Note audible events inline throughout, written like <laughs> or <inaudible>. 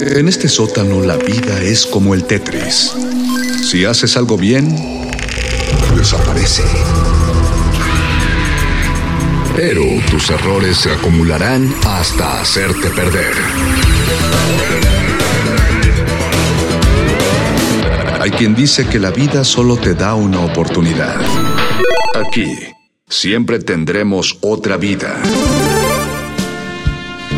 En este sótano la vida es como el Tetris. Si haces algo bien, desaparece. Pero tus errores se acumularán hasta hacerte perder. Hay quien dice que la vida solo te da una oportunidad. Aquí, siempre tendremos otra vida.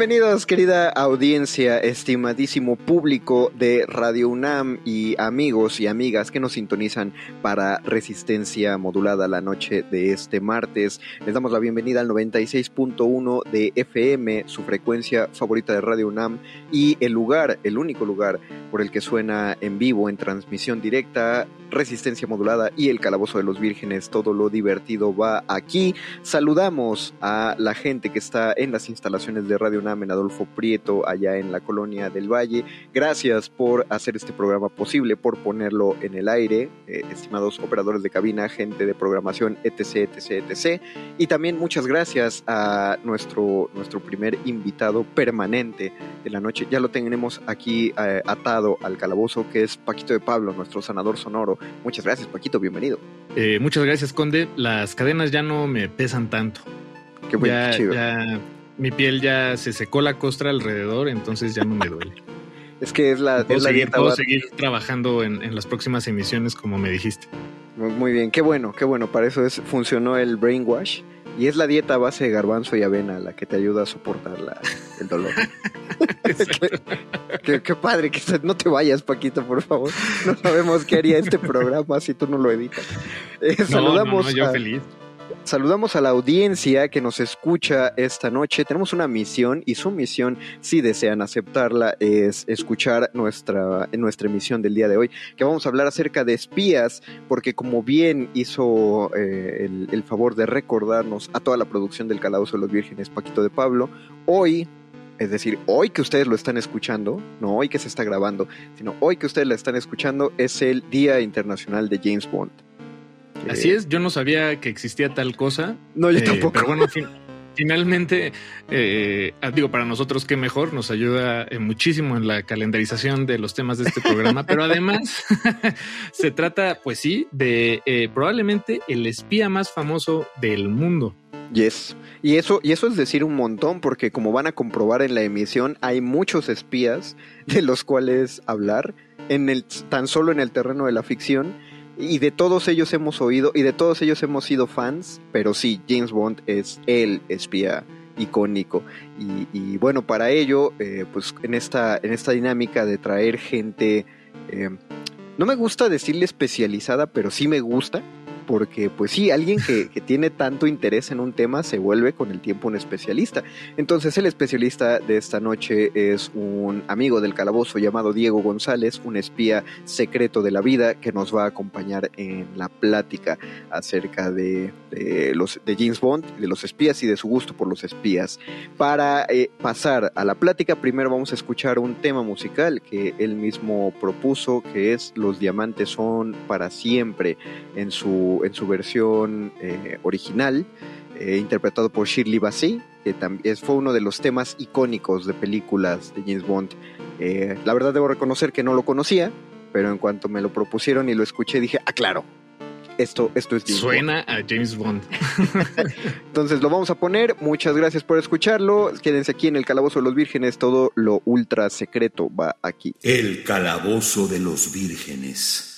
Bienvenidos querida audiencia, estimadísimo público de Radio UNAM y amigos y amigas que nos sintonizan para Resistencia Modulada la noche de este martes. Les damos la bienvenida al 96.1 de FM, su frecuencia favorita de Radio UNAM y el lugar, el único lugar por el que suena en vivo, en transmisión directa, Resistencia Modulada y el Calabozo de los Vírgenes. Todo lo divertido va aquí. Saludamos a la gente que está en las instalaciones de Radio Radio UNAM en Adolfo Prieto, allá en la colonia del Valle. Gracias por hacer este programa posible, por ponerlo en el aire, eh, estimados operadores de cabina, gente de programación, etc, etc, etc. Y también muchas gracias a nuestro, nuestro primer invitado permanente de la noche. Ya lo tenemos aquí eh, atado al calabozo, que es Paquito de Pablo, nuestro sanador sonoro. Muchas gracias, Paquito, bienvenido. Eh, muchas gracias, Conde. Las cadenas ya no me pesan tanto. Qué bueno, chido mi piel ya se secó la costra alrededor, entonces ya no me duele. <laughs> es que es la, es seguir, Puedo seguir trabajando en, las próximas emisiones como me dijiste. Muy bien, qué bueno, qué bueno. Para eso es, funcionó el brainwash. Y es la dieta a base de garbanzo y avena la que te ayuda a soportar el dolor. <laughs> <laughs> qué, padre, que no te vayas, Paquito, por favor. No sabemos qué haría este programa si tú no lo editas. Eh, saludamos. yo feliz. Saludamos a la audiencia que nos escucha esta noche. Tenemos una misión y su misión, si desean aceptarla, es escuchar nuestra, nuestra emisión del día de hoy, que vamos a hablar acerca de espías, porque como bien hizo eh, el, favor de recordarnos a toda la producción del Calabozo de los Vírgenes, Paquito de Pablo, hoy... Es decir, hoy que ustedes lo están escuchando, no hoy que se está grabando, sino hoy que ustedes la están escuchando, es el Día Internacional de James Bond. Así es, yo no sabía que existía tal cosa. No, yo eh, tampoco. Pero bueno, finalmente, eh, ah, digo, para nosotros qué mejor, nos ayuda eh, muchísimo en la calendarización de los temas de este programa, pero además <laughs> se trata, pues sí, de probablemente el espía más famoso del mundo. Yes. Y eso, y eso es decir un montón, porque como van a comprobar en la emisión, hay muchos espías de los cuales hablar, en el, tan solo en el terreno de la ficción y de todos ellos hemos oído y de todos ellos hemos sido fans, pero sí, James Bond es el espía icónico. Y, bueno, para ello, eh, pues en esta, en esta dinámica de traer gente, eh, no me gusta decirle especializada, pero sí me gusta, porque pues sí, alguien que, que, tiene tanto interés en un tema se vuelve con el tiempo un especialista. Entonces el especialista de esta noche es un amigo del calabozo llamado Diego González, un espía secreto de la vida que nos va a acompañar en la plática acerca de, los, de James Bond, de los espías y de su gusto por los espías. Para eh, pasar a la plática, primero vamos a escuchar un tema musical que él mismo propuso, que es Los diamantes son para siempre en su en su versión eh, original, eh, interpretado por Shirley Bassey, que también fue uno de los temas icónicos de películas de James Bond. Eh, la verdad debo reconocer que no lo conocía, pero en cuanto me lo propusieron y lo escuché dije, ah, claro, esto, esto es James Suena a James Bond. <laughs> Entonces lo vamos a poner. Muchas gracias por escucharlo. Quédense aquí en el Calabozo de los Vírgenes. Todo lo ultra secreto va aquí. El Calabozo de los Vírgenes.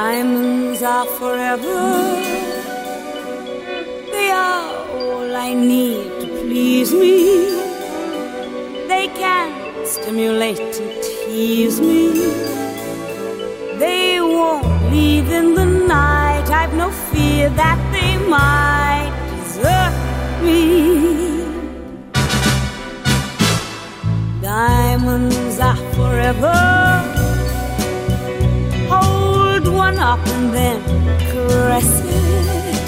Diamonds are forever. They are all I need to please me. They can stimulate and tease me. They won't leave in the night. I've no fear that they might desert me. Diamonds are forever one up and then caress it.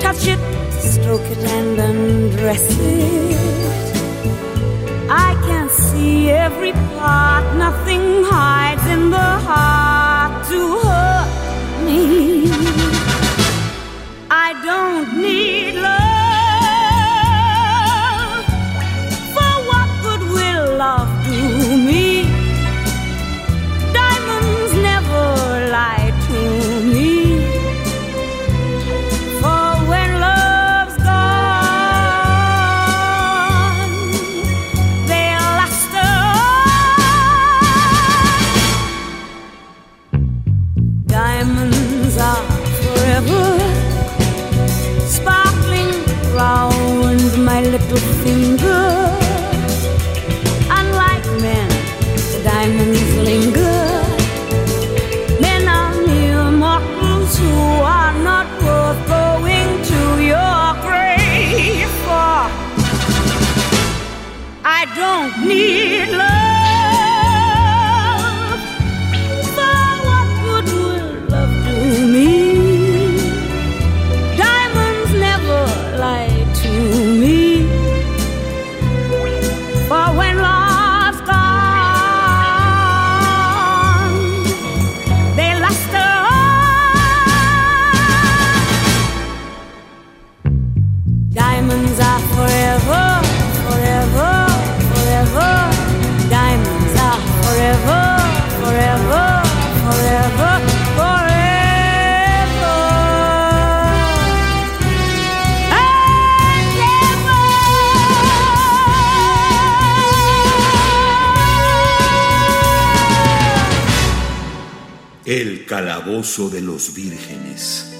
Touch it, stroke it, and undress it. I can see every part, nothing hides in the heart to hurt me. Calabozo de los Vírgenes.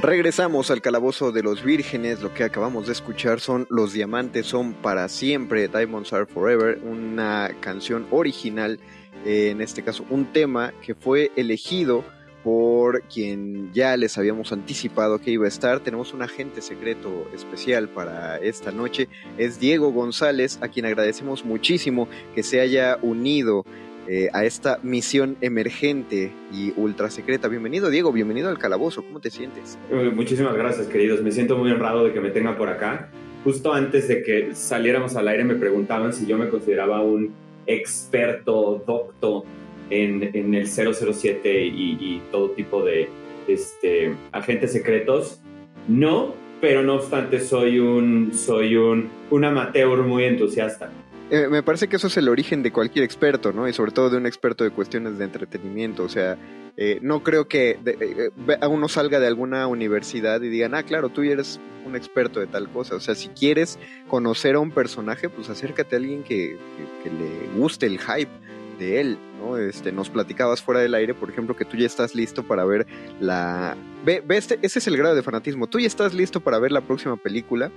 Regresamos al Calabozo de los Vírgenes. Lo que acabamos de escuchar son Los Diamantes son para siempre, Diamonds Are Forever, una canción original, en este caso un tema que fue elegido por quien ya les habíamos anticipado que iba a estar. Tenemos un agente secreto especial para esta noche. Es Diego González, a quien agradecemos muchísimo que se haya unido eh, a esta misión emergente y ultra secreta. Bienvenido, Diego, bienvenido al calabozo. ¿Cómo te sientes? Muchísimas gracias, queridos. Me siento muy honrado de que me tengan por acá. Justo antes de que saliéramos al aire me preguntaban si yo me consideraba un experto, docto en, el 007 y, todo tipo de este, agentes secretos. No, pero no obstante soy un, soy un, un amateur muy entusiasta. Eh, me parece que eso es el origen de cualquier experto, ¿no? Y sobre todo de un experto de cuestiones de entretenimiento. O sea, Eh, no creo que de- eh, ve- a uno salga de alguna universidad y digan, ah, claro, tú eres un experto de tal cosa. O sea, si quieres conocer a un personaje, pues acércate a alguien que, que- que le guste el hype de él, ¿no? Este, nos platicabas fuera del aire, por ejemplo, que tú ya estás listo para ver la... Ve, ve este, ese es el grado de fanatismo. Tú ya estás listo para ver la próxima película.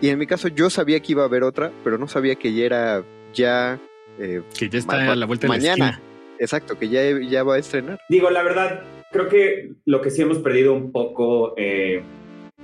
Y en mi caso yo sabía que iba a haber otra, pero no sabía que ya era ya... eh, Que ya está ma- a la vuelta de la mañana. esquina. Exacto, que ya, ya va a estrenar. Digo, la verdad, creo que lo que sí hemos perdido un poco, eh,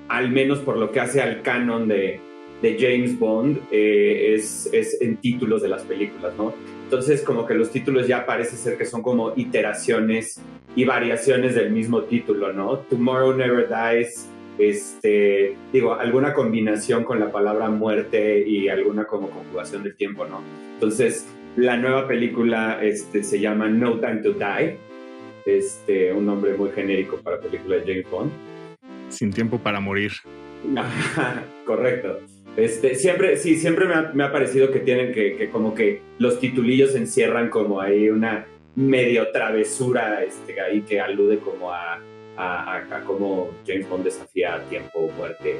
al menos por lo que hace al canon de, de James Bond, eh, es, es en títulos de las películas, ¿no? Entonces, como que los títulos ya parece ser que son como iteraciones y variaciones del mismo título, ¿no? Tomorrow Never Dies, este, digo, alguna combinación con la palabra muerte y alguna como conjugación del tiempo, ¿no? Entonces, la nueva película este, se llama No Time to Die, este, un nombre muy genérico para película de James Bond. Sin tiempo para morir. <laughs> Correcto. Este, siempre, sí, siempre me ha, parecido que tienen que, como que los titulillos encierran como ahí una medio travesura este, ahí que alude como a, cómo James Bond desafía tiempo, muerte.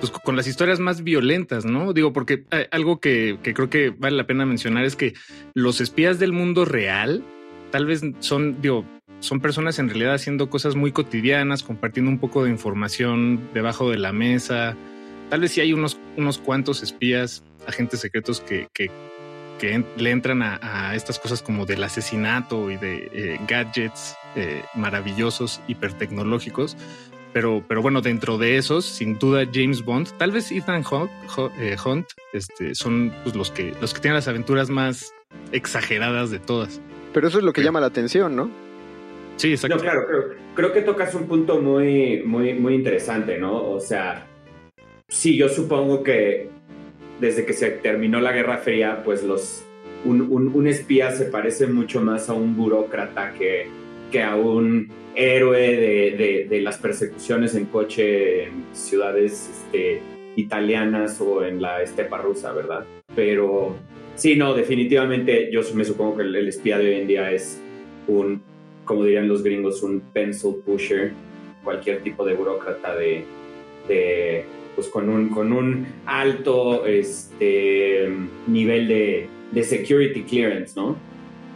Pues con las historias más violentas, ¿no? Digo, porque eh, algo que, que creo que vale la pena mencionar es que los espías del mundo real tal vez son, digo, son personas en realidad haciendo cosas muy cotidianas, compartiendo un poco de información debajo de la mesa. Tal vez sí hay unos, unos cuantos espías, agentes secretos que, que, que en- le entran a, a estas cosas como del asesinato y de eh, gadgets eh, maravillosos, hipertecnológicos. Pero, pero bueno, dentro de esos, sin duda James Bond, tal vez Ethan Hunt, eh, Hunt, este, son pues, los que los que tienen las aventuras más exageradas de todas. Pero eso es lo que llama la atención, ¿no? Sí, exacto. No, claro, creo, creo que tocas un punto muy, muy, muy interesante, ¿no? O sea, sí, yo supongo que desde que se terminó la Guerra Fría, pues los, un, un- espía se parece mucho más a un burócrata que, que a un héroe de, de- las persecuciones en coche en ciudades este, italianas o en la estepa rusa, ¿verdad? Pero sí, no, definitivamente yo me supongo que el, el espía de hoy en día es un, como dirían los gringos, un pencil pusher, cualquier tipo de burócrata de, de pues con un, con un alto este, nivel de, de security clearance, ¿no?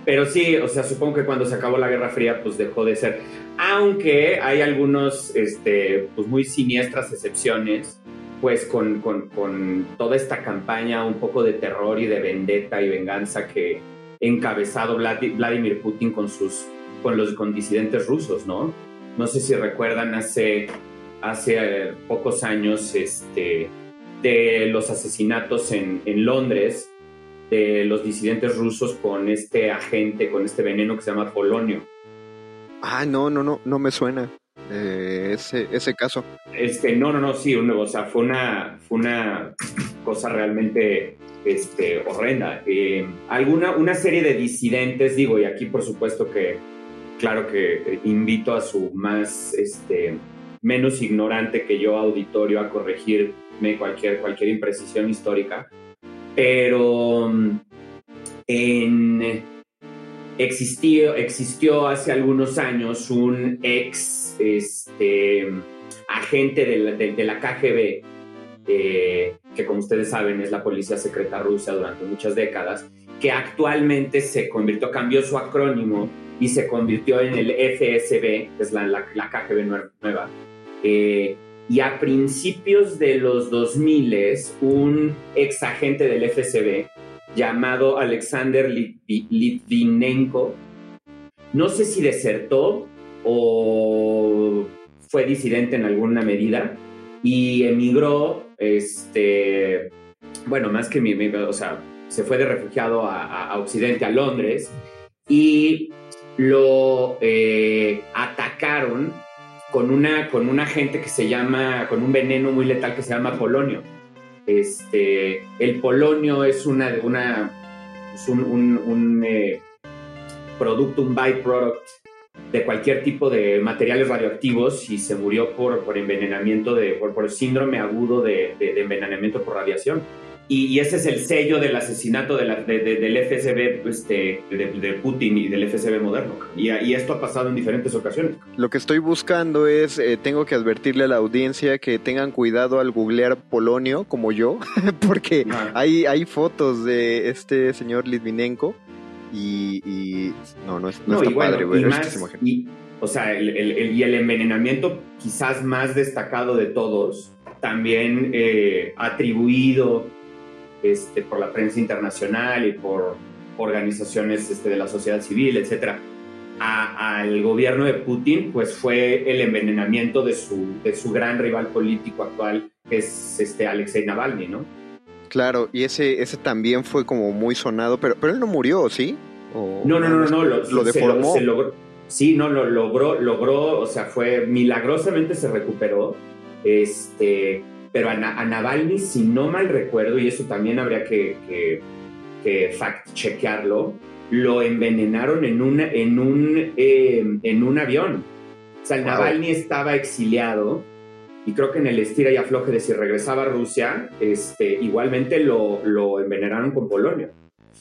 Pero sí, o sea, supongo que cuando se acabó la Guerra Fría, pues dejó de ser. Aunque hay algunos, este, pues muy siniestras excepciones, pues con, con, con toda esta campaña un poco de terror y de vendetta y venganza que encabezado Vladi- Vladimir Putin con sus, con los con disidentes rusos, ¿no? No sé si recuerdan hace, hace eh, pocos años, este, de los asesinatos en, en Londres de los disidentes rusos con este agente, con este veneno que se llama polonio. Ah, no, no, no, no me suena eh, ese, ese caso. Este, no, no, no, sí, un- o sea, fue una, fue una cosa realmente este, horrenda. Eh, alguna, una serie de disidentes, digo, y aquí por supuesto que, claro que invito a su más, este, menos ignorante que yo auditorio a corregirme cualquier, cualquier imprecisión histórica, pero mm, en, existió, existió hace algunos años un ex este, agente de la, de- la KGB, eh, que como ustedes saben es la policía secreta rusa durante muchas décadas, que actualmente se convirtió, cambió su acrónimo y se convirtió en el FSB, que es la, la- KGB nue- nueva. Eh, y a principios de los 2000, un ex agente del FSB llamado Alexander Litvi- Litvinenko, no sé si desertó o fue disidente en alguna medida y emigró, este, bueno, más que mi, o sea, se fue de refugiado a Occidente, a Londres, y lo eh, atacaron con una, con una gente que se llama, con un veneno muy letal que se llama polonio. Este, el polonio es una, una es un, un- eh, producto, un byproduct de cualquier tipo de materiales radioactivos y se murió por, por envenenamiento, de, por, por síndrome agudo de- de envenenamiento por radiación. Y, y ese es el sello del asesinato de la- de- de- del FSB este, de, Putin y del FSB moderno. Y, y esto ha pasado en diferentes ocasiones. Lo que estoy buscando es, eh, tengo que advertirle a la audiencia que tengan cuidado al googlear Polonio, como yo, <laughs> porque hay, hay fotos de este señor Litvinenko y, y no, no, es, no, No, está y bueno, padre ver más- y, o sea, el, el- el- y el envenenamiento quizás más destacado de todos, también eh, atribuido este, por la prensa internacional y por organizaciones este, de la sociedad civil, etcétera, al gobierno de Putin, pues fue el envenenamiento de su, de su gran rival político actual, que es este Alexei Navalny, ¿no? Claro, y ese, ese también fue como muy sonado, pero, pero él no murió, ¿sí? ¿O- No, no, no, no, no, lo, lo se deformó. se logró, sí, no, lo logró, logró, o sea, fue milagrosamente se recuperó, este, pero a, Na- a Navalny, si no mal recuerdo, y eso también habría que, que, que fact-chequearlo, lo envenenaron en, una, en, un, eh, en un avión. O sea, el Wow. Navalny estaba exiliado y creo que en el estira y afloje de si regresaba a Rusia, este, igualmente lo, lo envenenaron con polonio.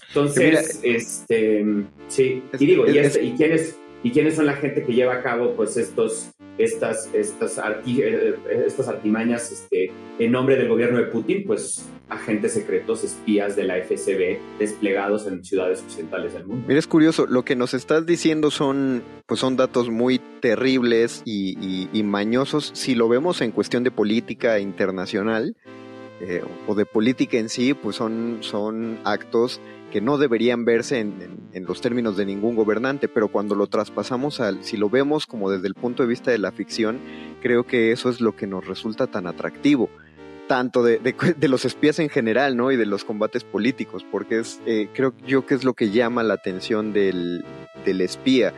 Entonces, este, sí, Es- y digo, y, es- este- ¿y quiénes, ¿y quiénes son la gente que lleva a cabo pues estos, estas, estas, arti- eh, estas artimañas este, en nombre del gobierno de Putin? Pues agentes secretos, espías de la FSB desplegados en ciudades occidentales del mundo. Mira, es curioso, lo que nos estás diciendo son, pues son datos muy terribles y mañosos si lo vemos en cuestión de política internacional eh, o de política en sí, pues son, son actos que no deberían verse en, los términos de ningún gobernante, pero cuando lo traspasamos al, si lo vemos como desde el punto de vista de la ficción, creo que eso es lo que nos resulta tan atractivo tanto de, de- de los espías en general, ¿no? Y de los combates políticos, porque es, eh, creo yo que es lo que llama la atención del, del espía.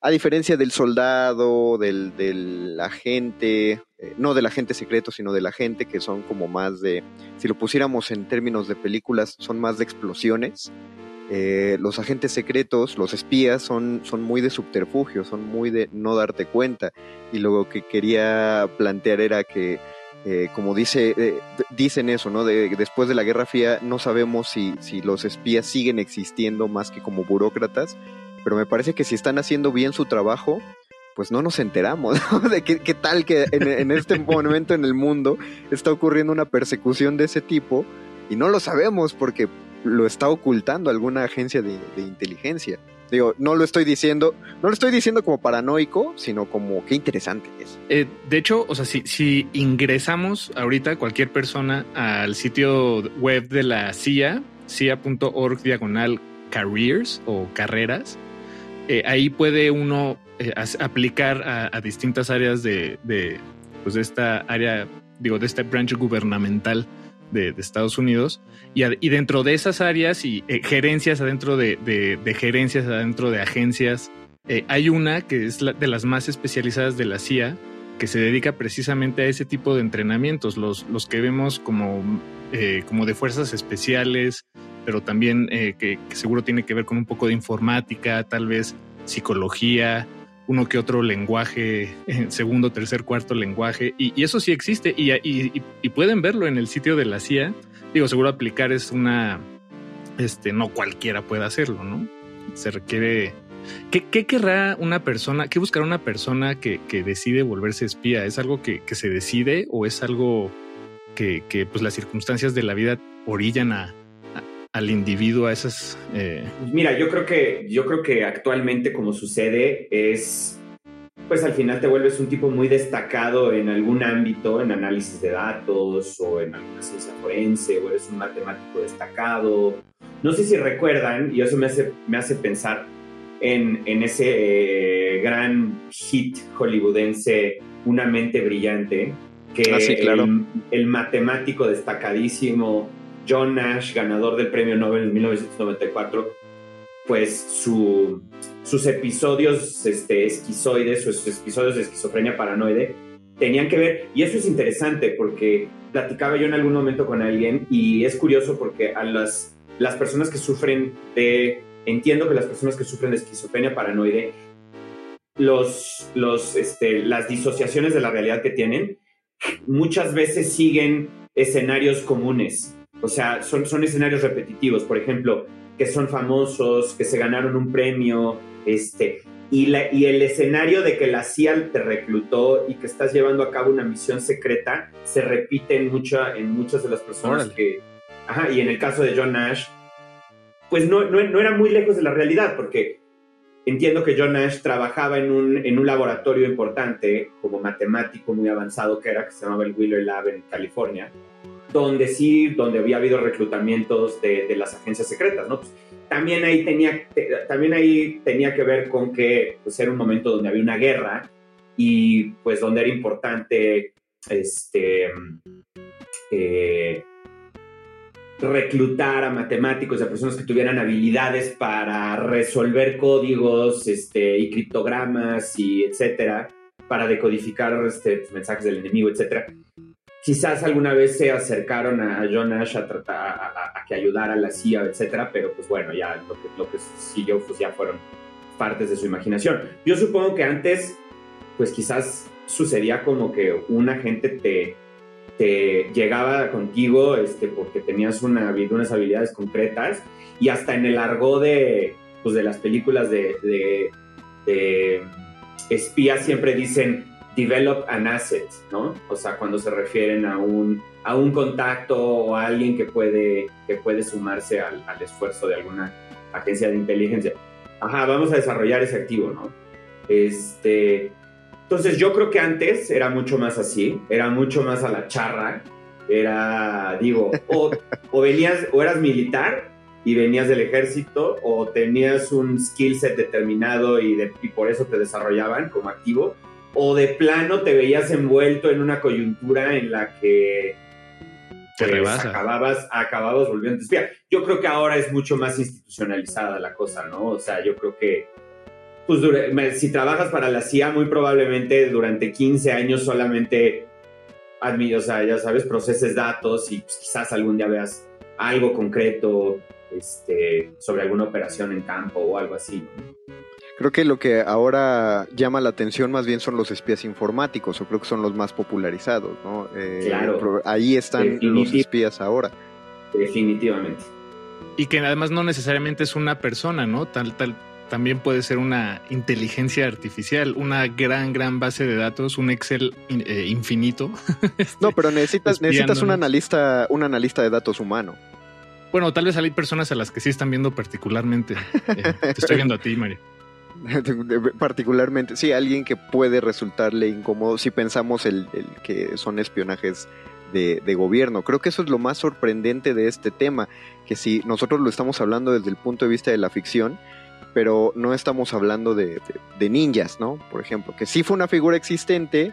A diferencia del soldado, del, del agente, eh, no del agente secreto, sino del agente, que son como más de, si lo pusiéramos en términos de películas, son más de explosiones. Eh, los agentes secretos, los espías, son, son muy de subterfugio, son muy de no darte cuenta. Y lo que quería plantear era que eh, como dice, eh, dicen eso, ¿no? De, después de la Guerra Fría no sabemos si, si los espías siguen existiendo más que como burócratas, pero me parece que si están haciendo bien su trabajo, pues no nos enteramos <laughs> ¿no? de qué, qué tal que en, en este <laughs> momento en el mundo está ocurriendo una persecución de ese tipo y no lo sabemos porque lo está ocultando alguna agencia de, de inteligencia. Digo, no lo estoy diciendo, no lo estoy diciendo como paranoico, sino como qué interesante es. Eh, de hecho, o sea, si, si ingresamos ahorita cualquier persona al sitio web de la CIA, cia.org diagonal careers o carreras, eh, ahí puede uno eh, aplicar a, distintas áreas de, de, pues de esta área, digo, de este branch gubernamental de, Estados Unidos. Y, y dentro de esas áreas y eh, gerencias adentro de, de- gerencias, adentro de agencias, eh, hay una que es la- de las más especializadas de la CIA, que se dedica precisamente a ese tipo de entrenamientos, los, los que vemos como, como de fuerzas especiales, pero también que seguro tiene que ver con un poco de informática, tal vez psicología, uno que otro lenguaje, eh, segundo, tercer, cuarto lenguaje, y, eso sí existe, y, y- y- pueden verlo en el sitio de la CIA. Digo, seguro aplicar es una, este, no cualquiera puede hacerlo, ¿no? Se requiere... ¿Qué, querrá una persona, qué buscará una persona que, que decide volverse espía? ¿Es algo que, que se decide o es algo que, que, pues las circunstancias de la vida orillan a- al individuo a esas... eh, Mira, yo creo que yo creo que actualmente como sucede es pues al final te vuelves un tipo muy destacado en algún ámbito, en análisis de datos o en alguna ciencia forense o eres un matemático destacado. No sé si recuerdan y eso me hace me hace pensar en, en ese eh, gran hit hollywoodense Una mente brillante que Ah, sí, claro. el, el matemático destacadísimo John Nash, ganador del premio Nobel en 1994, pues su, sus episodios este, esquizoides, sus episodios de esquizofrenia paranoide, tenían que ver, y eso es interesante porque platicaba yo en algún momento con alguien y es curioso porque a las, las personas que sufren de, entiendo que las personas que sufren de esquizofrenia paranoide, los, los, este, las disociaciones de la realidad que tienen muchas veces siguen escenarios comunes. O sea, son, son escenarios repetitivos, por ejemplo, que son famosos, que se ganaron un premio, este, y, la, y el escenario de que la CIA te reclutó y que estás llevando a cabo una misión secreta se repite en, mucha, en muchas de las personas Órale. que... Ajá, y en el caso de John Nash, pues no, no, no era muy lejos de la realidad, porque entiendo que John Nash trabajaba en un, en un laboratorio importante, como matemático muy avanzado que era, que se llamaba el Wheeler Lab en California, donde sí, donde había habido reclutamientos de, las agencias secretas, ¿no? Pues, también ahí tenía, te- también ahí tenía que ver con que pues, era un momento donde había una guerra y pues donde era importante este, eh, reclutar a matemáticos, a personas que tuvieran habilidades para resolver códigos este, y criptogramas y etcétera, para decodificar este, mensajes del enemigo, etcétera. Quizás alguna vez se acercaron a John Nash a tratar a, que ayudara a la CIA, etcétera, pero pues bueno, ya lo que, lo que siguió pues ya fueron partes de su imaginación. Yo supongo que antes, pues quizás sucedía como que un agente te, llegaba contigo este, porque tenías una, unas habilidades concretas y hasta en el argot de, pues, de las películas de, de, de espías siempre dicen develop an asset, ¿no? O sea, cuando se refieren a un, a un contacto o a alguien que puede, que puede sumarse al, al esfuerzo de alguna agencia de inteligencia. Ajá, vamos a desarrollar ese activo, ¿no? Este, entonces yo creo que antes era mucho más así, era mucho más a la charra, era, digo, o, o venías, o eras militar y venías del ejército, o tenías un skill set determinado y, de- y por eso te desarrollaban como activo, o de plano te veías envuelto en una coyuntura en la que pues, acababas, acababas volviendo espía. Yo creo que ahora es mucho más institucionalizada la cosa, ¿no? O sea, yo creo que pues si trabajas para la CIA, muy probablemente durante 15 años solamente, o sea, ya sabes, proceses datos y pues, quizás algún día veas algo concreto este, sobre alguna operación en campo o algo así. ¿no? Creo que lo que ahora llama la atención más bien son los espías informáticos, o creo que son los más popularizados, ¿no? Eh, Claro. Ahí están los espías ahora. Definitivamente. Y que además no necesariamente es una persona, ¿no? Tal, tal, también puede ser una inteligencia artificial, una gran, gran base de datos, un Excel in- eh, infinito. <laughs> No, pero necesitas, necesitas un analista, un analista de datos humano. Bueno, tal vez hay personas a las que sí están viendo particularmente. Eh, te estoy viendo a ti, Mario. <laughs> Particularmente, sí, alguien que puede resultarle incómodo si pensamos el, el que son espionajes de, de gobierno. Creo que eso es lo más sorprendente de este tema, que si nosotros lo estamos hablando desde el punto de vista de la ficción, pero no estamos hablando de, de- ninjas, ¿no? Por ejemplo, que sí fue una figura existente,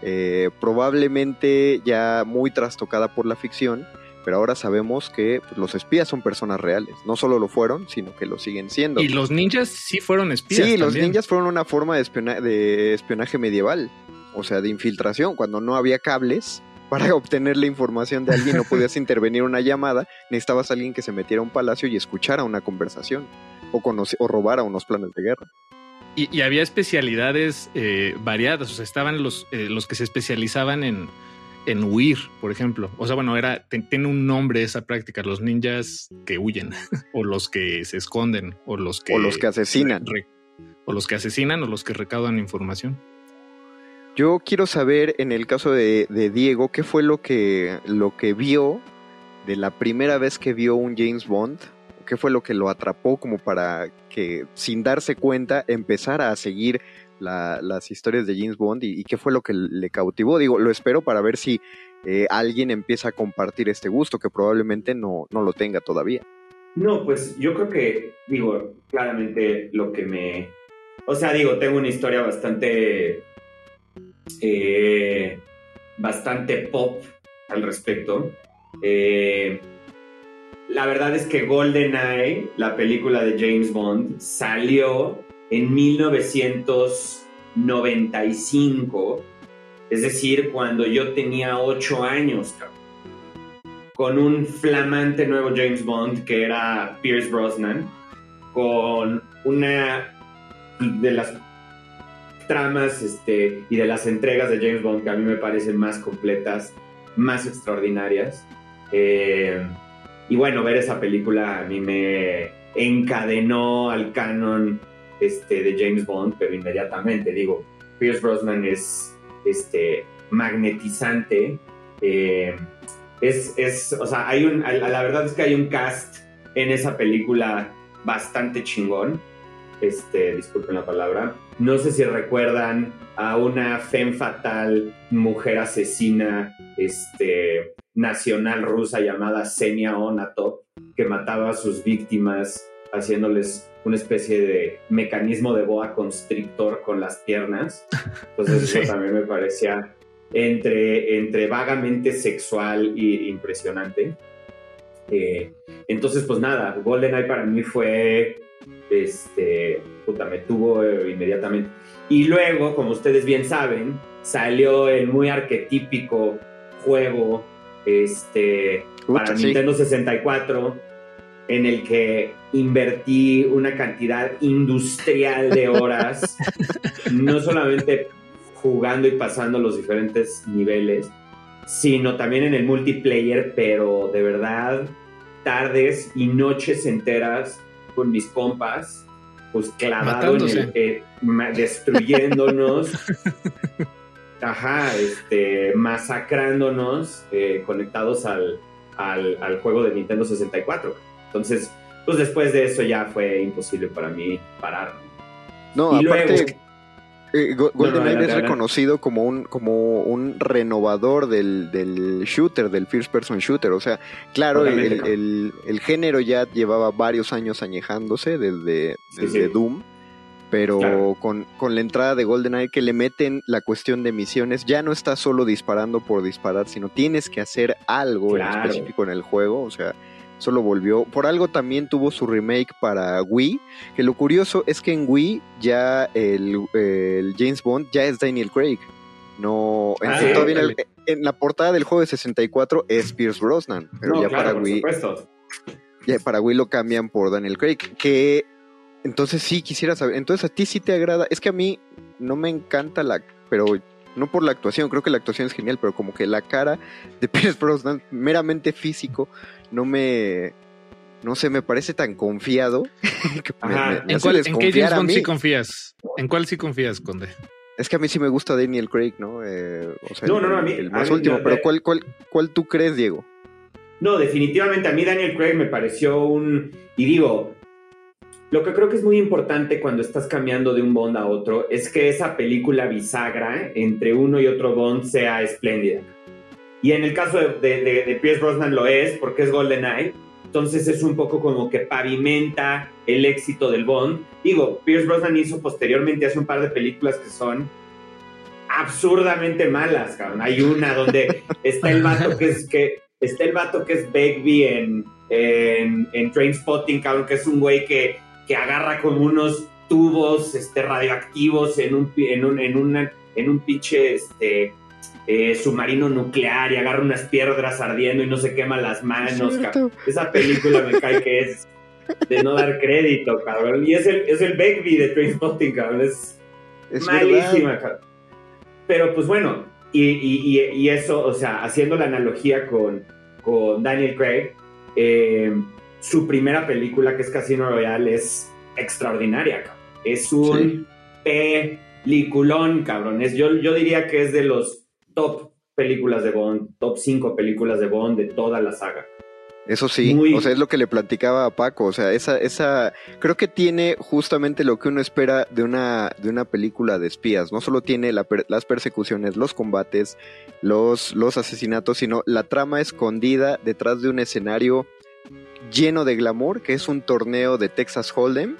eh, probablemente ya muy trastocada por la ficción, pero ahora sabemos que pues, los espías son personas reales. No solo lo fueron, sino que lo siguen siendo. Y los ninjas sí fueron espías. Sí, los ninjas fueron una forma de, espiona- de espionaje medieval, o sea, de infiltración. Cuando no había cables para <laughs> obtener la información de alguien, no <laughs> podías intervenir una llamada, necesitabas a alguien que se metiera a un palacio y escuchara una conversación o, o robara unos planes de guerra. Y, y había especialidades eh, variadas, o sea, estaban los, eh, los que se especializaban en, en huir, por ejemplo. O sea, bueno, era, tiene un nombre esa práctica, los ninjas que huyen, <laughs> o los que se esconden, o los que... O los que asesinan. re- o los que asesinan, o los que recaudan información. Yo quiero saber, en el caso de, de Diego, qué fue lo que, lo que vio de la primera vez que vio un James Bond, qué fue lo que lo atrapó como para que, sin darse cuenta, empezara a seguir la- las historias de James Bond y, y qué fue lo que le cautivó. Digo, lo espero para ver si eh, alguien empieza a compartir este gusto, que probablemente no, no lo tenga todavía. No, pues yo creo que, digo, claramente lo que me... O sea, digo, tengo una historia bastante... eh, bastante pop al respecto. Eh, la verdad es que GoldenEye, la película de James Bond, salió en 1995, es decir, cuando yo tenía 8 años, con un flamante nuevo James Bond que era Pierce Brosnan, con una de las tramas este, y de las entregas de James Bond que a mí me parecen más completas, más extraordinarias. Eh, y bueno, ver esa película a mí me encadenó al canon este, de James Bond, pero inmediatamente digo, Pierce Brosnan es este, magnetizante. Eh, es, es, o sea, hay un, la verdad es que hay un cast en esa película bastante chingón. Este, disculpen la palabra. No sé si recuerdan a una femme fatal, mujer asesina, este, nacional rusa llamada Senia Onatop, que mataba a sus víctimas haciéndoles una especie de mecanismo de boa constrictor con las piernas. Entonces eso <laughs> también me parecía entre, entre vagamente sexual e impresionante. Eh, entonces, pues nada, GoldenEye para mí fue, este, puta, me tuvo eh, inmediatamente. Y luego, como ustedes bien saben, salió el muy arquetípico juego, este, para Nintendo 64, en el que invertí una cantidad industrial de horas, <laughs> no solamente jugando y pasando los diferentes niveles, sino también en el multiplayer, pero de verdad, tardes y noches enteras con mis compas, pues clavado en el, eh, destruyéndonos, <laughs> ajá, este, masacrándonos, eh, conectados al, al, al juego de Nintendo 64. Entonces, pues después de eso ya fue imposible para mí parar. No, aparte, eh, GoldenEye es reconocido como un, como un renovador del, shooter, del first person shooter. O sea, claro, el, género ya llevaba varios años añejándose desde, desde Doom. Pero con, con la entrada de GoldenEye que le meten la cuestión de misiones, ya no está solo disparando por disparar, sino tienes que hacer algo en específico en el juego. O sea, solo volvió. Por algo también tuvo su remake para Wii, que lo curioso es que en Wii ya el, James Bond ya es Daniel Craig. No, en, ah, la portada del juego de 64 es Pierce Brosnan, pero ya para Wii ya para Wii lo cambian por Daniel Craig, que entonces sí quisiera saber, entonces a ti sí te agrada, es que a mí no me encanta la, pero no por la actuación, creo que la actuación es genial, pero como que la cara de <laughs> Pierce Brosnan, meramente físico, no me, no sé, me parece tan confiado. <laughs> ¿En, cuál, ¿En qué James Bond sí confías? ¿En cuál sí confías, Conde? Es que a mí sí me gusta Daniel Craig, ¿no? Eh, o sea, no, no, no, a mí. El más último, pero ¿cuál, cuál, ¿cuál tú crees, Diego? No, definitivamente a mí Daniel Craig me pareció un. Y digo, lo que creo que es muy importante cuando estás cambiando de un Bond a otro es que esa película bisagra entre uno y otro Bond sea espléndida. Y en el caso de, Pierce Brosnan lo es, porque es GoldenEye. Entonces es un poco como que pavimenta el éxito del Bond. Digo, Pierce Brosnan hizo posteriormente hace un par de películas que son absurdamente malas, cabrón. Hay una donde está el vato que es que está el que es Begbie en, en, en Trainspotting, cabrón, que es un güey que que agarra como unos tubos este, radioactivos en un, en un, en en un pinche este, eh, submarino nuclear y agarra unas piedras ardiendo y no se quema las manos. Esa película me cae que es de no dar crédito, cabrón. Y es el, es el Begbie de Trainspotting, cabrón. Es, malísima, cabrón. Pero pues bueno, y, y, y, eso, o sea, haciendo la analogía con, con Daniel Craig, eh, su primera película, que es Casino Royale, es extraordinaria, cabrón. Es un peliculón, cabrón. yo, yo diría que es de los top películas de Bond, top 5 películas de Bond de toda la saga. Eso sí, o sea, es lo que le platicaba a Paco, o sea, esa, esa, creo que tiene justamente lo que uno espera de una, de una película de espías, no solo tiene las persecuciones, los combates, los, los asesinatos, sino la trama escondida detrás de un escenario lleno de glamour, que es un torneo de Texas Hold'em.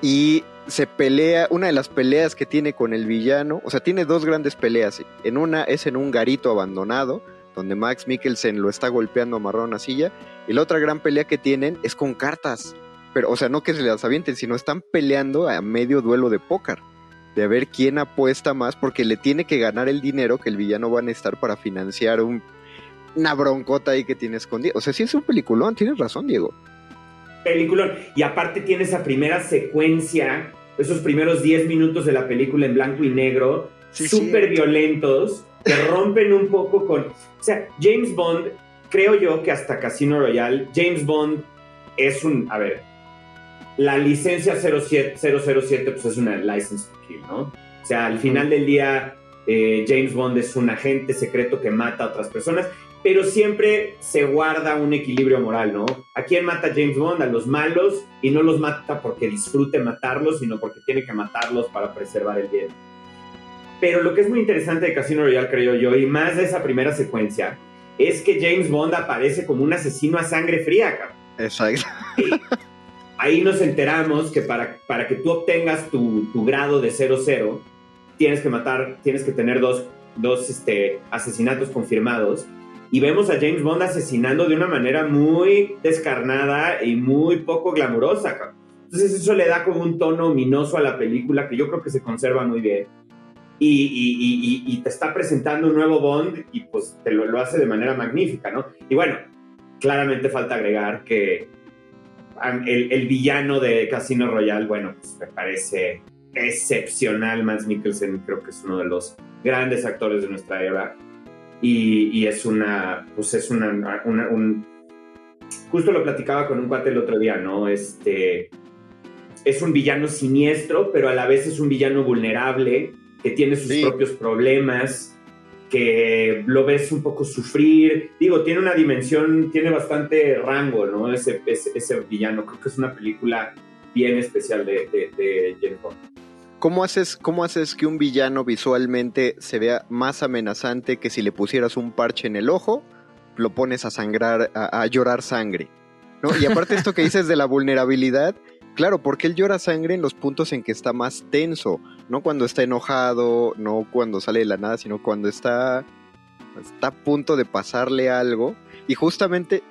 Y se pelea, una de las peleas que tiene con el villano, o sea, tiene dos grandes peleas. En una es en un garito abandonado, donde Max Mikkelsen lo está golpeando a una silla. Y la otra gran pelea que tienen es con cartas. Pero, o sea, no que se las avienten, sino están peleando a medio duelo de póker. De ver quién apuesta más, porque le tiene que ganar el dinero que el villano va a necesitar para financiar un una broncota ahí que tiene escondida. O sea, sí es un peliculón, tienes razón, Diego. Peliculón. Y aparte tiene esa primera secuencia, esos primeros 10 minutos de la película en blanco y negro, súper violentos, que rompen un poco con... O sea, James Bond creo yo que hasta Casino Royale, James Bond es un, a ver, la licencia 07, 007 pues es una license to kill, ¿no? O sea, al final del día, eh, James Bond es un agente secreto que mata a otras personas, pero siempre se guarda un equilibrio moral, ¿no? ¿A quién mata James Bond? A los malos, y no los mata porque disfrute matarlos, sino porque tiene que matarlos para preservar el bien. Pero lo que es muy interesante de Casino Royale, creo yo, y más de esa primera secuencia, es que James Bond aparece como un asesino a sangre fría, cabrón. Exacto. Ahí nos enteramos que para, para que tú obtengas tu, tu grado de 00, tienes que matar, tienes que tener dos, dos este, asesinatos confirmados. Y vemos a James Bond asesinando de una manera muy descarnada y muy poco glamurosa. Entonces eso le da como un tono ominoso a la película que yo creo que se conserva muy bien. Y, y- y- y- te está presentando un nuevo Bond y pues te lo, lo hace de manera magnífica, ¿no? Y bueno, claramente falta agregar que el, el villano de Casino Royale, bueno, pues me parece excepcional. Mads Mikkelsen creo que es uno de los grandes actores de nuestra era. Y, y es una, pues es una, una- un... Justo lo platicaba con un cuate el otro día, ¿no? Este, es un villano siniestro, pero a la vez es un villano vulnerable, que tiene sus Sí. propios problemas, que lo ves un poco sufrir. Digo, tiene una dimensión, tiene bastante rango, ¿no? Ese, ese, ese villano. Creo que es una película bien especial de, de. ¿Cómo haces, ¿Cómo haces que un villano visualmente se vea más amenazante que si le pusieras un parche en el ojo, lo pones a sangrar, a, llorar sangre? ¿no? Y aparte esto que dices de la vulnerabilidad, claro, porque él llora sangre en los puntos en que está más tenso, no cuando está enojado, no cuando sale de la nada, sino cuando está, está a punto de pasarle algo. Y justamente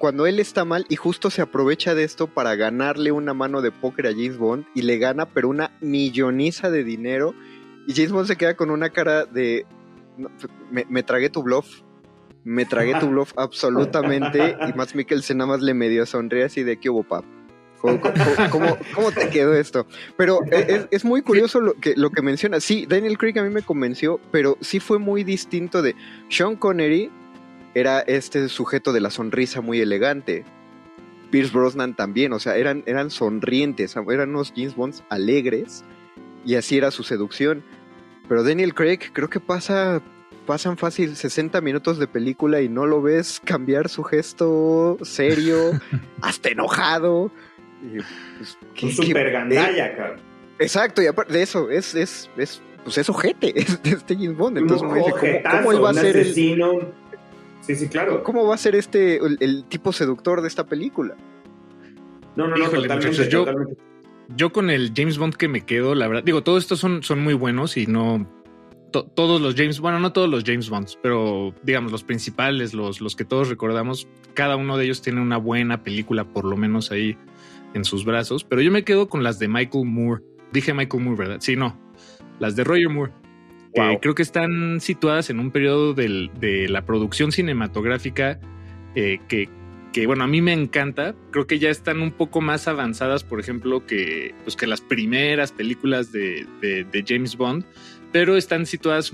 cuando él está mal y justo se aprovecha de esto para ganarle una mano de póker a James Bond y le gana pero una milloniza de dinero y James Bond se queda con una cara de "No, me, me tragué tu bluff me tragué tu bluff absolutamente <laughs> y Matt Mikkelsen nada más le medio sonríe así de qué hubo pap ¿Cómo, cómo- cómo- te quedó esto? Pero es, es muy curioso lo que, lo que menciona. Sí, Daniel Craig a mí me convenció, pero sí fue muy distinto de Sean Connery era este sujeto de la sonrisa muy elegante. Pierce Brosnan también, o sea, eran, eran sonrientes, eran unos James Bonds alegres y así era su seducción. Pero Daniel Craig creo que pasa pasan fácil 60 minutos de película y no lo ves cambiar su gesto serio, <laughs> hasta enojado. Y, pues, ¿qué- Un qué- super gandalla, cabrón. Exacto, y aparte de eso, es, es, es, pues es ojete, <laughs> es de este James Bond. Entonces dice, ¿cómo, cómo él va a ser el. Sí, sí, claro. cómo va a ser este el, el tipo seductor de esta película? No, no, no, Híjole, totalmente, muchachos, yo- totalmente. Yo con el James Bond que me quedo, la verdad, digo, todos estos son, son muy buenos y no to- todos los James, bueno, no todos los James Bonds, pero digamos los principales, los, los que todos recordamos, cada uno de ellos tiene una buena película, por lo menos ahí en sus brazos. Pero yo me quedo con las de Michael Moore. Dije Michael Moore, ¿verdad? Sí, no. Las de Roger Moore. Que Wow. creo que están situadas en un periodo del- de la producción cinematográfica eh, que, que, bueno, a mí me encanta. Creo que ya están un poco más avanzadas, por ejemplo, que, pues, que las primeras películas de, de- de James Bond, pero están situadas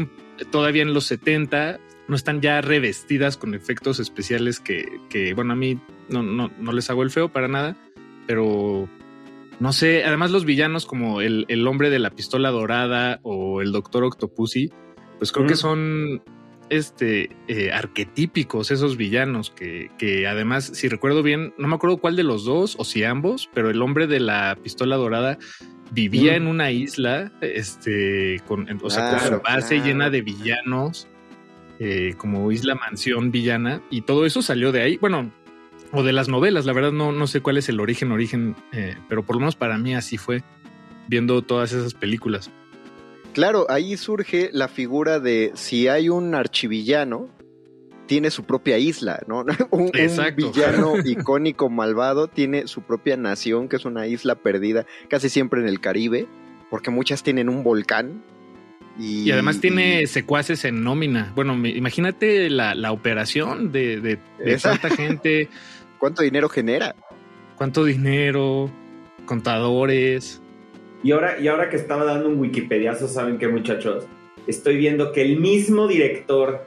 todavía en los 70, no están ya revestidas con efectos especiales que, que, bueno, a mí no, no, no les hago el feo para nada, pero no sé, además los villanos como el, el hombre de la pistola dorada o el doctor Octopussy, pues creo que son este eh, arquetípicos esos villanos que, que además, si recuerdo bien, no me acuerdo cuál de los dos o si ambos, pero el hombre de la pistola dorada vivía Mm. en una isla, este, con, o sea, con su base claro. llena de villanos, eh, como isla mansión villana, y todo eso salió de ahí. Bueno, o de las novelas, la verdad no, no sé cuál es el origen, origen, eh, pero por lo menos para mí así fue, viendo todas esas películas. Claro, ahí surge la figura de si hay un archivillano, tiene su propia isla, ¿no? <laughs> Un, un villano <laughs> icónico malvado tiene su propia nación, que es una isla perdida, casi siempre en el Caribe, porque muchas tienen un volcán. Y, Y además tiene y- secuaces en nómina. Bueno, imagínate la, la operación de, de, cuánta gente, <laughs> ¿Cuánto dinero genera? cuánto dinero, contadores. Y ahora, y ahora que estaba dando un Wikipediazo, ¿saben qué, muchachos? Estoy viendo que el mismo director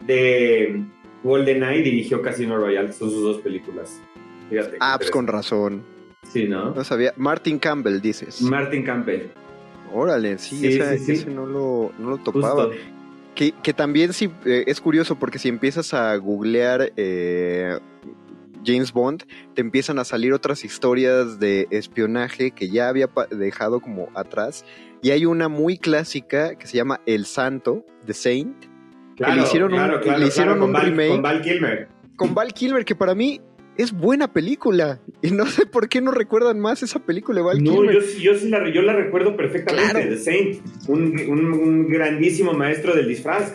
de GoldenEye dirigió Casino Royale, son sus dos películas. Fíjate. Ah, pues con razón. Sí, ¿no? No sabía. Martin Campbell, dices. Martin Campbell. Órale, sí, Sí, esa- sí, sí. ese no lo, no lo topaba. Que, que también sí eh, es curioso porque si empiezas a googlear eh, James Bond, te empiezan a salir otras historias de espionaje que ya había dejado como atrás. Y hay una muy clásica que se llama El Santo, The Saint, Claro, le hicieron un- claro, claro, le hicieron claro, un Val- remake. Con Val Kilmer. con Val Kilmer, que para mí es buena película. Y no sé por qué no recuerdan más esa película de Val No, Kilmer. yo, yo sí la, yo la recuerdo perfectamente, Claro. The Saint, un, un- un grandísimo maestro del disfraz.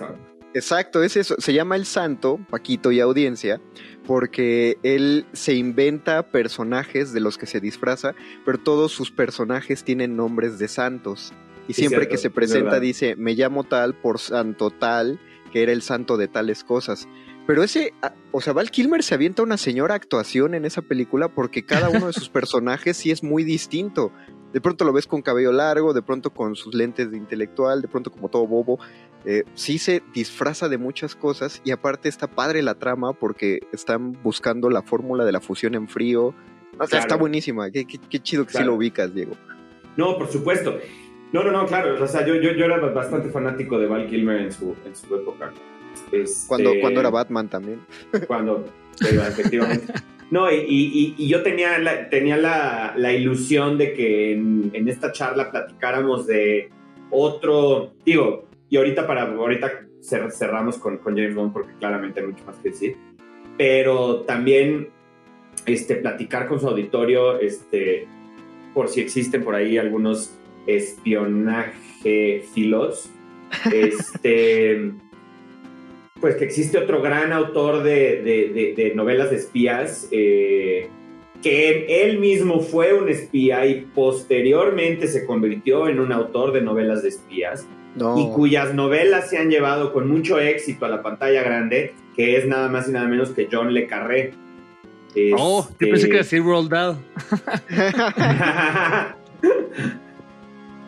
Exacto, es eso. Se llama El Santo, Paquito y audiencia, porque él se inventa personajes de los que se disfraza, pero todos sus personajes tienen nombres de santos. Y Sí, siempre cierto, que se es presenta dice, me llamo tal por santo tal, que era el santo de tales cosas. Pero ese, ah, o sea, Val Kilmer se avienta una señora actuación en esa película porque cada uno de sus <laughs> personajes sí es muy distinto. De pronto lo ves con cabello largo, de pronto con sus lentes de intelectual, de pronto como todo bobo. Eh, sí se disfraza de muchas cosas y aparte está padre la trama porque están buscando la fórmula de la fusión en frío. O sea, Claro. está buenísima. Qué, qué- qué chido que sí Claro. lo ubicas, Diego. No, por supuesto. No, no, no, claro. O sea, yo, yo, yo era bastante fanático de Val Kilmer en su, en su época. Este, Cuando, cuando era Batman también. <laughs> Cuando, sí, efectivamente. No, y, y- y yo tenía la, tenía la, la ilusión de que en, en esta charla platicáramos de otro, digo, y ahorita para ahorita cer- cerramos con, con James Bond porque claramente hay mucho más que decir, pero también este, platicar con su auditorio, este, por si existen por ahí algunos espionaje filos, <laughs> este, pues que existe otro gran autor de, de- de- de novelas de espías, eh, que él mismo fue un espía y posteriormente se convirtió en un autor de novelas de espías No. y cuyas novelas se han llevado con mucho éxito a la pantalla grande, que es nada más y nada menos que John Le Carré. Oh, yo pensé que decir Roald Dahl,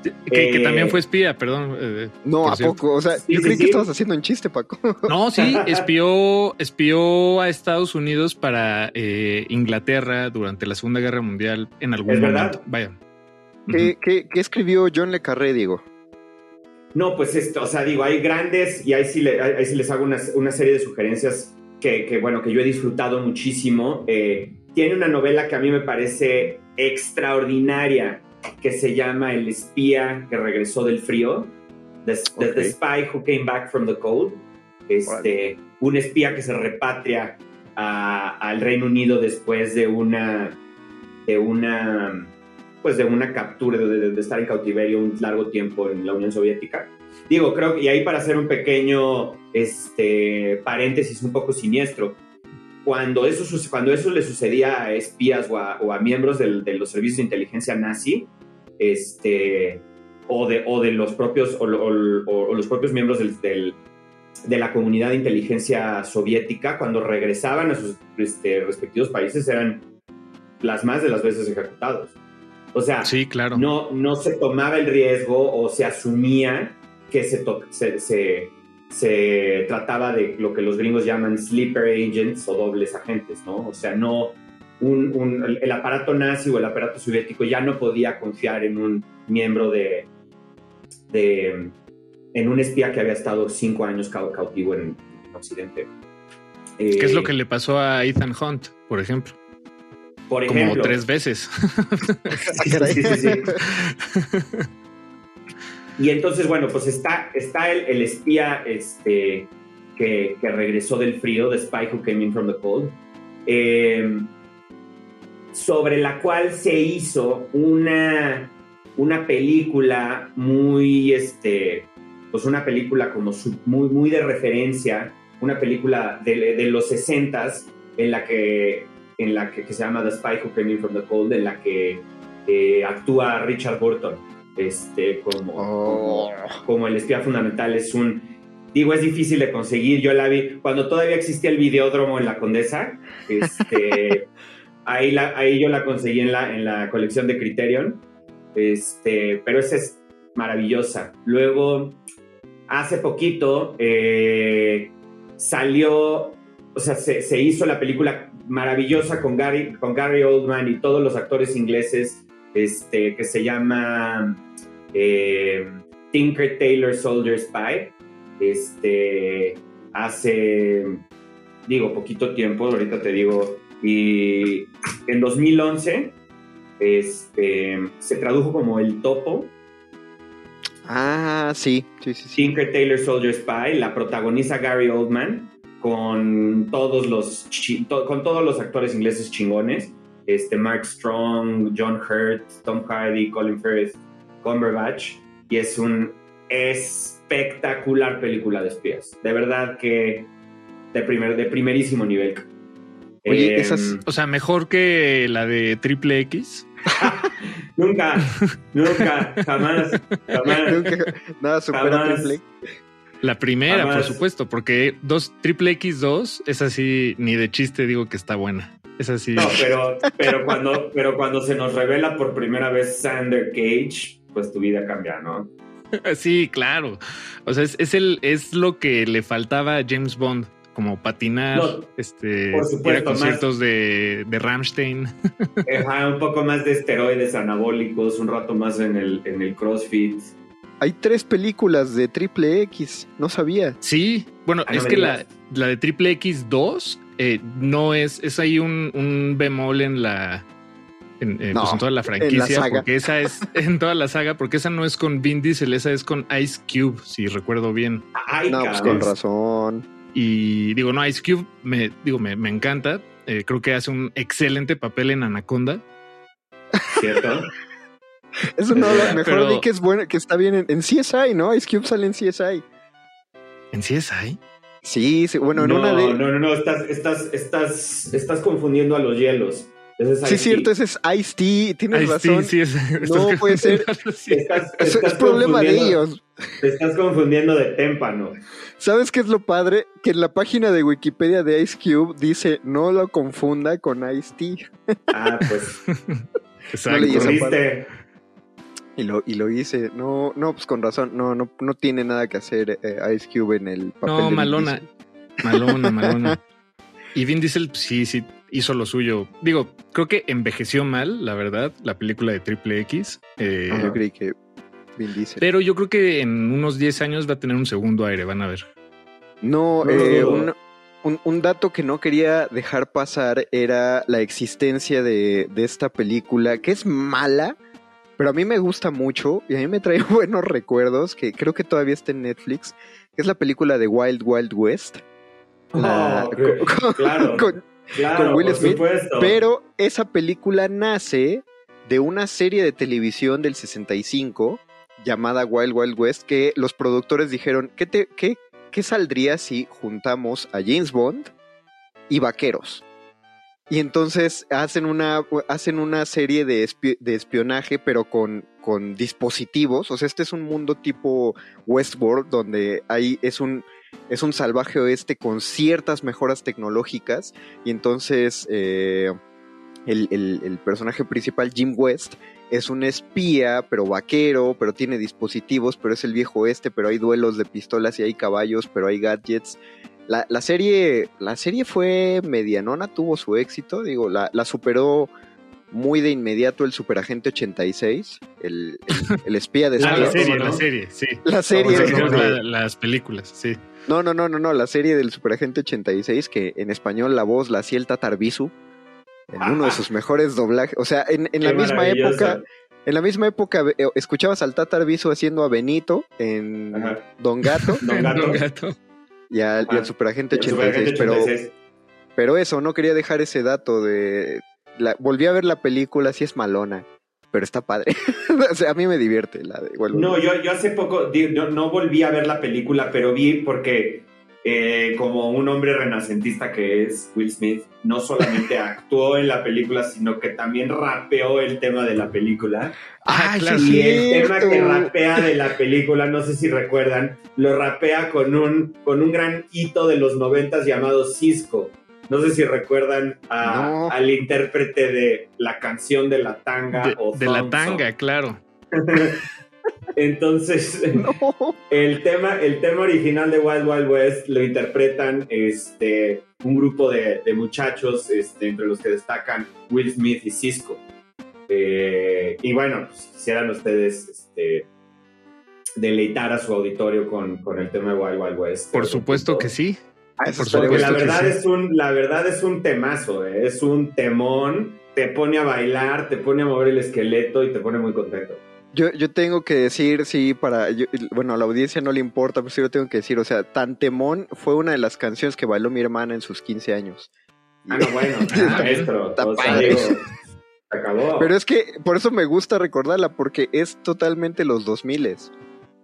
que, que Eh, también fue espía, perdón. eh, no, ¿a cierto. poco? O sea, Sí, yo sí, creí que estabas haciendo un chiste, Paco. <laughs> No, sí, espió, espió a Estados Unidos para eh, Inglaterra durante la Segunda Guerra Mundial en algún ¿Es momento. verdad? Vaya. ¿Qué, qué- qué escribió John Le Carré, Diego? No, pues esto, o sea, digo, hay grandes y ahí sí, le- ahí sí les hago una, una serie de sugerencias que, que, bueno, que yo he disfrutado muchísimo. Eh, tiene una novela que a mí me parece extraordinaria, que se llama El espía que regresó del frío, The. Spy Who Came Back from the Cold. Este, un espía que se repatria al Reino Unido después de una, de una, pues de una captura, de, de- estar en cautiverio un largo tiempo en la Unión Soviética. Digo, creo que, y ahí para hacer un pequeño este, paréntesis un poco siniestro, cuando eso, cuando eso le sucedía a espías o a, o a miembros del- de los servicios de inteligencia nazi, este, o, de, o de los propios, o, o- o los propios miembros del, del- de la comunidad de inteligencia soviética, cuando regresaban a sus este, respectivos países, eran las más de las veces ejecutados. O sea, Sí, claro. no, no se tomaba el riesgo o se asumía que se, se, se- se trataba de lo que los gringos llaman sleeper agents o dobles agentes, ¿no? O sea, no un, un- el, aparato nazi o el aparato soviético ya no podía confiar en un miembro de, de en un espía que había estado cinco años cau- cautivo en, en Occidente. ¿Qué es lo Eh, que le pasó a Ethan Hunt, por ejemplo? Por Como tres veces. <laughs> Sí, sí, sí, sí. Y entonces, bueno, pues está, está el, el espía este, que, que regresó del frío, The Spy Who Came In From The Cold, eh, sobre la cual se hizo una, una película muy, este, pues una película como su- muy, muy de referencia, una película de, de los 60s en la que, en la que, que se llama The Spy Who Came In From The Cold, en la que eh, actúa Richard Burton este, como, Oh. como, como el espía fundamental. Es un, digo, es difícil de conseguir. Yo la vi cuando todavía existía el videódromo en la Condesa. Este, <laughs> ahí, la, ahí yo la conseguí en la, en la colección de Criterion. Este, pero esa es maravillosa. Luego, hace poquito eh, salió o sea, se, se hizo la película maravillosa con Gary, con Gary Oldman y todos los actores ingleses, este, que se llama eh, Tinker Tailor Soldier Spy. Este, hace, digo, poquito tiempo, ahorita te digo, y en 2011 este, se tradujo como El Topo. Ah, sí, sí, sí. sí. Tinker Tailor Soldier Spy, la protagoniza Gary Oldman con todos los con todos los actores ingleses chingones, este Mark Strong, John Hurt, Tom Hardy, Colin Firth, Cumberbatch y es un espectacular película de espías. De verdad que de primer de primerísimo nivel. Oye, Em, esas- O sea, mejor que la de Triple X. <laughs> nunca, nunca, jamás, jamás. <laughs> Nunca- nada supera Jamás. Triple X. La primera, por Jamás. supuesto, porque dos, Triple X2 es así, ni de chiste digo que está buena. Es así. No, pero, pero, cuando, pero cuando se nos revela por primera vez Sander Cage, pues tu vida cambia, ¿no? <laughs> Sí, claro. O sea, es, es el, es lo que le faltaba a James Bond, como patinar, No, este, por ir a conciertos de, de Rammstein. <laughs> Ajá, un poco más de esteroides anabólicos, un rato más en el, en el CrossFit. Hay tres películas de Triple X, no sabía. Sí, bueno, Ah, no es que la, la de Triple X2 eh, no es, es ahí un, un bemol en la. En, eh, No, pues en toda la franquicia, porque esa es <laughs> en toda la saga, porque esa no es con Vin Diesel, esa es con Ice Cube, si recuerdo bien. Ay, no, pues con razón. Y digo, no, Ice Cube me, digo, me, me encanta. Eh, creo que hace un excelente papel en Anaconda. ¿Cierto? <laughs> <laughs> Eso no, lo- <laughs> mejor Pero- di que es bueno, que está bien en, en CSI, ¿no? Ice Cube sale en CSI. ¿En CSI? Sí, sí, bueno, en no, una de. no, no, no, estás, estás, estás, estás confundiendo a los hielos. Es sí, Ice-T. cierto, ese es Ice-T, tienes Ice-T, razón. sí, es, No puede ser. Estás, estás es problema de ellos. Te estás confundiendo de témpano. ¿Sabes qué es lo padre? Que en la página de Wikipedia de Ice Cube dice no lo confunda con Ice-T. Ah, pues, <laughs> Exacto. ¿viste? Y lo, y lo hice. No, no, pues con razón. No, no, no tiene nada que hacer eh, Ice Cube en el papel. No, de malona. Malona, malona. <laughs> Y Vin Diesel, pues, sí, sí, hizo lo suyo. Digo, creo que envejeció mal, la verdad, la película de Triple X. Eh, Yo creí que Vin Diesel. pero yo creo que en unos 10 años va a tener un segundo aire, van a ver. No, No, eh, un, un- un dato que no quería dejar pasar era la existencia de, de esta película, que es mala, pero a mí me gusta mucho y a mí me trae <laughs> buenos recuerdos, que creo que todavía está en Netflix, que es la película de Wild Wild West. La- Oh, con- con- claro, con- claro, con Will Smith, supuesto. pero esa película nace de una serie de televisión del 65 llamada Wild Wild West que los productores dijeron, ¿qué, te, qué, qué saldría si juntamos a James Bond y vaqueros? Y entonces hacen una, hacen una serie de, de espionaje, pero con, con dispositivos. O sea, este es un mundo tipo Westworld, donde ahí es un, es un salvaje oeste con ciertas mejoras tecnológicas. Y entonces eh, el, el- el personaje principal, Jim West, es un espía, pero vaquero, pero tiene dispositivos, pero es el viejo oeste, pero hay duelos de pistolas y hay caballos, pero hay gadgets. La, la serie, la serie fue medianona, tuvo su éxito, digo, la, la superó muy de inmediato el Superagente 86, el, el, el espía de Ah, <laughs> la serie, la serie, sí. La serie, las películas, sí. no, no, no, no, no, la serie del Superagente 86, que en español la voz la hacía el Tatarbisu, en uno de sus mejores doblajes, o sea, en, en la misma época, en la misma época eh, escuchabas al Tatar Bisu haciendo a Benito en Ajá. Don Gato <laughs> Don Gato. Don Gato. Y al, y al Ah, Superagente El 86, Superagente pero, 86. pero eso, no quería dejar ese dato de... La, volví a ver la película, sí es malona, pero está padre. <laughs> o sea, a mí me divierte la de igual. No, yo, yo hace poco no volví a ver la película, pero vi porque eh, como un hombre renacentista que es Will Smith, no solamente <laughs> actuó en la película, sino que también rapeó el tema de la película. ¡Ah, claro. sí Y el tema que rapea de la película, no sé si recuerdan, lo rapea con un, con un gran hito de los noventas llamado Cisco. No sé si recuerdan a- No. al intérprete de la canción de la tanga De, o de la tanga, claro. <laughs> Entonces, <laughs> el, tema, el tema original de Wild Wild West lo interpretan este, un grupo de, de muchachos, este, entre los que destacan Will Smith y Cisco. Eh, y bueno, pues, quisieran ustedes este, deleitar a su auditorio con, con el tema de Wild Wild West. Por supuesto que sí. Ah, Por la verdad, sí. es un, la verdad es un temazo, eh, es un temón, te pone a bailar, te pone a mover el esqueleto y te pone muy contento. Yo, yo tengo que decir, sí, para. yo- bueno, a la audiencia no le importa, pero sí lo tengo que decir. O sea, Tantemón fue una de las canciones que bailó mi hermana en sus 15 años. Ah, no, bueno, <laughs> Ah, maestro, está padre. se acabó. Pero es que por eso me gusta recordarla, porque es totalmente los 2000 es.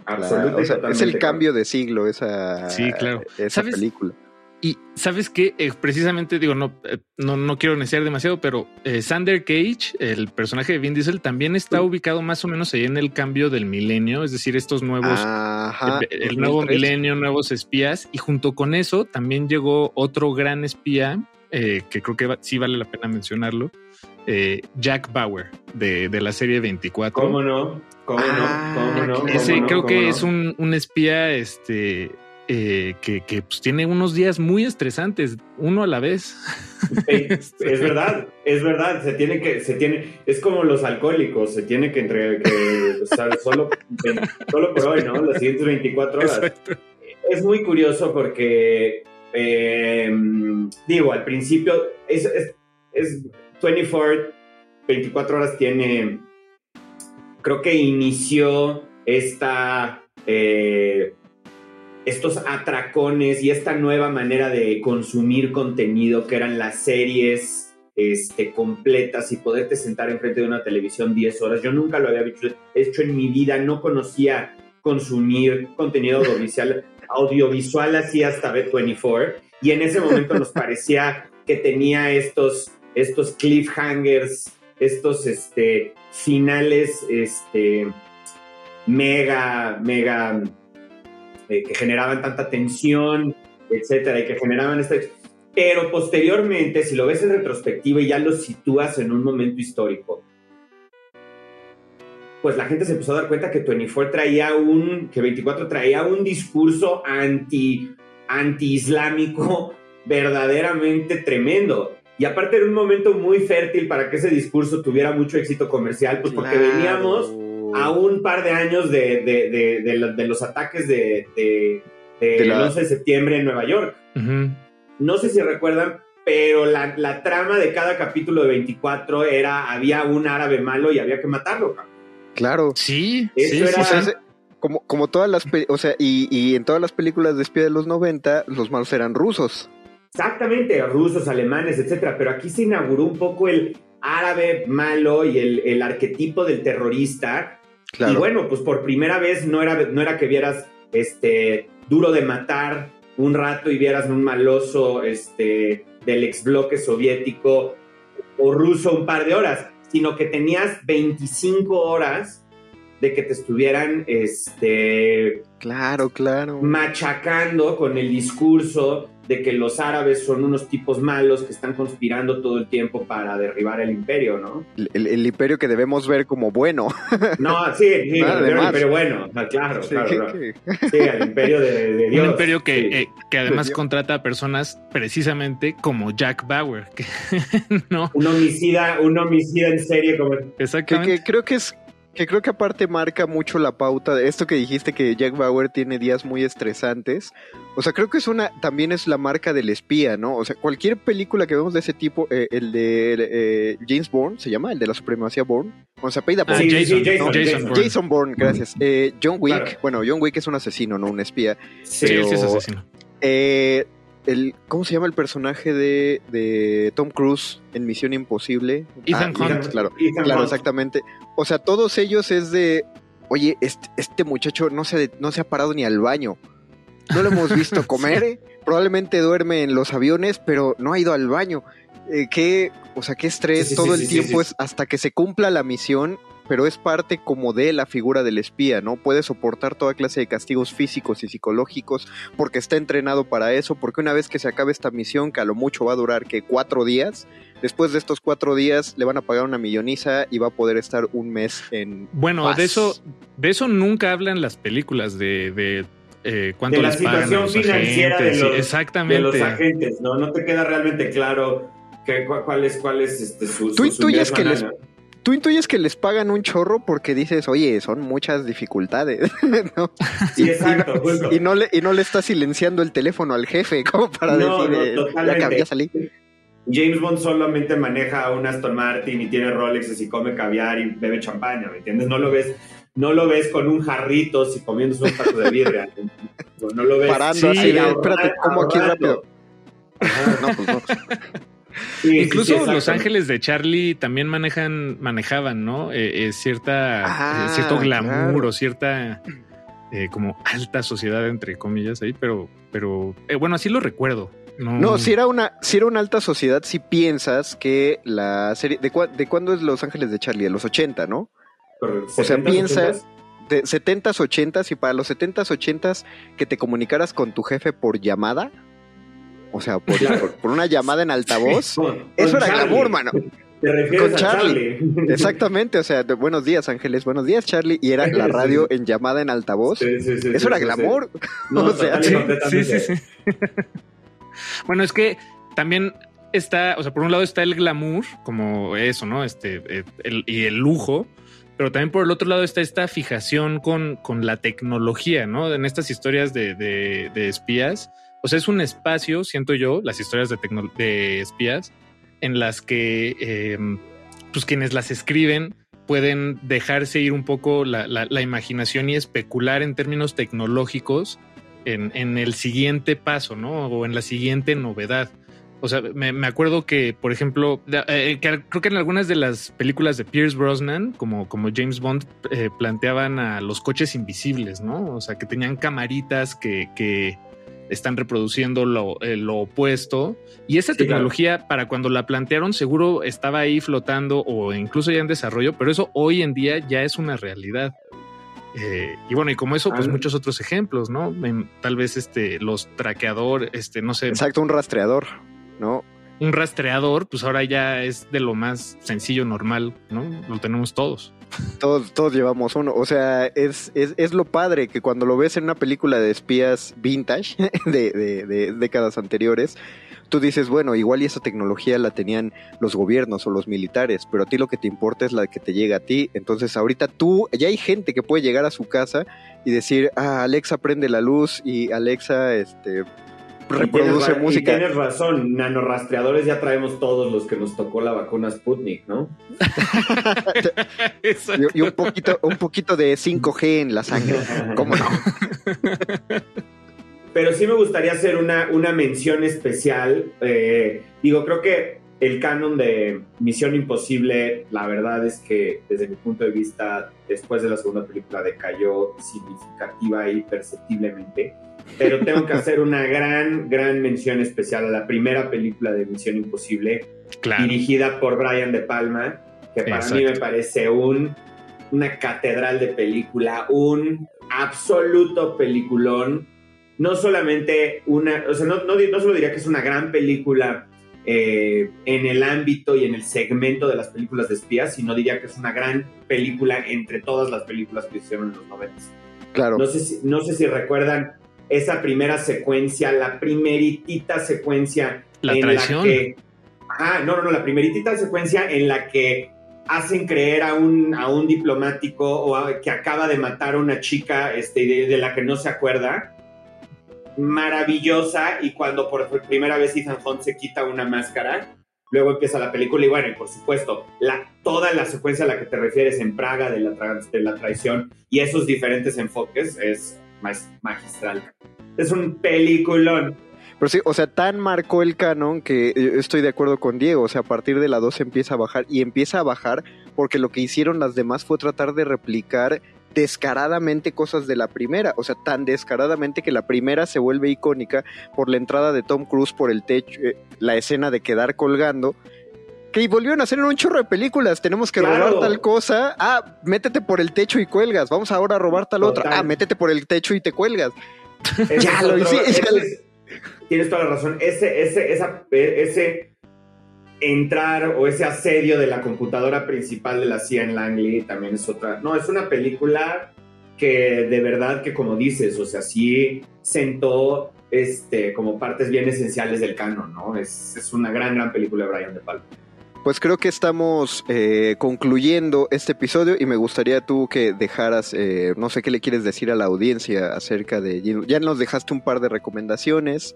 Absoluta y o sea, es el cambio de siglo esa, Sí, claro. esa ¿Sabes? película. Y sabes qué, Eh, precisamente digo, no, eh, no, no quiero neciar demasiado, pero eh, Sander Cage, el personaje de Vin Diesel, también está ubicado más o menos ahí en el cambio del milenio, es decir, estos nuevos, Ajá. el, el nuevo 2003. milenio, nuevos espías, y junto con eso también llegó otro gran espía, eh, que creo que va- sí vale la pena mencionarlo, eh, Jack Bauer, de, de la serie 24. ¿Cómo no? ¿Cómo Ah, no? ¿Cómo no? ¿Cómo Ese no? creo ¿Cómo que no? es un, un espía este, eh, que, que, pues, tiene unos días muy estresantes, uno a la vez. <laughs> Es verdad, es verdad, se tiene que, se tiene, es como los alcohólicos, se tiene que entre, que, o sea, solo, solo por hoy, ¿no? Las siguientes 24 horas. Exacto. Es muy curioso porque, eh, digo, al principio, es, es, es 24, 24 horas tiene, creo que inició esta, eh, estos atracones y esta nueva manera de consumir contenido que eran las series este, completas y poderte sentar enfrente de una televisión 10 horas. Yo nunca lo había hecho, en mi vida, no conocía consumir contenido audiovisual, <laughs> audiovisual así hasta B24 y en ese momento nos parecía que tenía estos, estos cliffhangers, estos este, finales este, mega, mega eh, que generaban tanta tensión, etcétera, y que generaban esta. Pero posteriormente, si lo ves en retrospectiva y ya lo sitúas en un momento histórico, pues la gente se empezó a dar cuenta que 24 traía un, que 24 traía un discurso anti, anti-islámico verdaderamente tremendo. Y aparte era un momento muy fértil para que ese discurso tuviera mucho éxito comercial, pues porque Claro. veníamos a un par de años de, de, de, de lo- de los ataques de, de, de De la- el 11 de septiembre en Nueva York. No sé si recuerdan, pero la, la trama de cada capítulo de 24 era, había un árabe malo y había que matarlo. cabrón. Claro. Sí, Eso sí, era- sí, O sea, sí. ese- como, como todas las, o sea, y, y en todas las películas de espía de los 90, los malos eran rusos. Exactamente, rusos, alemanes, etcétera. Pero aquí se inauguró un poco el árabe malo y el, el arquetipo del terrorista. Y bueno, pues por primera vez no era, no era que vieras este duro de matar un rato y vieras un maloso este, del ex bloque soviético o ruso un par de horas, sino que tenías 25 horas de que te estuvieran este, Claro, claro. machacando con el discurso de que los árabes son unos tipos malos que están conspirando todo el tiempo para derribar el imperio, ¿no? El, el- el imperio que debemos ver como bueno. <laughs> No, sí, sí, más. imperio bueno, claro, Sí, claro, Sí, al imperio de, de <laughs> Dios. Un imperio que, Sí. eh, que además contrata a personas precisamente como Jack Bauer. que- <laughs> no, Un homicida, un homicida en serie como... que, exactamente. que creo que es que creo que aparte marca mucho la pauta de esto que dijiste que Jack Bauer tiene días muy estresantes. O sea, creo que es una también es la marca del espía, ¿no? O sea, cualquier película que vemos de ese tipo, eh, el de eh, James Bourne se llama, el de la supremacía Bourne, o sea, Ah, Bourne. Sí, Jason, Jason, no, Jason Jason Bourne. Jason Bourne, gracias. Eh, John Wick, Claro. bueno, John Wick es un asesino, no un espía. Sí, pero- sí es asesino. Eh, el, ¿Cómo se llama el personaje de, de Tom Cruise en Misión Imposible? Ethan Ah, Hunt. Claro, Ethan claro, Hunt. exactamente. O sea, todos ellos es de, oye, este, este muchacho no se, no se ha parado ni al baño. No lo hemos visto <laughs> comer. Probablemente duerme en los aviones, pero no ha ido al baño. Eh, qué, o sea, qué estrés Sí, sí, todo sí, el sí, sí, tiempo sí. es hasta que se cumpla la misión. Pero es parte como de la figura del espía, ¿no? Puede soportar toda clase de castigos físicos y psicológicos porque está entrenado para eso, porque una vez que se acabe esta misión, que a lo mucho va a durar que cuatro días, después de estos cuatro días le van a pagar una milloniza y va a poder estar un mes en. Bueno, paz. de eso, de eso nunca hablan las películas de, de eh, cuánto de la les pagan a situación los financiera agentes. de los, sí, exactamente. de los agentes, ¿no? No te queda realmente claro que, cu- cuál es, cuál es este, su, Tú su- su intuyes ingreso que les- anual. Tú intuyes que les pagan un chorro porque dices, oye, son muchas dificultades, <laughs> ¿no? <laughs> Sí, exacto, justo. Y no le, y no le está silenciando el teléfono al jefe, <laughs> como para No, decir, no, ya, ya salí. James Bond solamente maneja un Aston Martin y tiene Rolexes y come caviar y bebe champaña, ¿me entiendes? No lo ves, no lo ves con un jarrito y comiéndose un taco de birria. No lo ves Parando Sí, así de, espérate, ¿cómo aquí rápido? No, pues no. Sí, Incluso sí, los ángeles de Charlie también manejan, manejaban, ¿no? Eh, eh, cierta, Ah, eh, cierto glamour claro. o cierta eh, como alta sociedad, entre comillas, ahí, pero, pero eh, bueno, así lo recuerdo. No, No, si era una, si era una alta sociedad, si piensas que la serie, ¿de, cua- de cuándo es Los Ángeles de Charlie? De los 80, ¿no? O sea, 70s, piensa- 80s. De 70s, 80s y para los 70s, 80s que te comunicaras con tu jefe por llamada. O sea, por, por- por una llamada en altavoz. Con- Eso con era Charlie. glamour, mano. Te refieres Con a Charlie. Charlie. Exactamente, o sea, de buenos días Ángeles, buenos días Charlie, y era la radio sí. en llamada en altavoz. Sí, sí, sí, Eso sí, era sí, sí. glamour. No, <laughs> O sea, Sí, sí, sí, <laughs> sí. bueno, es que también está, o sea, por un lado está el glamour, como eso, ¿no? Este, eh, el- y el lujo, pero también por el otro lado está esta fijación con, con la tecnología, ¿no? En estas historias de, de- de espías. O sea, es un espacio, siento yo, las historias de, de espías, en las que eh, pues quienes las escriben pueden dejarse ir un poco la, la- imaginación y especular en términos tecnológicos en, en el siguiente paso, ¿no? O en la siguiente novedad. O sea, me, me acuerdo que, por ejemplo, eh, creo que en algunas de las películas de Pierce Brosnan, como, como James Bond, eh, planteaban a los coches invisibles, ¿no? O sea, que tenían camaritas que, que están reproduciendo lo, eh, lo opuesto. Y esa Sí, claro. tecnología, para cuando la plantearon, seguro estaba ahí flotando o incluso ya en desarrollo, pero eso hoy en día ya es una realidad. Eh, y bueno, y como eso, pues Ah. muchos otros ejemplos, ¿no? Tal vez este, los traqueadores, este, no sé, Exacto, un rastreador, ¿no? un rastreador, pues ahora ya es de lo más sencillo, normal, ¿no? Lo tenemos todos. Todos, todos llevamos uno. O sea, es, es, es lo padre que cuando lo ves en una película de espías vintage <laughs> de, de- de décadas anteriores, tú dices, bueno, igual y esa tecnología la tenían los gobiernos o los militares, pero a ti lo que te importa es la que te llega a ti. Entonces ahorita tú, ya hay gente que puede llegar a su casa y decir, ah, Alexa prende la luz y Alexa, este, Y reproduce tienes música. Y tienes razón, nanorastreadores ya traemos todos los que nos tocó la vacuna Sputnik, ¿no? Y, y un poquito, un poquito de 5G en la sangre. ¿Cómo no? <laughs> Pero sí me gustaría hacer una, una mención especial. eh, digo, creo que el canon de Misión Imposible, la verdad es que desde mi punto de vista, después de la segunda película decayó significativa y perceptiblemente. Pero tengo que <laughs> hacer una gran, gran mención especial a la primera película de Misión Imposible, Claro. dirigida por Brian De Palma, que para mí me parece un, una catedral de película, un absoluto peliculón. No solamente una, o sea, no, no, no solo diría que es una gran película eh, en el ámbito y en el segmento de las películas de espías, sino diría que es una gran película entre todas las películas que hicieron en los 90. Claro. No sé si, no sé si recuerdan esa primera secuencia, la primeritita secuencia La en traición. la que. Ajá, no, no, no, la primeritita secuencia en la que hacen creer a un, a un diplomático o a- que acaba de matar a una chica este, de, de la que no se acuerda. Maravillosa, y cuando por primera vez Ethan Hunt se quita una máscara, luego empieza la película, y bueno, y por supuesto, la, toda la secuencia a la que te refieres en Praga de la, de la traición y esos diferentes enfoques es magistral. Es un peliculón. Pero sí, o sea, tan marcó el canon que yo estoy de acuerdo con Diego. O sea, a partir de la 2 empieza a bajar y empieza a bajar porque lo que hicieron las demás fue tratar de replicar descaradamente cosas de la primera. O sea, tan descaradamente que la primera se vuelve icónica por la entrada de Tom Cruise por el techo, eh, la escena de quedar colgando. Que volvieron a hacer en un chorro de películas. Tenemos que Claro. robar tal cosa. Ah, métete por el techo y cuelgas. Vamos ahora a robar tal otra. Ah, métete por el techo y te cuelgas. <laughs> Ya lo es- Tienes toda la razón. Ese, ese, esa, ese entrar o ese asedio de la computadora principal de la CIA en Langley también es otra. No, es una película que de verdad que como dices, o sea, sí sentó este, como partes bien esenciales del canon, ¿no? Es, es una gran, gran película de Brian De Palma. Pues creo que estamos eh, concluyendo este episodio y me gustaría tú que dejaras, eh, no sé qué le quieres decir a la audiencia acerca de... Ya nos dejaste un par de recomendaciones,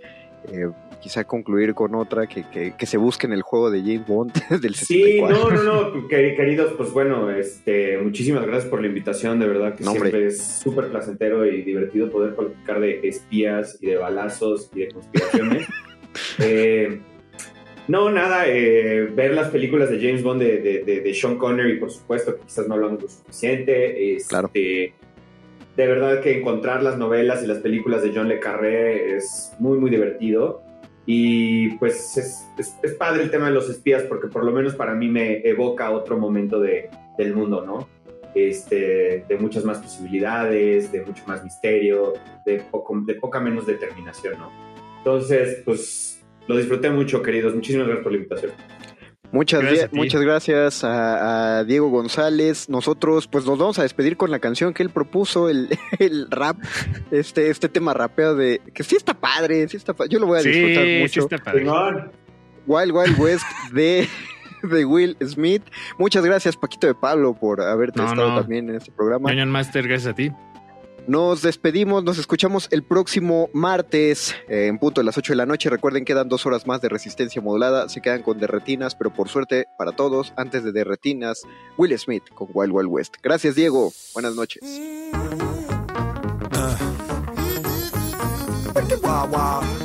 eh, quizá concluir con otra, que, que, que se busque en el juego de James Bond <laughs> del Sí, 64. no, no, no, quer- queridos, pues bueno, este, muchísimas gracias por la invitación, de verdad que No, hombre. siempre es súper placentero y divertido poder platicar de espías y de balazos y de conspiraciones. <laughs> Eh, no, nada, eh, ver las películas de James Bond de, de- de- de Sean Connery, por supuesto, quizás no hablamos lo suficiente. este, Claro. De verdad que encontrar las novelas y las películas de John Le Carré es muy, muy divertido. Y pues es, es- es padre el tema de los espías porque por lo menos para mí me evoca otro momento de, del mundo, ¿no? Este, de muchas más posibilidades, de mucho más misterio, de, poco, de poca menos determinación, ¿no? Entonces, pues lo disfruté mucho, queridos. Muchísimas gracias por la invitación. Muchas, Gracias muchas gracias a, a Diego González. Nosotros pues nos vamos a despedir con la canción que él propuso, el, <laughs> el rap, este, este tema rapeo de... que sí está padre, sí está pa- Yo lo voy a disfrutar Sí, sí mucho. está padre. Wild Wild West de, <laughs> de Will Smith. Muchas gracias, Paquito de Pablo, por haberte No, estado no. también en este programa. Master, gracias a ti. Nos despedimos, nos escuchamos el próximo martes eh, en punto de las 8 de la noche. Recuerden, quedan dos horas más de resistencia modulada. Se quedan con Derretinas, pero por suerte para todos, antes de Derretinas, Will Smith con Wild Wild West. Gracias, Diego. Buenas noches. Wicked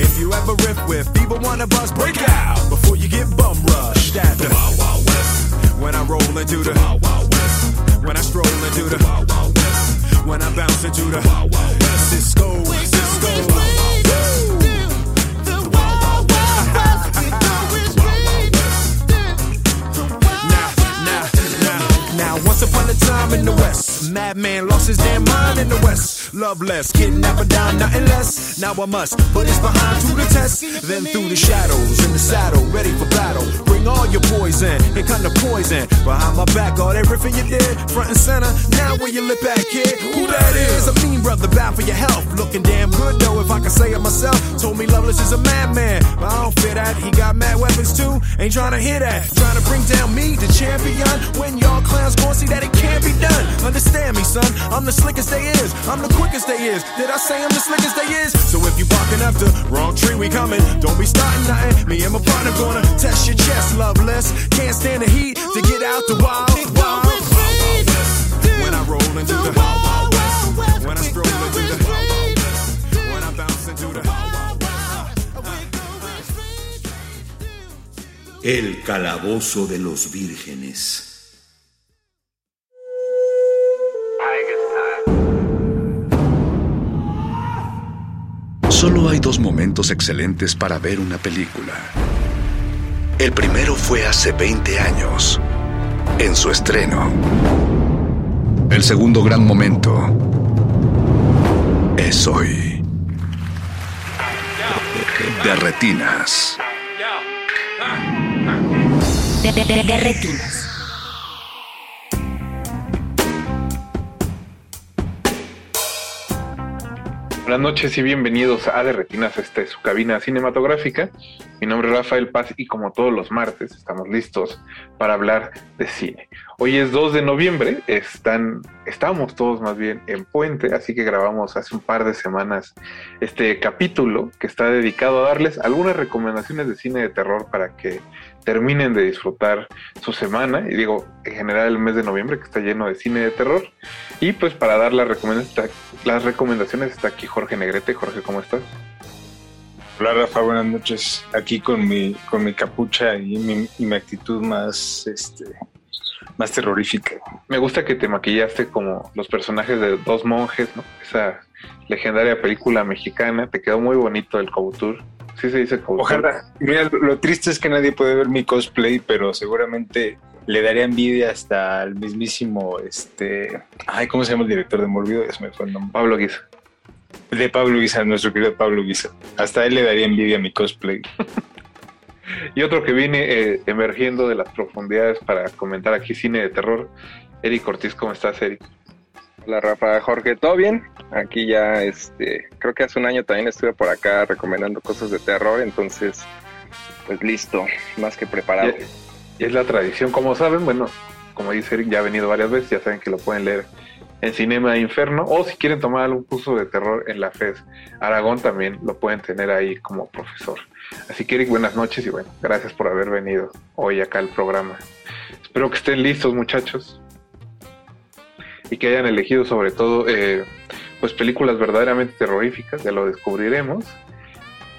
If you ever riff with either one of us, break out before you get bum rushed at the Wild Wild West. When I roll into the Wild Wild West. When I stroll into the Wild Wild West. When I bounce into the Wild Wild West. Cisco, Cisco. Once upon a time in the West, madman lost his damn mind in the West. Love Loveless, kidnapper down, nothing less. Now I must put his behind to the test. Then through the shadows, in the saddle, ready for battle. Bring all your poison, here kind of poison. Behind my back, all everything you did, front and center. Now where you lip at, kid? Who that is? A mean brother, bound for your health. Looking damn good though, if I can say it myself. Told me Loveless is a madman, but I don't fit that. He got mad weapons too. Ain't trying to hear that. Trying to bring down me, the champion. When y'all clowns gon' see that it can't be done. Understand me, son. I'm the slickest they is. I'm the quickest they is. Did I say I'm the slickest they is? So if you barking up the wrong tree, we coming. Don't be starting nothing. Me and my partner gonna test your chest, loveless. Can't stand the heat to get out the wild, wild, wild, wild west. When I roll into the wild, wild west. When I stroll into the wild, wild west. When I bounce into the wild, wild west. El calabozo de los vírgenes. Solo hay dos momentos excelentes para ver una película. El primero fue hace 20 años, en su estreno. El segundo gran momento es hoy. De retinas. Buenas noches y bienvenidos a De Retinas, su cabina cinematográfica. Mi nombre es Rafael Paz y como todos los martes estamos listos para hablar de cine. Hoy es 2 de noviembre, están, estamos todos más bien en puente, así que grabamos hace un par de semanas este capítulo que está dedicado a darles algunas recomendaciones de cine de terror para que terminen de disfrutar su semana, y digo, en general el mes de noviembre que está lleno de cine de terror, y pues para dar las recomendaciones, las recomendaciones está aquí Jorge Negrete. Jorge, ¿cómo estás? Hola Rafa, buenas noches. Aquí con mi, con mi capucha y mi, y mi actitud más, este, más terrorífica. Me gusta que te maquillaste como los personajes de dos monjes, ¿no? Esa legendaria película mexicana. Te quedó muy bonito el Couture. Sí se dice Couture. Ojalá. Mira, lo, triste es que nadie puede ver mi cosplay, pero seguramente le daría envidia hasta el mismísimo, este, ay, ¿cómo se llama el director de Morbido? Me fue el nombre. Pablo Guisa. De Pablo Guisa, nuestro querido Pablo Guisa. Hasta él le daría envidia a mi cosplay. <laughs> Y otro que viene eh, emergiendo de las profundidades para comentar aquí cine de terror, Eric Ortiz, ¿cómo estás, Eric? Hola Rafa, Jorge, ¿todo bien? Aquí ya, este, creo que hace un año también estuve por acá recomendando cosas de terror, entonces, pues listo, más que preparado. Y es la tradición, como saben, bueno, como dice Eric, ya ha venido varias veces, ya saben que lo pueden leer en Cinema Inferno, o si quieren tomar algún curso de terror en la FES Aragón, también lo pueden tener ahí como profesor. Así que Eric, buenas noches y bueno, gracias por haber venido hoy acá al programa. Espero que estén listos muchachos y que hayan elegido sobre todo eh, pues películas verdaderamente terroríficas, ya lo descubriremos.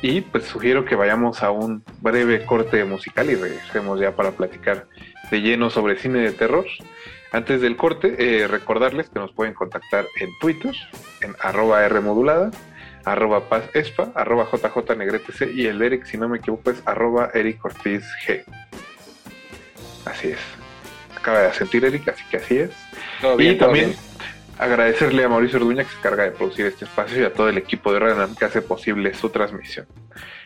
Y pues sugiero que vayamos a un breve corte musical y regresemos ya para platicar de lleno sobre cine de terror. Antes del corte, eh, recordarles que nos pueden contactar en Twitter, en arroba Rmodulada, arroba Paz Espa, arroba JJ Negrete y el Eric, si no me equivoco, es arroba Eric Ortiz G. Así es. Acaba de sentir Eric, así que así es. Todo bien, y todo también bien. agradecerle a Mauricio Orduña que se encarga de producir este espacio y a todo el equipo de Renan que hace posible su transmisión.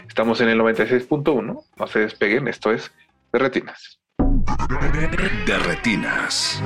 Estamos en el 96.1, no se despeguen, esto es de Retinas. De retinas.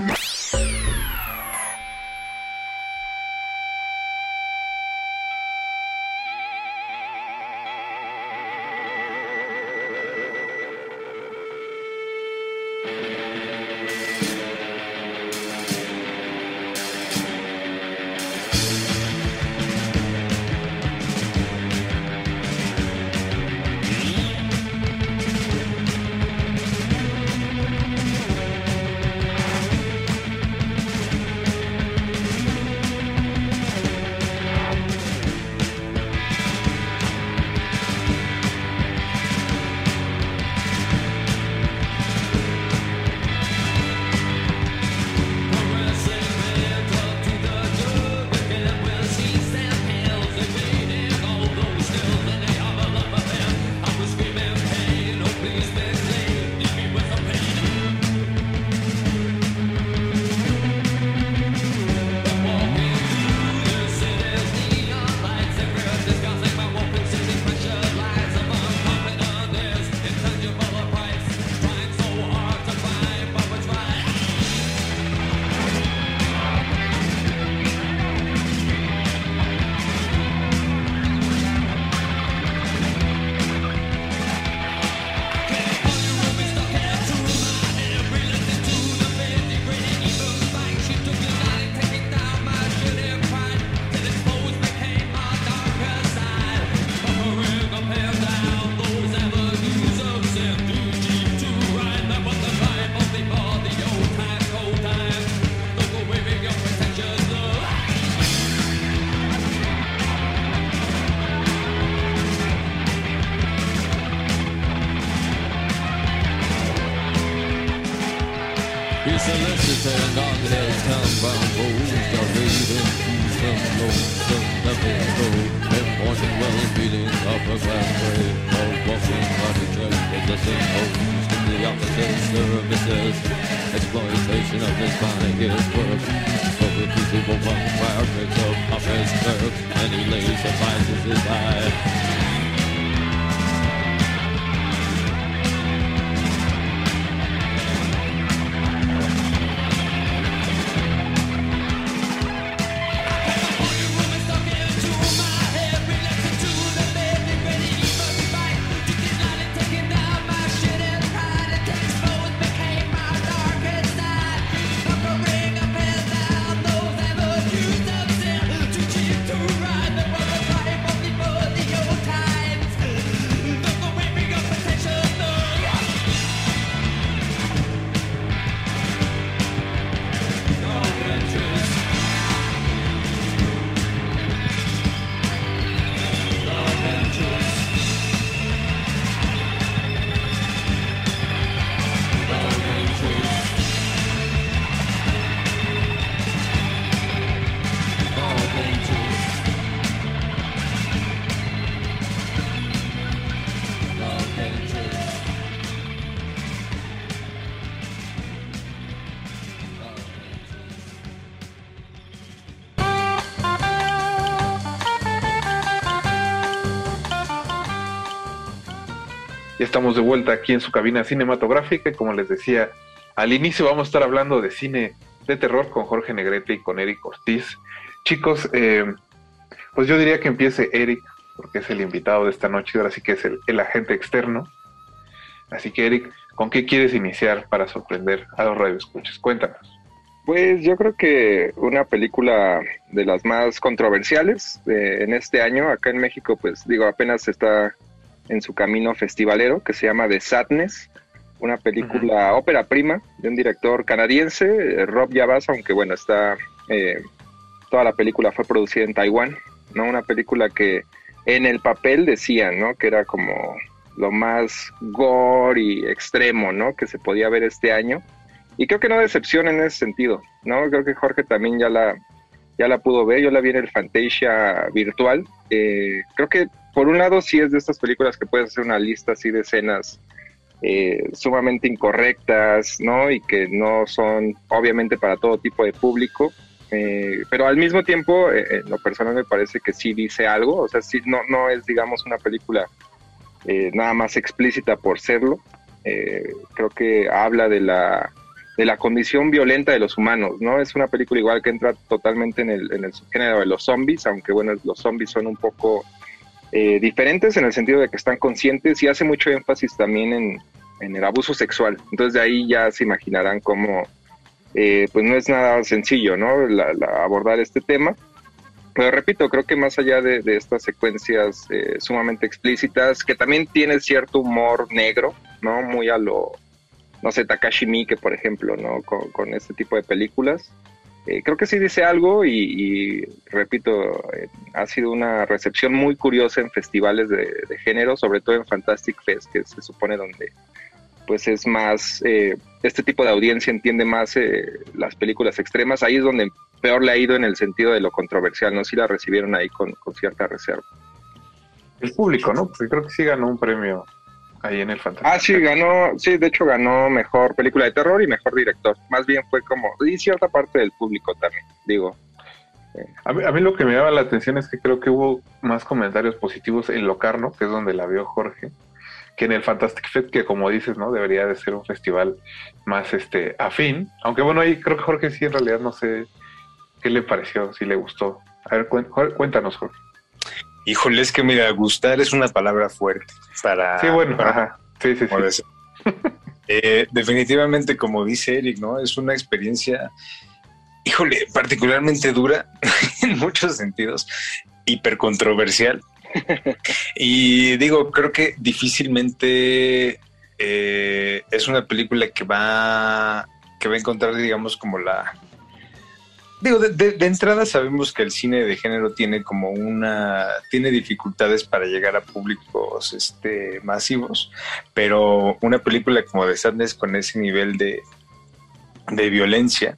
Estamos de vuelta aquí en su cabina cinematográfica y como les decía, al inicio vamos a estar hablando de cine de terror con Jorge Negrete y con Eric Ortiz. Chicos, eh, pues yo diría que empiece Eric, porque es el invitado de esta noche ahora sí que es el, el agente externo. Así que Eric, ¿con qué quieres iniciar para sorprender a los radioescuchas? Cuéntanos. Pues yo creo que una película de las más controversiales eh, en este año, acá en México, pues digo, apenas está en su camino festivalero, que se llama The Sadness, una película ópera prima de un director canadiense, eh, Rob Yabas, aunque bueno, está, eh, toda la película fue producida en Taiwán, ¿no? Una película que en el papel decían, ¿no? Que era como lo más gore y extremo, ¿no? Que se podía ver este año. Y creo que no decepciona en ese sentido, ¿no? Creo que Jorge también ya la, ya la pudo ver, yo la vi en el Fantasia virtual. Eh, creo que por un lado sí es de estas películas que puedes hacer una lista así de escenas eh, sumamente incorrectas, ¿no? Y que no son obviamente para todo tipo de público. Eh, pero al mismo tiempo, eh, en lo personal me parece que sí dice algo, o sea, sí, no, no es, digamos, una película nada más explícita por serlo. Creo que habla de la, de la condición violenta de los humanos, ¿no? Es una película igual que entra totalmente en el, en el subgénero de los zombies, aunque bueno, los zombies son un poco eh, diferentes en el sentido de que están conscientes y hace mucho énfasis también en, en el abuso sexual. Entonces de ahí ya se imaginarán cómo, eh, pues no es nada sencillo, ¿no? La- la- abordar este tema. Pero repito, creo que más allá de, estas secuencias eh, sumamente explícitas, que también tiene cierto humor negro, ¿no? Muy a lo, no sé, Takashi Miike, por ejemplo, ¿no? Con, este tipo de películas. Eh, creo que sí dice algo y, y, repito, eh, ha sido una recepción muy curiosa en festivales de, género, sobre todo en Fantastic Fest, que se supone donde pues es más, eh, este tipo de audiencia entiende más eh, las películas extremas, ahí es donde peor le ha ido en el sentido de lo controversial, ¿no? Si la recibieron ahí con, con cierta reserva. El público, ¿no? Porque creo que sí ganó un premio ahí en el Fantástico. Ah, sí, ganó, sí, de hecho ganó mejor película de terror y mejor director. Más bien fue como, y cierta parte del público también, digo. A mí, a mí lo que me llama la atención es que creo que hubo más comentarios positivos en Locarno, que es donde la vio Jorge, que en el Fantastic Fest, que como dices, ¿no? Debería de ser un festival más este afín. Aunque bueno, ahí creo que Jorge sí en realidad no sé qué le pareció, si le gustó. A ver, cuéntanos, Jorge. Híjole, es que mira, gustar es una palabra fuerte para... Sí, bueno, para- ajá. Sí, sí, como sí. decir. <laughs> Eh, definitivamente, como dice Eric, ¿no? Es una experiencia, híjole, particularmente dura <laughs> en muchos sentidos, hipercontroversial. <laughs> y digo, creo que difícilmente eh, es una película que va, que va a encontrar, digamos, como la, Digo, de, de- de entrada sabemos que el cine de género tiene como una, tiene dificultades para llegar a públicos este, masivos, pero una película como The Sadness con ese nivel de, de violencia,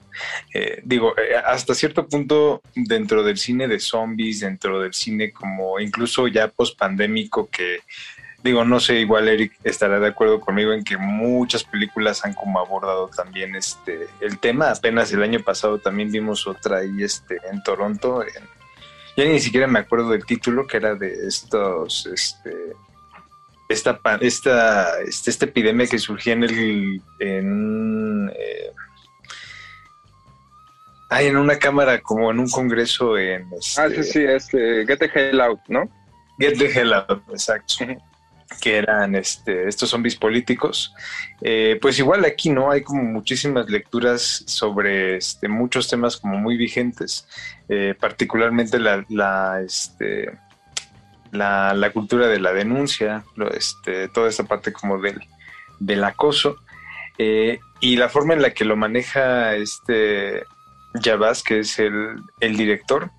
eh, digo, eh, hasta cierto punto dentro del cine de zombies, dentro del cine como incluso ya post pandémico que digo, no sé, igual Eric estará de acuerdo conmigo en que muchas películas han como abordado también este el tema. Apenas el año pasado también vimos otra ahí este en Toronto. en- ya ni siquiera me acuerdo del título que era de estos este esta esta este, esta epidemia que surgía en el en eh, ay, en una cámara como en un congreso en Ah, sí, sí, este, Get the Hell Out, ¿no? Get the Hell Out, exacto. Que eran este, estos zombies políticos. Eh, pues igual aquí, ¿no? Hay como muchísimas lecturas sobre este, muchos temas como muy vigentes, eh, particularmente la, este, la, la cultura de la denuncia, este, toda esta parte como del, del acoso, eh, y la forma en la que lo maneja este que es el, el director,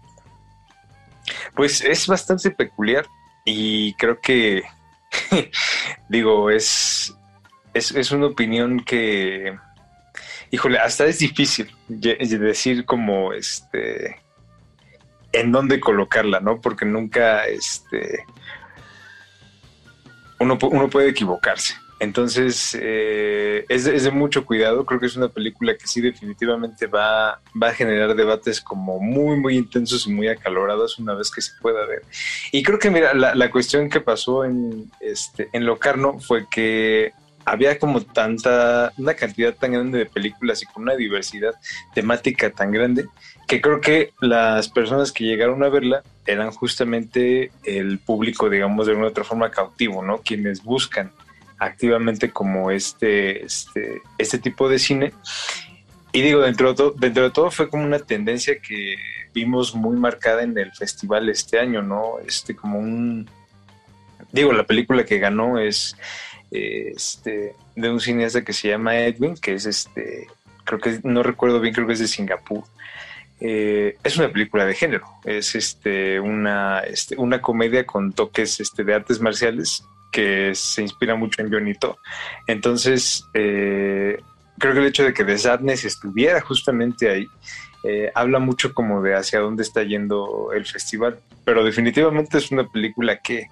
pues es bastante peculiar y creo que, <laughs> digo, es, es, es una opinión que, híjole, hasta es difícil decir como, este, en dónde colocarla, ¿no? Porque nunca, este, uno, uno puede equivocarse Entonces, eh, es, de, es, de, mucho cuidado. Creo que es una película que sí definitivamente va, va a generar debates como muy, muy intensos y muy acalorados una vez que se pueda ver. Y creo que, mira, la, la cuestión que pasó en, este, en Locarno fue que había como tanta, una cantidad tan grande de películas y con una diversidad temática tan grande que creo que las personas que llegaron a verla eran justamente el público, digamos, de una otra forma cautivo, ¿no? Quienes buscan activamente como este, este, este tipo de cine. Y digo, dentro de, todo, dentro de todo fue como una tendencia que vimos muy marcada en el festival este año, ¿no? Este, como un... Digo, la película que ganó es este, de un cineasta que se llama Edwin, que es este, creo que no recuerdo bien, creo que es de Singapur. Eh, es una película de género, es este, una, este, una comedia con toques este, de artes marciales que se inspira mucho en Jonito. Entonces, eh, creo que el hecho de que The Sadness estuviera justamente ahí eh, habla mucho como de hacia dónde está yendo el festival, pero definitivamente es una película que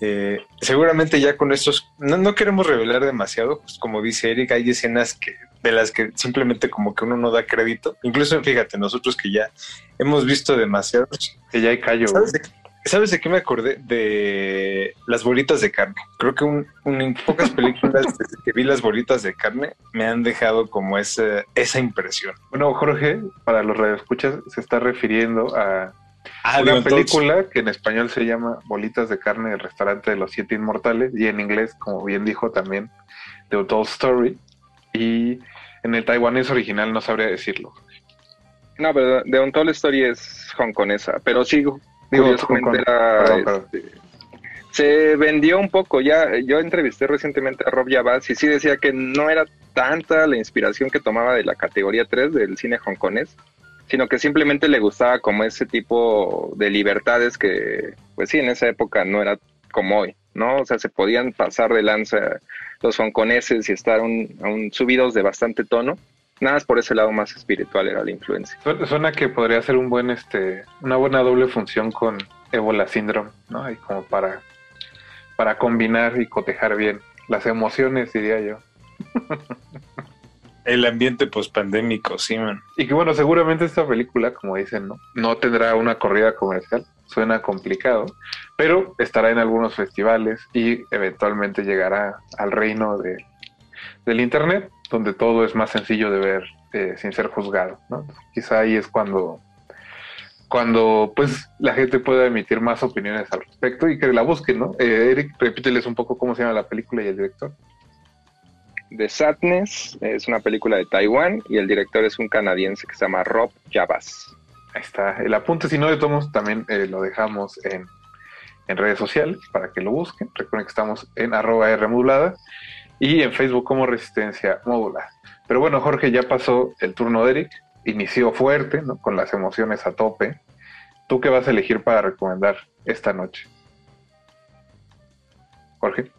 eh, seguramente ya con estos, no, no, queremos revelar demasiado, pues como dice Eric, hay escenas que de las que simplemente como que uno no da crédito. Incluso fíjate, nosotros que ya hemos visto demasiados. Que ya hay callo. ¿Sabes de, ¿Sabes de qué me acordé? De las bolitas de carne. Creo que un, un, en pocas películas <laughs> desde que vi las bolitas de carne me han dejado como esa, esa impresión. Bueno, Jorge, para los radioescuchas, se está refiriendo a Ah, una película entonces... que en español se llama Bolitas de carne del restaurante de los siete inmortales y en inglés, como bien dijo también, The Untold Story y en el taiwanés original no sabría decirlo. No, pero The Untold Story es hongkonesa, pero sí, Digo, curiosamente era, perdón, perdón. Este, se vendió un poco, ya yo entrevisté recientemente a Rob Yabaz y sí decía que no era tanta la inspiración que tomaba de la categoría 3 del cine hongkonés, sino que simplemente le gustaba como ese tipo de libertades que, pues sí, en esa época no era como hoy, ¿no? O sea, se podían pasar de lanza los hongkoneses y estar un, un subidos de bastante tono. Nada más por ese lado más espiritual era la influencia. Suena que podría ser un buen, este, una buena doble función con Ébola Syndrome, ¿no? Y como para, para combinar y cotejar bien las emociones, diría yo. <laughs> El ambiente pospandémico, sí, man. Y que bueno, seguramente esta película, como dicen, ¿no? No tendrá una corrida comercial, suena complicado, pero estará en algunos festivales y eventualmente llegará al reino de, del Internet, donde todo es más sencillo de ver eh, sin ser juzgado, ¿no? Quizá ahí es cuando, cuando pues la gente pueda emitir más opiniones al respecto y que la busquen, ¿no? Eh, Eric, repíteles un poco cómo se llama la película y el director. The Sadness es una película de Taiwán y el director es un canadiense que se llama Rob Javas. Ahí está. El apunte, si no le tomamos, también eh, lo dejamos en, en, redes sociales para que lo busquen. Recuerden que estamos en arroba R modulada y en Facebook como Resistencia Modulada. Pero bueno, Jorge, ya pasó el turno de Eric. Inició fuerte, ¿no? con las emociones a tope. ¿Tú qué vas a elegir para recomendar esta noche? Jorge.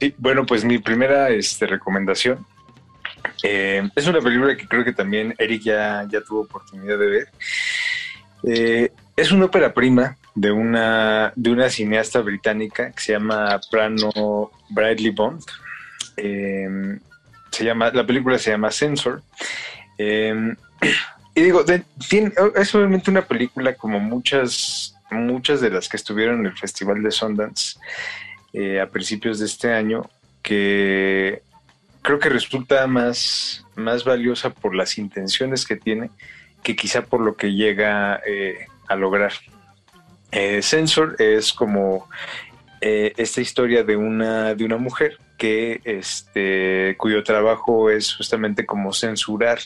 Sí, bueno, pues mi primera este, recomendación eh, es una película que creo que también Eric ya, ya tuvo oportunidad de ver. Eh, es una ópera prima de una, de una cineasta británica que se llama Prano Bradley Bond. Eh, se llama, la película se llama Censor. y digo, es obviamente una película como muchas, muchas de las que estuvieron en el Festival de Sundance eh, a principios de este año que creo que resulta más, más valiosa por las intenciones que tiene que quizá por lo que llega eh, a lograr. Eh, Censor es como eh, esta historia de una, de una mujer que este, cuyo trabajo es justamente como censurar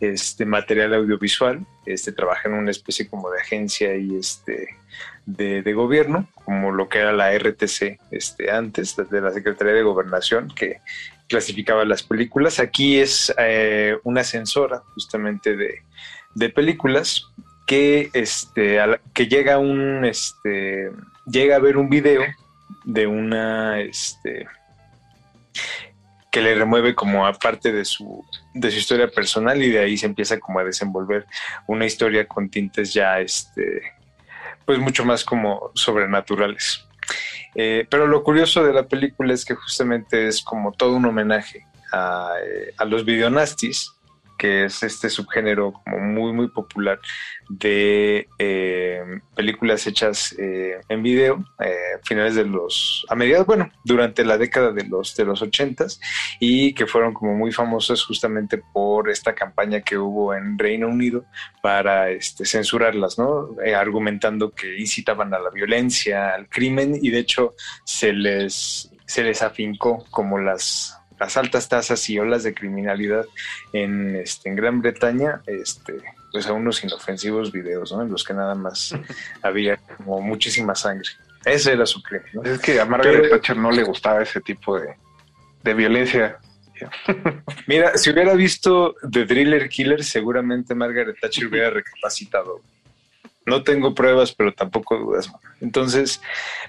este material audiovisual, este trabaja en una especie como de agencia y este de, gobierno, como lo que era la RTC este, antes, de la Secretaría de Gobernación, que clasificaba las películas. Aquí es eh, una censora justamente de, películas que, este, que llega, un, este, llega a ver un video de una... Este, que le remueve como aparte de su, de su historia personal y de ahí se empieza como a desenvolver una historia con tintes ya este, pues mucho más como sobrenaturales. Eh, pero lo curioso de la película es que justamente es como todo un homenaje a, eh, a los videonastis, que es este subgénero como muy muy popular de eh, películas hechas eh, en video eh, finales de los a mediados bueno durante la década de los de los ochentas y que fueron como muy famosas justamente por esta campaña que hubo en Reino Unido para este, censurarlas no Eh, argumentando que incitaban a la violencia al crimen y de hecho se les se les afincó como las las altas tasas y olas de criminalidad en, este, en Gran Bretaña, este, pues a unos inofensivos videos, ¿no? En los que nada más <laughs> había como muchísima sangre. Ese era su crimen, ¿no? Es que a Margaret Pero- Thatcher no le gustaba ese tipo de, de violencia. Mira, si hubiera visto The Driller Killer, seguramente Margaret Thatcher hubiera recapacitado. No tengo pruebas, pero tampoco dudas. Entonces,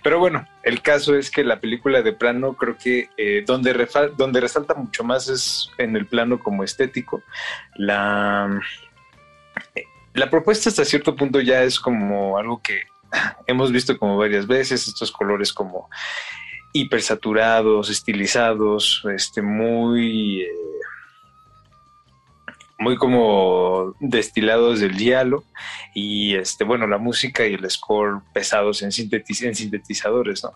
pero bueno, el caso es que la película de plano creo que eh, donde, donde resalta mucho más es en el plano como estético. La, la propuesta hasta cierto punto ya es como algo que <clears throat> hemos visto como varias veces, estos colores como hipersaturados, estilizados, este, muy, eh, muy como destilados del diálogo y este, bueno, la música y el score pesados en, sintetiz- en sintetizadores, ¿no?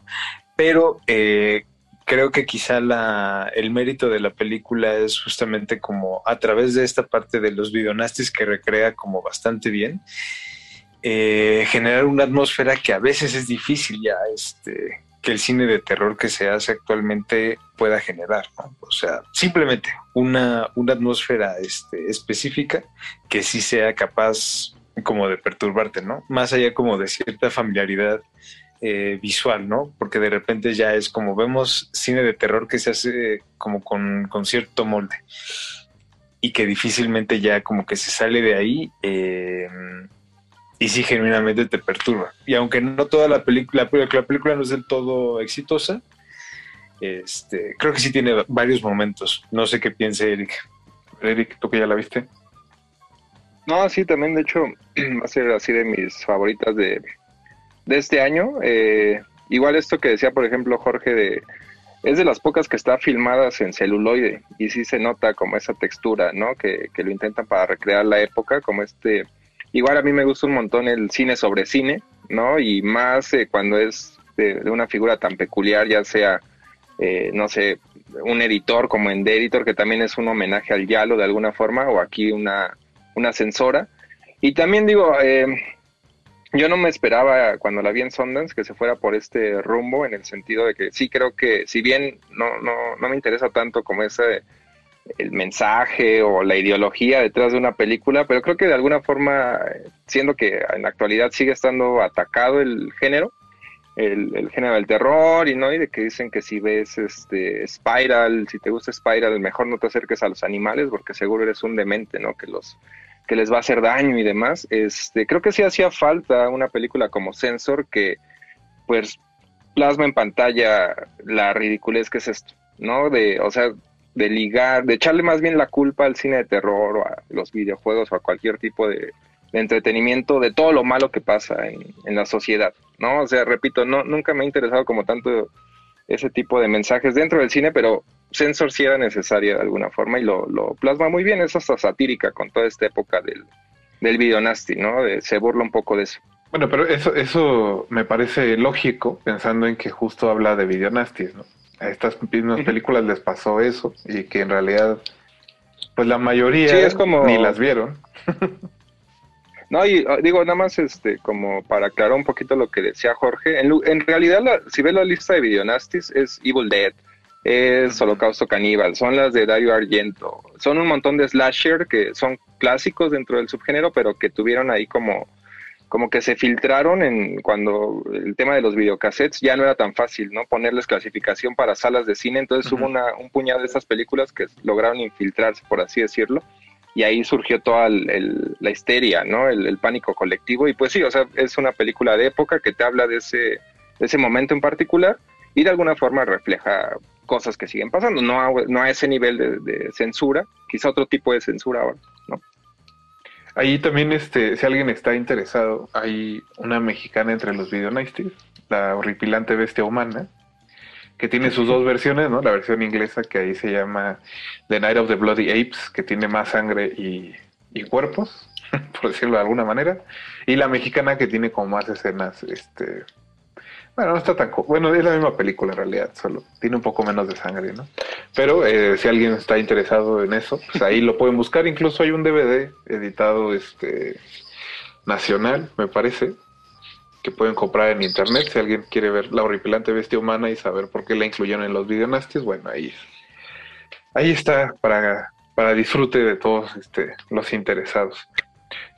Pero eh, creo que quizá la, el mérito de la película es justamente como a través de esta parte de los videonastis que recrea como bastante bien, eh, generar una atmósfera que a veces es difícil ya este, que el cine de terror que se hace actualmente pueda generar. ¿no? O sea, simplemente una, una atmósfera este, específica que sí sea capaz como de perturbarte, ¿no? Más allá como de cierta familiaridad eh, visual, ¿no? Porque de repente ya es como vemos cine de terror que se hace como con, con cierto molde y que difícilmente ya como que se sale de ahí eh, y sí genuinamente te perturba. Y aunque no toda la película, la, la película no es del todo exitosa, este, creo que sí tiene varios momentos. No sé qué piense Eric. Eric, tú que ya la viste. No, sí, también de hecho <clears throat> va a ser así de mis favoritas de, de este año. Eh, igual esto que decía, por ejemplo, Jorge, de, es de las pocas que está filmadas en celuloide y sí se nota como esa textura, ¿no? Que, que lo intentan para recrear la época, como este... Igual a mí me gusta un montón el cine sobre cine, ¿no? Y más eh, cuando es de, una figura tan peculiar, ya sea, eh, no sé, un editor como en The Editor, que también es un homenaje al Yalo de alguna forma, o aquí una, una censora. Y también digo, eh, yo no me esperaba cuando la vi en Sundance que se fuera por este rumbo, en el sentido de que sí creo que, si bien no, no, no me interesa tanto como ese el mensaje o la ideología detrás de una película, pero creo que de alguna forma, siendo que en la actualidad sigue estando atacado el género, el, el género del terror y no y de que dicen que si ves este Spiral, si te gusta Spiral, mejor no te acerques a los animales porque seguro eres un demente, ¿no? Que los que les va a hacer daño y demás. Este, creo que sí hacía falta una película como Sensor que pues plasma en pantalla la ridiculez que es esto, ¿no? De, o sea, de ligar, de echarle más bien la culpa al cine de terror o a los videojuegos o a cualquier tipo de, entretenimiento de todo lo malo que pasa en, la sociedad, ¿no? O sea, repito, no, nunca me ha interesado como tanto ese tipo de mensajes dentro del cine, pero Sensor sí era necesaria de alguna forma y lo, plasma muy bien, es hasta satírica con toda esta época del, del videonasty, ¿no? De, se burla un poco de eso. Bueno, pero eso, eso me parece lógico pensando en que justo habla de videonastis, ¿no? A estas mismas películas les pasó eso y que en realidad, pues la mayoría sí, es como... ni las vieron. <laughs> No, y digo, nada más este, como para aclarar un poquito lo que decía Jorge, en, en realidad, la, si ves la lista de videonastis, es Evil Dead, es Holocausto Caníbal, son las de Dario Argento, son un montón de slasher que son clásicos dentro del subgénero, pero que tuvieron ahí como, como que se filtraron en cuando el tema de los videocassettes ya no era tan fácil, ¿no? Ponerles clasificación para salas de cine, entonces uh -huh. hubo una, un puñado de esas películas que lograron infiltrarse, por así decirlo, y ahí surgió toda el, el, la histeria, ¿no? El, el, pánico colectivo. Y pues sí, o sea, es una película de época que te habla de ese, de ese momento en particular y de alguna forma refleja cosas que siguen pasando, no a, no a ese nivel de, de, censura, quizá otro tipo de censura ahora, ¿no? Ahí también, este, si alguien está interesado, hay una mexicana entre los videonastis, la horripilante bestia humana, que tiene sus dos versiones, ¿no? La versión inglesa que ahí se llama The Night of the Bloody Apes, que tiene más sangre y, y cuerpos, <laughs> por decirlo de alguna manera, y la mexicana que tiene como más escenas, este, bueno, no está tan, bueno, es la misma película en realidad, solo tiene un poco menos de sangre, ¿no? Pero eh, si alguien está interesado en eso, pues ahí lo pueden buscar, incluso hay un DVD editado, este, nacional, me parece, que pueden comprar en internet si alguien quiere ver la horripilante bestia humana y saber por qué la incluyeron en los videonastis, bueno, ahí, ahí está para, para disfrute de todos este, los interesados.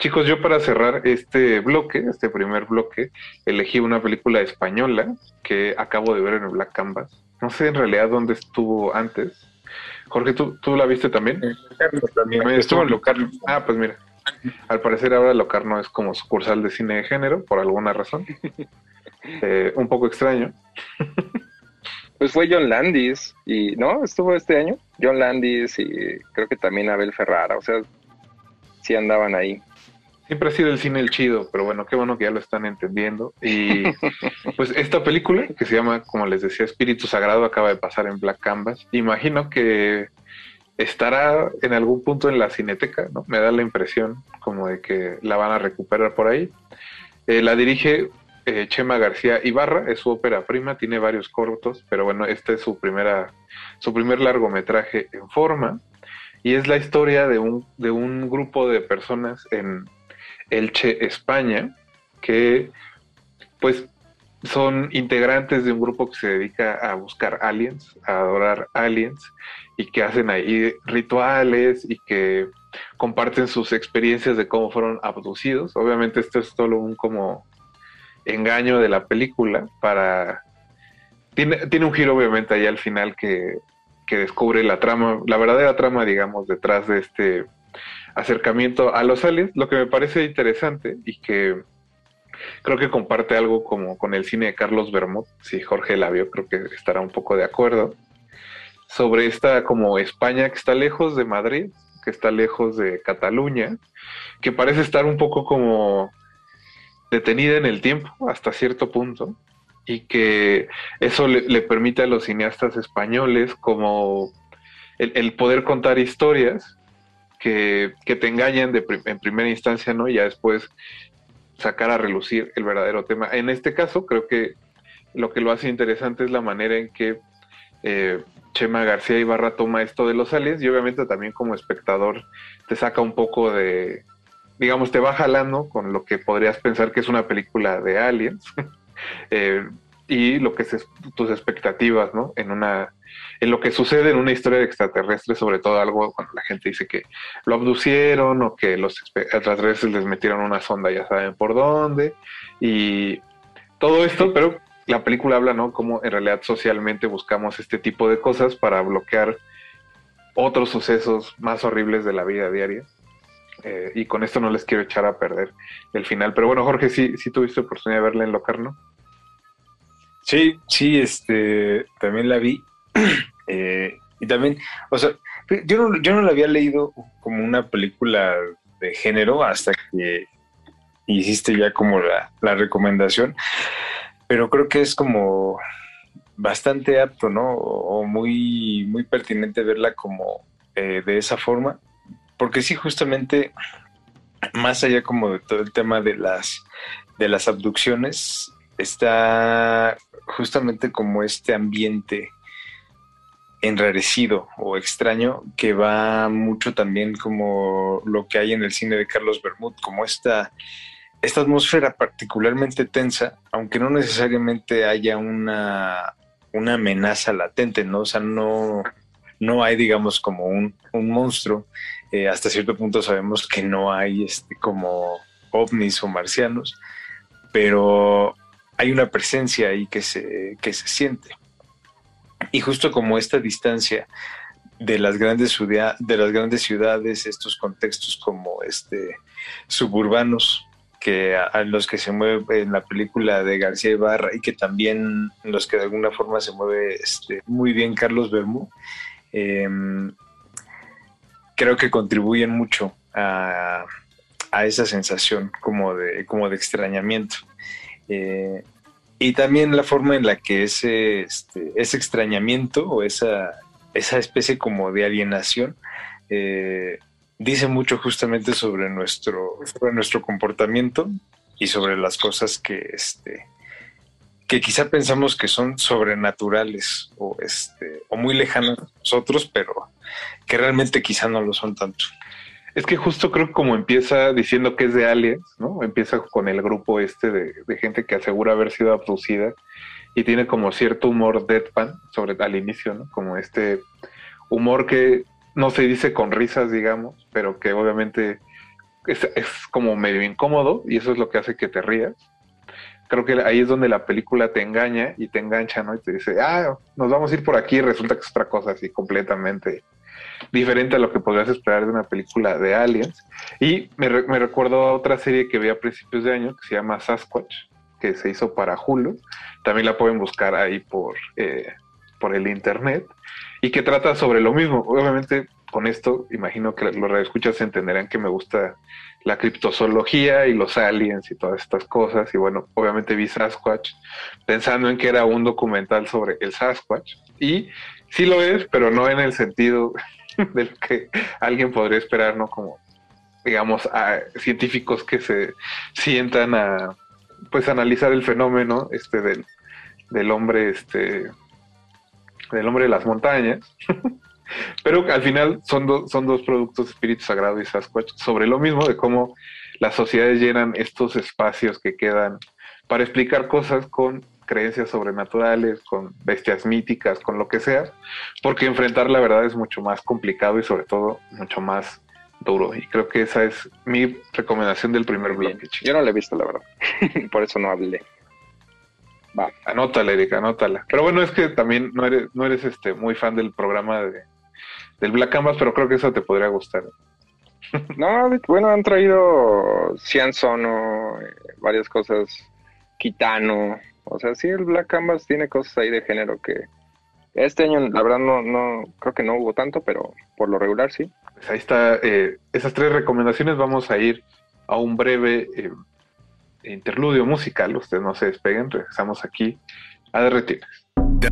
Chicos, yo para cerrar este bloque, este primer bloque, elegí una película española que acabo de ver en el Black Canvas. No sé en realidad dónde estuvo antes. Jorge, ¿tú, tú la viste también? También estuvo en Locarno. Ah, pues mira. Al parecer ahora Locarno es como sucursal de cine de género, por alguna razón. <laughs> Eh, un poco extraño. Pues fue John Landis y, ¿no? Estuvo este año. John Landis y creo que también Abel Ferrara, o sea, sí andaban ahí. Siempre ha sido el cine el chido, pero bueno, qué bueno que ya lo están entendiendo. Y <laughs> pues esta película, que se llama, como les decía, Espíritu Sagrado, acaba de pasar en Black Canvas. Imagino que estará en algún punto en la cineteca, ¿no? Me da la impresión como de que la van a recuperar por ahí. Eh, la dirige eh, Chema García Ibarra, es su ópera prima, tiene varios cortos, pero bueno, este es su primera, su primer largometraje en forma. Y es la historia de un, de un grupo de personas en Elche, España, que pues son integrantes de un grupo que se dedica a buscar aliens, a adorar aliens, y que hacen ahí rituales y que comparten sus experiencias de cómo fueron abducidos. Obviamente esto es solo un como engaño de la película para... Tiene, tiene un giro obviamente ahí al final que, que descubre la trama, la verdadera trama, digamos, detrás de este acercamiento a los aliens, lo que me parece interesante y que creo que comparte algo como con el cine de Carlos Bermud, si Jorge la vio, creo que estará un poco de acuerdo, sobre esta como España que está lejos de Madrid, que está lejos de Cataluña, que parece estar un poco como detenida en el tiempo hasta cierto punto y que eso le, permite a los cineastas españoles como el poder contar historias que, te engañan de en primera instancia, ¿no? Y ya después sacar a relucir el verdadero tema. En este caso, creo que lo que lo hace interesante es la manera en que eh, Chema García Ibarra toma esto de los aliens y obviamente también como espectador te saca un poco de, digamos, te va jalando con lo que podrías pensar que es una película de aliens <laughs> eh, y lo que es tus expectativas, ¿no? En una, en lo que sucede en una historia de extraterrestres, sobre todo algo cuando la gente dice que lo abducieron o que los extraterrestres les metieron una sonda, ya saben por dónde, y todo esto, pero la película habla, ¿no? Cómo en realidad socialmente buscamos este tipo de cosas para bloquear otros sucesos más horribles de la vida diaria. Eh, y con esto no les quiero echar a perder el final. Pero bueno, Jorge, sí, sí tuviste oportunidad de verla en Locarno. Sí, sí, este, también la vi. <clears throat> Eh, y también, o sea, yo no, yo no la había leído como una película de género hasta que hiciste ya como la, la recomendación, pero creo que es como bastante apto, ¿no? O, muy, muy pertinente verla como eh, de esa forma, porque sí, justamente, más allá como de todo el tema de las, de las abducciones, está justamente como este ambiente enrarecido o extraño que va mucho también como lo que hay en el cine de Carlos Bermud, como esta, esta atmósfera particularmente tensa, aunque no necesariamente haya una, una amenaza latente, ¿no? O sea, no, no hay, digamos, como un, un monstruo. Eh, hasta cierto punto sabemos que no hay este, como ovnis o marcianos, pero hay una presencia ahí que se, que se siente. Y justo como esta distancia de las grandes de las grandes ciudades, estos contextos como este suburbanos que a, los que se mueve en la película de García Ibarra y que también los que de alguna forma se mueve este, muy bien Carlos Bermú, em, creo que contribuyen mucho a, a esa sensación como de, como de extrañamiento. Eh, y también la forma en la que ese, este, ese extrañamiento o esa, esa especie como de alienación eh, dice mucho justamente sobre nuestro, sobre nuestro comportamiento y sobre las cosas que, este, que quizá pensamos que son sobrenaturales o, este, o muy lejanas a nosotros, pero que realmente quizá no lo son tanto. Es que justo creo que como empieza diciendo que es de aliens, ¿no? Empieza con el grupo este de, de gente que asegura haber sido abducida y tiene como cierto humor deadpan sobre al inicio, ¿no? Como este humor que no se dice con risas, digamos, pero que obviamente es, es como medio incómodo y eso es lo que hace que te rías. Creo que ahí es donde la película te engaña y te engancha, ¿no? Y te dice, ah, nos vamos a ir por aquí y resulta que es otra cosa así completamente diferente a lo que podrías esperar de una película de aliens. Y me, re- me recuerdo a otra serie que vi a principios de año que se llama Sasquatch, que se hizo para Hulu. También la pueden buscar ahí por, eh, por el internet. Y que trata sobre lo mismo. Obviamente, con esto, imagino que los radioescuchas entenderán que me gusta la criptozoología y los aliens y todas estas cosas. Y bueno, obviamente vi Sasquatch pensando en que era un documental sobre el Sasquatch. Y sí lo es, pero no en el sentido <laughs> de lo que alguien podría esperar, ¿no? Como, digamos, a científicos que se sientan a, pues, analizar el fenómeno este del, del hombre, este, del hombre de las montañas. <laughs> Pero al final son, do- son dos productos, Espíritu Sagrado y Sasquatch, sobre lo mismo de cómo las sociedades llenan estos espacios que quedan para explicar cosas con creencias sobrenaturales, con bestias míticas, con lo que sea, porque enfrentar la verdad es mucho más complicado y sobre todo mucho más duro. Y creo que esa es mi recomendación del primer bloque. Yo no la he visto, la verdad. <laughs> Por eso no hablé. Va. Anótala, Erika, anótala. Pero bueno, es que también no eres, no eres este muy fan del programa de, del Black Canvas, pero creo que eso te podría gustar. <laughs> No, bueno, han traído Cian Sono, eh, varias cosas, Kitano. O sea, sí, el Black Canvas tiene cosas ahí de género que este año, la verdad, no, no creo que no hubo tanto, pero por lo regular sí. Pues ahí está, eh, esas tres recomendaciones. Vamos a ir a un breve eh, interludio musical. Ustedes no se despeguen, regresamos aquí a Derretinas. De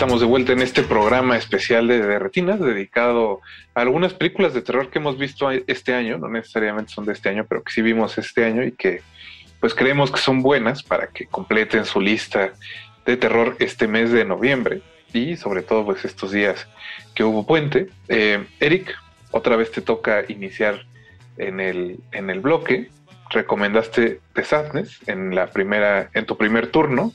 Estamos de vuelta en este programa especial de, de Retinas dedicado a algunas películas de terror que hemos visto este año, no necesariamente son de este año, pero que sí vimos este año y que pues creemos que son buenas para que completen su lista de terror este mes de noviembre y sobre todo pues estos días que hubo puente. Eh, Eric, otra vez te toca iniciar en el, en el bloque. Recomendaste The Sadness en la primera, en tu primer turno,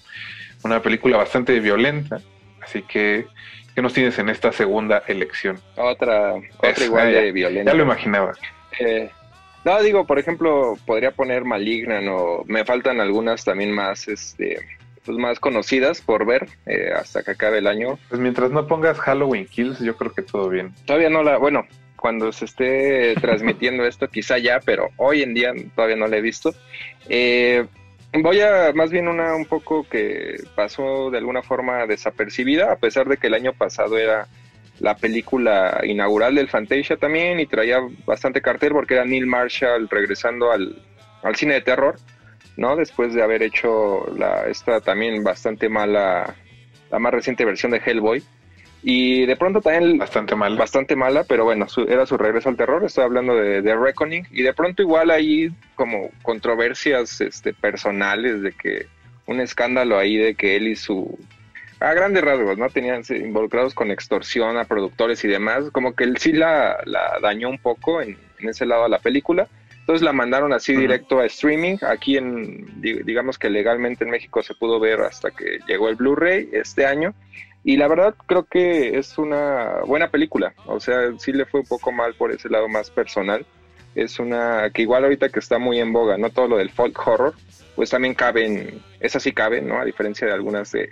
una película bastante violenta, Así que, ¿qué nos tienes en esta segunda elección? Otra, otra Es- igual ya- de violenta. Ya lo imaginaba. Eh, no, digo, por ejemplo, podría poner Malignan o me faltan algunas también más, este, pues más conocidas por ver eh, hasta que acabe el año. Pues mientras no pongas Halloween Kills, yo creo que todo bien. Todavía no la, bueno, cuando se esté <laughs> transmitiendo esto, quizá ya, pero hoy en día todavía no la he visto. Eh, voy a más bien una un poco que pasó de alguna forma desapercibida, a pesar de que el año pasado era la película inaugural del Fantasia también y traía bastante cartel porque era Neil Marshall regresando al, al cine de terror, ¿no? Después de haber hecho la, esta también bastante mala, la más reciente versión de Hellboy. Y de pronto también... Bastante mala. Bastante mala, pero bueno, su- era su regreso al terror. Estoy hablando de, de Reckoning. Y de pronto igual hay como controversias este, personales de que un escándalo ahí de que él y su... A grandes rasgos, ¿no? Tenían involucrados con extorsión a productores y demás. Como que él sí la, la dañó un poco en, en ese lado a la película. Entonces la mandaron así directo a streaming. Aquí en, di- digamos que legalmente en México se pudo ver hasta que llegó el Blu-ray este año. Y la verdad creo que es una buena película. O sea, sí le fue un poco mal por ese lado más personal. Es una que igual ahorita que está muy en boga, ¿no? Todo lo del folk horror, pues también caben, esa sí cabe, ¿no? A diferencia de algunas de,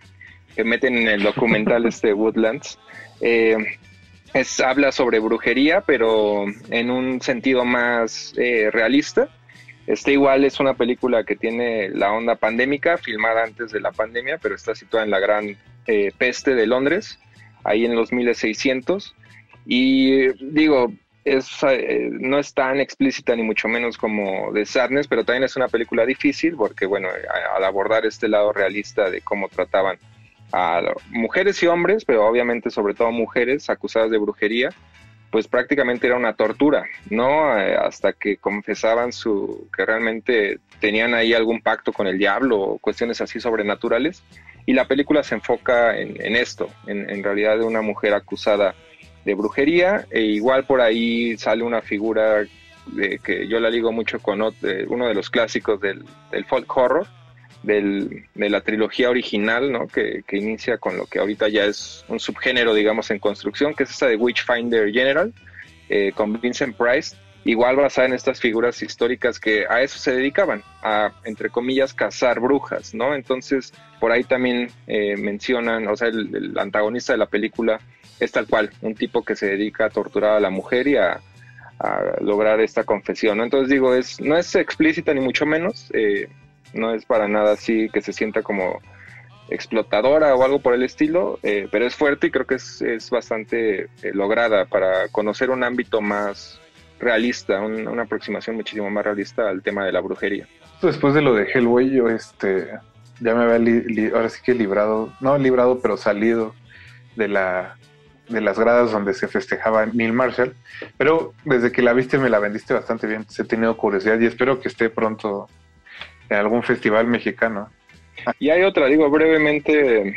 que meten en el documental <laughs> este Woodlands. Eh, es, habla sobre brujería, pero en un sentido más eh, realista. Este igual es una película que tiene la onda pandémica, filmada antes de la pandemia, pero está situada en la gran eh, peste de Londres, ahí en los 1600. Y digo, es, eh, no es tan explícita ni mucho menos como The Sadness, pero también es una película difícil porque, bueno, al abordar este lado realista de cómo trataban a mujeres y hombres, pero obviamente sobre todo mujeres acusadas de brujería, pues prácticamente era una tortura, ¿no? Eh, hasta que confesaban su que realmente tenían ahí algún pacto con el diablo o cuestiones así sobrenaturales. Y la película se enfoca en, esto, en, realidad de una mujer acusada de brujería, e igual por ahí sale una figura de, que yo la ligo mucho con ot- eh, uno de los clásicos del, del folk horror, del- de la trilogía original, ¿no? Que, inicia con lo que ahorita ya es un subgénero, digamos, en construcción, que es esa de Witchfinder General, eh, con Vincent Price, igual basada en estas figuras históricas que a eso se dedicaban, a, entre comillas, cazar brujas, ¿no? Entonces, por ahí también eh, mencionan, o sea, el, antagonista de la película es tal cual, un tipo que se dedica a torturar a la mujer y a, a lograr esta confesión, ¿no? Entonces digo, es, no es explícita ni mucho menos, eh, no es para nada así que se sienta como explotadora o algo por el estilo, eh, pero es fuerte y creo que es, es bastante eh, lograda para conocer un ámbito más realista, un- una aproximación muchísimo más realista al tema de la brujería. Después de lo de Hellboy, yo este, ya me había li- li- ahora sí que librado, no librado, pero salido de la de las gradas donde se festejaba Neil Marshall, pero desde que la viste me la vendiste bastante bien, entonces he tenido curiosidad y espero que esté pronto en algún festival mexicano. Y hay otra, digo brevemente,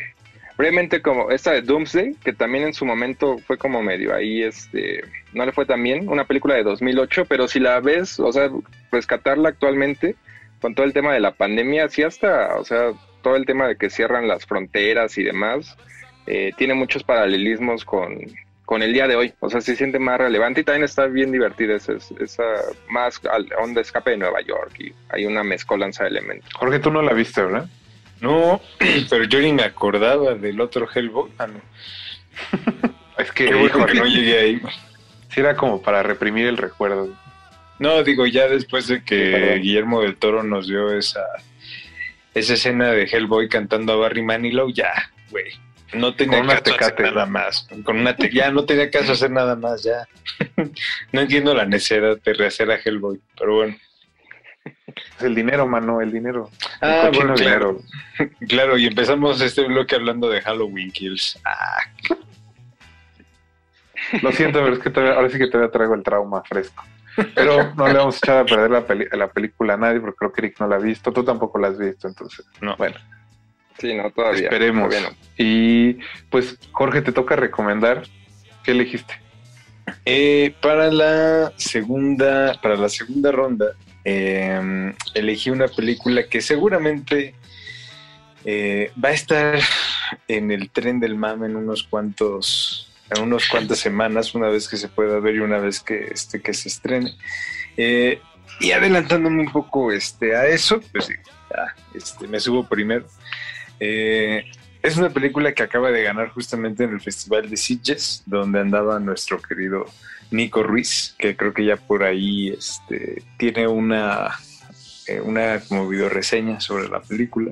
brevemente como esta de Doomsday, que también en su momento fue como medio ahí, este, no le fue tan bien, una película de 2008, pero si la ves, o sea, rescatarla actualmente con todo el tema de la pandemia, sí hasta, o sea, todo el tema de que cierran las fronteras y demás, eh, tiene muchos paralelismos con, con el día de hoy, o sea, se siente más relevante y también está bien divertida esa, esa más al- onda escape de Nueva York y hay una mezcolanza de elementos. Jorge, tú no la viste, ¿verdad? No, <clears throat> pero yo ni me acordaba del otro Hellboy. Ah, no. <laughs> Es que, bueno que no llegué ahí. sí era como para reprimir el recuerdo. No, digo, ya después de que perdón. Guillermo del Toro nos dio esa, esa escena de Hellboy cantando a Barry Manilow, ya, güey. No tenía Con una caso hacer nada más. Con una te- ya no tenía caso hacer nada más, ya. <laughs> no entiendo la necesidad de rehacer a Hellboy, pero bueno. El dinero, mano, el dinero. Ah, bueno, claro. dinero. <laughs> Claro, y empezamos este bloque hablando de Halloween Kills. Ah, Lo siento, pero es que todavía- ahora sí que todavía traigo el trauma fresco. Pero no le vamos a echar a perder la, peli- la película a nadie porque creo que Eric no la ha visto. Tú tampoco la has visto, entonces. No. Bueno, Sí, no, todavía. esperemos. todavía no. Y pues, Jorge, te toca recomendar. ¿Qué elegiste? Eh, para la segunda, para la segunda ronda, eh, elegí una película que seguramente eh, va a estar en el tren del mame en unos cuantos, en unos cuantas semanas, una vez que se pueda ver y una vez que este que se estrene. Eh, y adelantándome un poco este, a eso, pues ya, este, me subo primero. Eh, es una película que acaba de ganar justamente en el Festival de Sitges, donde andaba nuestro querido Nico Ruiz, que creo que ya por ahí este, tiene una, eh, una como video reseña sobre la película.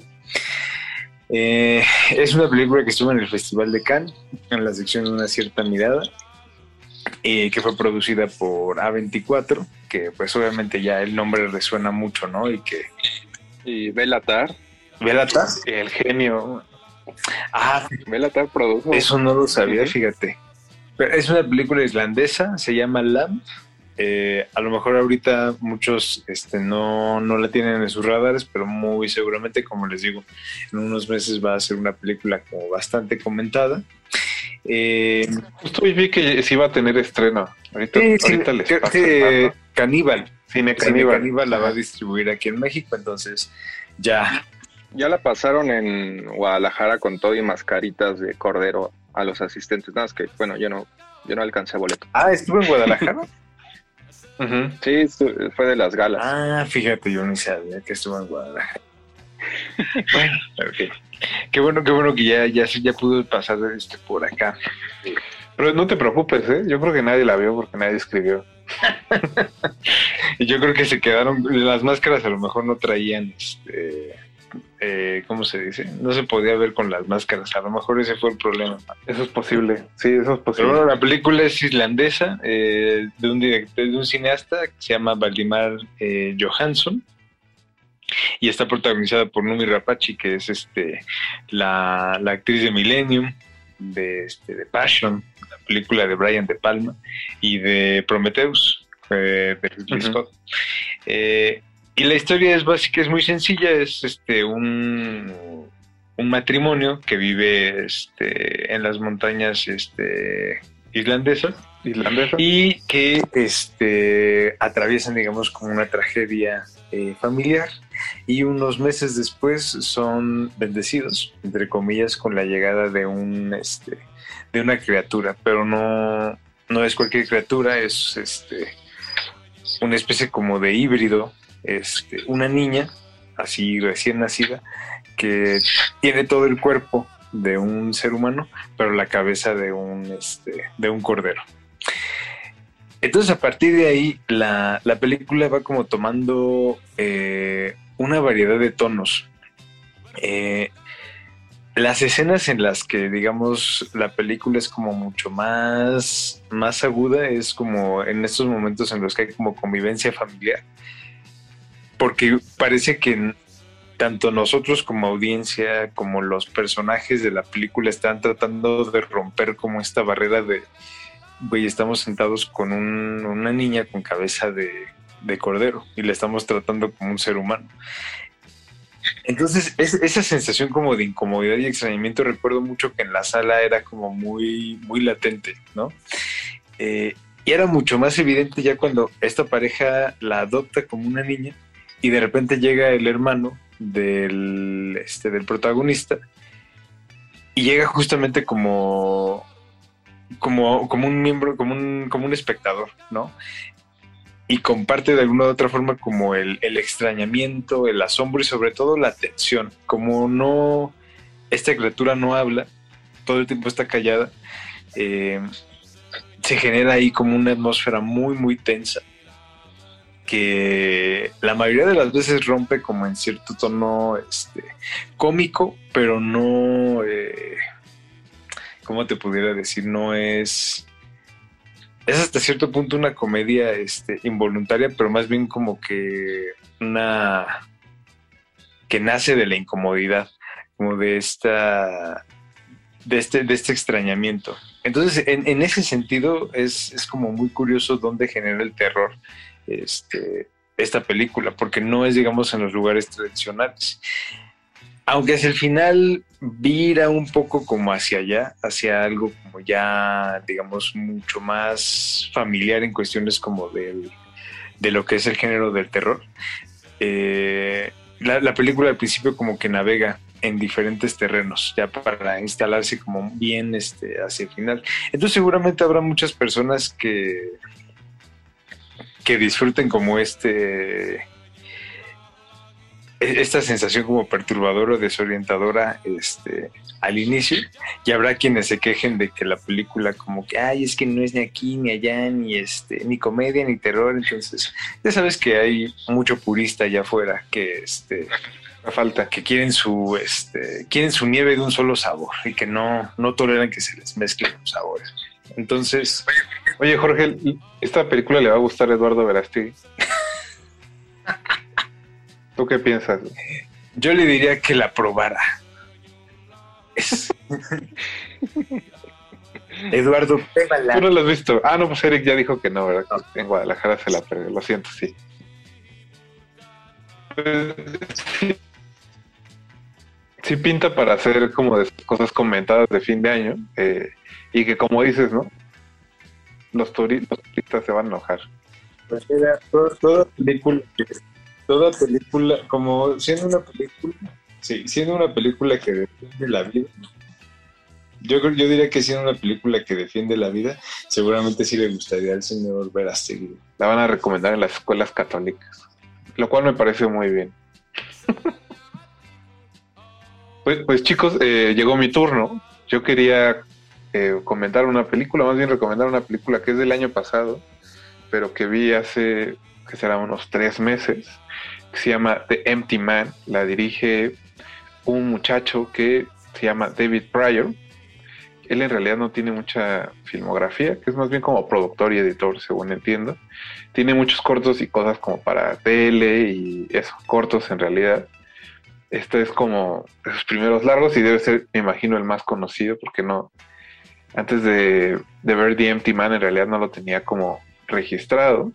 Eh, es una película que estuvo en el Festival de Cannes, en la sección de una cierta mirada, eh, que fue producida por A24, que pues obviamente ya el nombre resuena mucho, ¿no? Y que... Y Belatar. ¿Belatar? El genio. Ah, Belatar produjo. Eso no lo sabía, fíjate. Pero es una película islandesa, se llama Lamb. Eh, a lo mejor ahorita muchos este, no, no la tienen en sus radares, pero muy seguramente, como les digo, en unos meses va a ser una película como bastante comentada. Eh, Justo hoy vi que sí iba a tener estreno. Ahorita, sí, sí, ahorita les creo paso que. Caníbal. Cine Caníbal. Caníbal la va a distribuir aquí en México, entonces ya. Ya la pasaron en Guadalajara con todo y mascaritas de cordero a los asistentes. Nada, más que, bueno, yo no, yo no alcancé boleto. Ah, estuvo en Guadalajara. <laughs> Ujú. Sí, fue de las galas. Ah, fíjate, yo ni sabía que estuvo en Guadalajara. <laughs> bueno, ok. Qué bueno, qué bueno que ya, ya, ya pudo pasar este por acá. Pero no te preocupes, ¿eh? Yo creo que nadie la vio porque nadie escribió. <laughs> Y yo creo que se quedaron, las máscaras a lo mejor no traían, este, eh, ¿cómo se dice? No se podía ver con las máscaras, a lo mejor ese fue el problema. Eso es posible. Sí, eso es Pero posible. bueno, la película es islandesa, eh, de un director, de un cineasta que se llama Valdimar eh, Johansson. Y está protagonizada por Numi Rapace, que es este la, la actriz de Millennium, de, este, de Passion, la película de Brian De Palma, y de Prometheus, eh, de Ridley. Scott. Eh, y la historia es básica, es muy sencilla, es este un, un matrimonio que vive este, en las montañas este, islandesas Irlandesa. Y que este, atraviesan, digamos, como una tragedia eh, familiar. Y unos meses después son bendecidos, entre comillas, con la llegada de un este, de una criatura, pero no, no es cualquier criatura, es este una especie como de híbrido, este, una niña, así recién nacida, que tiene todo el cuerpo de un ser humano, pero la cabeza de un, este, de un cordero. Entonces a partir de ahí la, la película va como tomando eh, una variedad de tonos. Eh, las escenas en las que, digamos, la película es como mucho más, más aguda, es como en estos momentos en los que hay como convivencia familiar. Porque parece que tanto nosotros como audiencia, como los personajes de la película están tratando de romper como esta barrera de, güey, estamos sentados con un- una niña con cabeza de, de cordero y la estamos tratando como un ser humano. Entonces, es- esa sensación como de incomodidad y extrañamiento, recuerdo mucho que en la sala era como muy, muy latente, ¿no? Eh, y era mucho más evidente ya cuando esta pareja la adopta como una niña y de repente llega el hermano del, este, del protagonista y llega justamente como, como, como un miembro, como un, como un espectador, ¿no? y comparte de alguna u otra forma como el, el extrañamiento, el asombro y sobre todo la tensión. Como no, esta criatura no habla, todo el tiempo está callada, eh, se genera ahí como una atmósfera muy, muy tensa que la mayoría de las veces rompe como en cierto tono este, cómico, pero no, eh, ¿cómo te pudiera decir? No es es hasta cierto punto una comedia este, involuntaria, pero más bien como que una que nace de la incomodidad, como de esta de este, de este extrañamiento. Entonces, en, en ese sentido, es, es como muy curioso dónde genera el terror este, esta película, porque no es, digamos, en los lugares tradicionales. Aunque hacia el final vira un poco como hacia allá, hacia algo como ya, digamos, mucho más familiar en cuestiones como del, de lo que es el género del terror. Eh, la, la película al principio como que navega en diferentes terrenos, ya para instalarse como bien este, hacia el final. Entonces seguramente habrá muchas personas que, que disfruten como este esta sensación como perturbadora o desorientadora este, al inicio. Y habrá quienes se quejen de que la película como que ay es que no es ni aquí ni allá ni este ni comedia ni terror entonces ya sabes que hay mucho purista allá afuera que este falta que quieren su este quieren su nieve de un solo sabor y que no no toleran que se les mezclen los sabores entonces Oye, Jorge, ¿esta película le va a gustar a Eduardo Verástegui? ¿Tú qué piensas? yo le diría que la probara Eduardo pruébala. Tú no lo has visto. Ah, no, pues Eric ya dijo que no, ¿verdad? En Guadalajara se la perdió. Lo siento, sí. Sí. Sí pinta para hacer como de cosas comentadas de fin de año. eh, y que como dices, ¿no? Los, turi- los turistas se van a enojar. Pues era toda, toda película, toda película, como siendo una película, sí, siendo una película que defiende la vida. Yo creo, yo diría que siendo una película que defiende la vida, seguramente sí le gustaría al señor Verástegui. La van a recomendar en las escuelas católicas. Lo cual me parece muy bien. <laughs> Pues, pues chicos, eh, llegó mi turno. Yo quería comentar una película, más bien recomendar una película que es del año pasado, pero que vi hace, que será unos tres meses, que se llama The Empty Man. La dirige un muchacho que se llama David Pryor. Él en realidad no tiene mucha filmografía, que es más bien como productor y editor, según entiendo. Tiene muchos cortos y cosas como para tele y esos cortos en realidad. Este es como sus primeros largos y debe ser, me imagino, el más conocido porque no, antes de, de ver The Empty Man en realidad no lo tenía como registrado.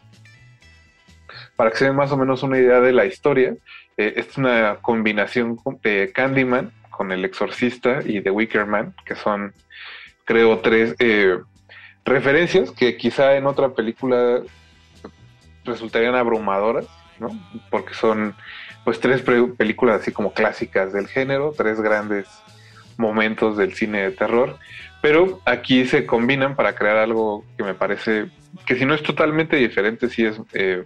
Para que se den más o menos una idea de la historia, eh, es una combinación de Candyman con El Exorcista y The Wicker Man, que son, creo, tres eh, referencias que quizá en otra película resultarían abrumadoras, ¿no? Porque son pues tres películas así como clásicas del género, tres grandes momentos del cine de terror, pero aquí se combinan para crear algo que me parece que si no es totalmente diferente, sí es eh,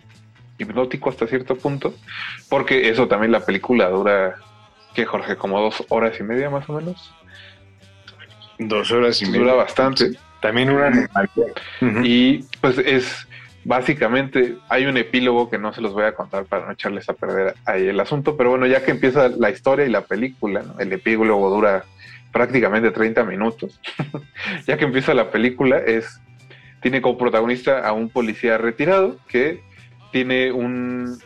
hipnótico hasta cierto punto, porque eso también la película dura, que Jorge, como dos horas y media más o menos. Dos horas y media. Dura bastante. También una Y pues es básicamente hay un epílogo que no se los voy a contar para no echarles a perder ahí el asunto, pero bueno, ya que empieza la historia y la película, ¿no? el epílogo dura prácticamente 30 minutos. <laughs> ya que empieza la película es tiene como protagonista a un policía retirado que tiene un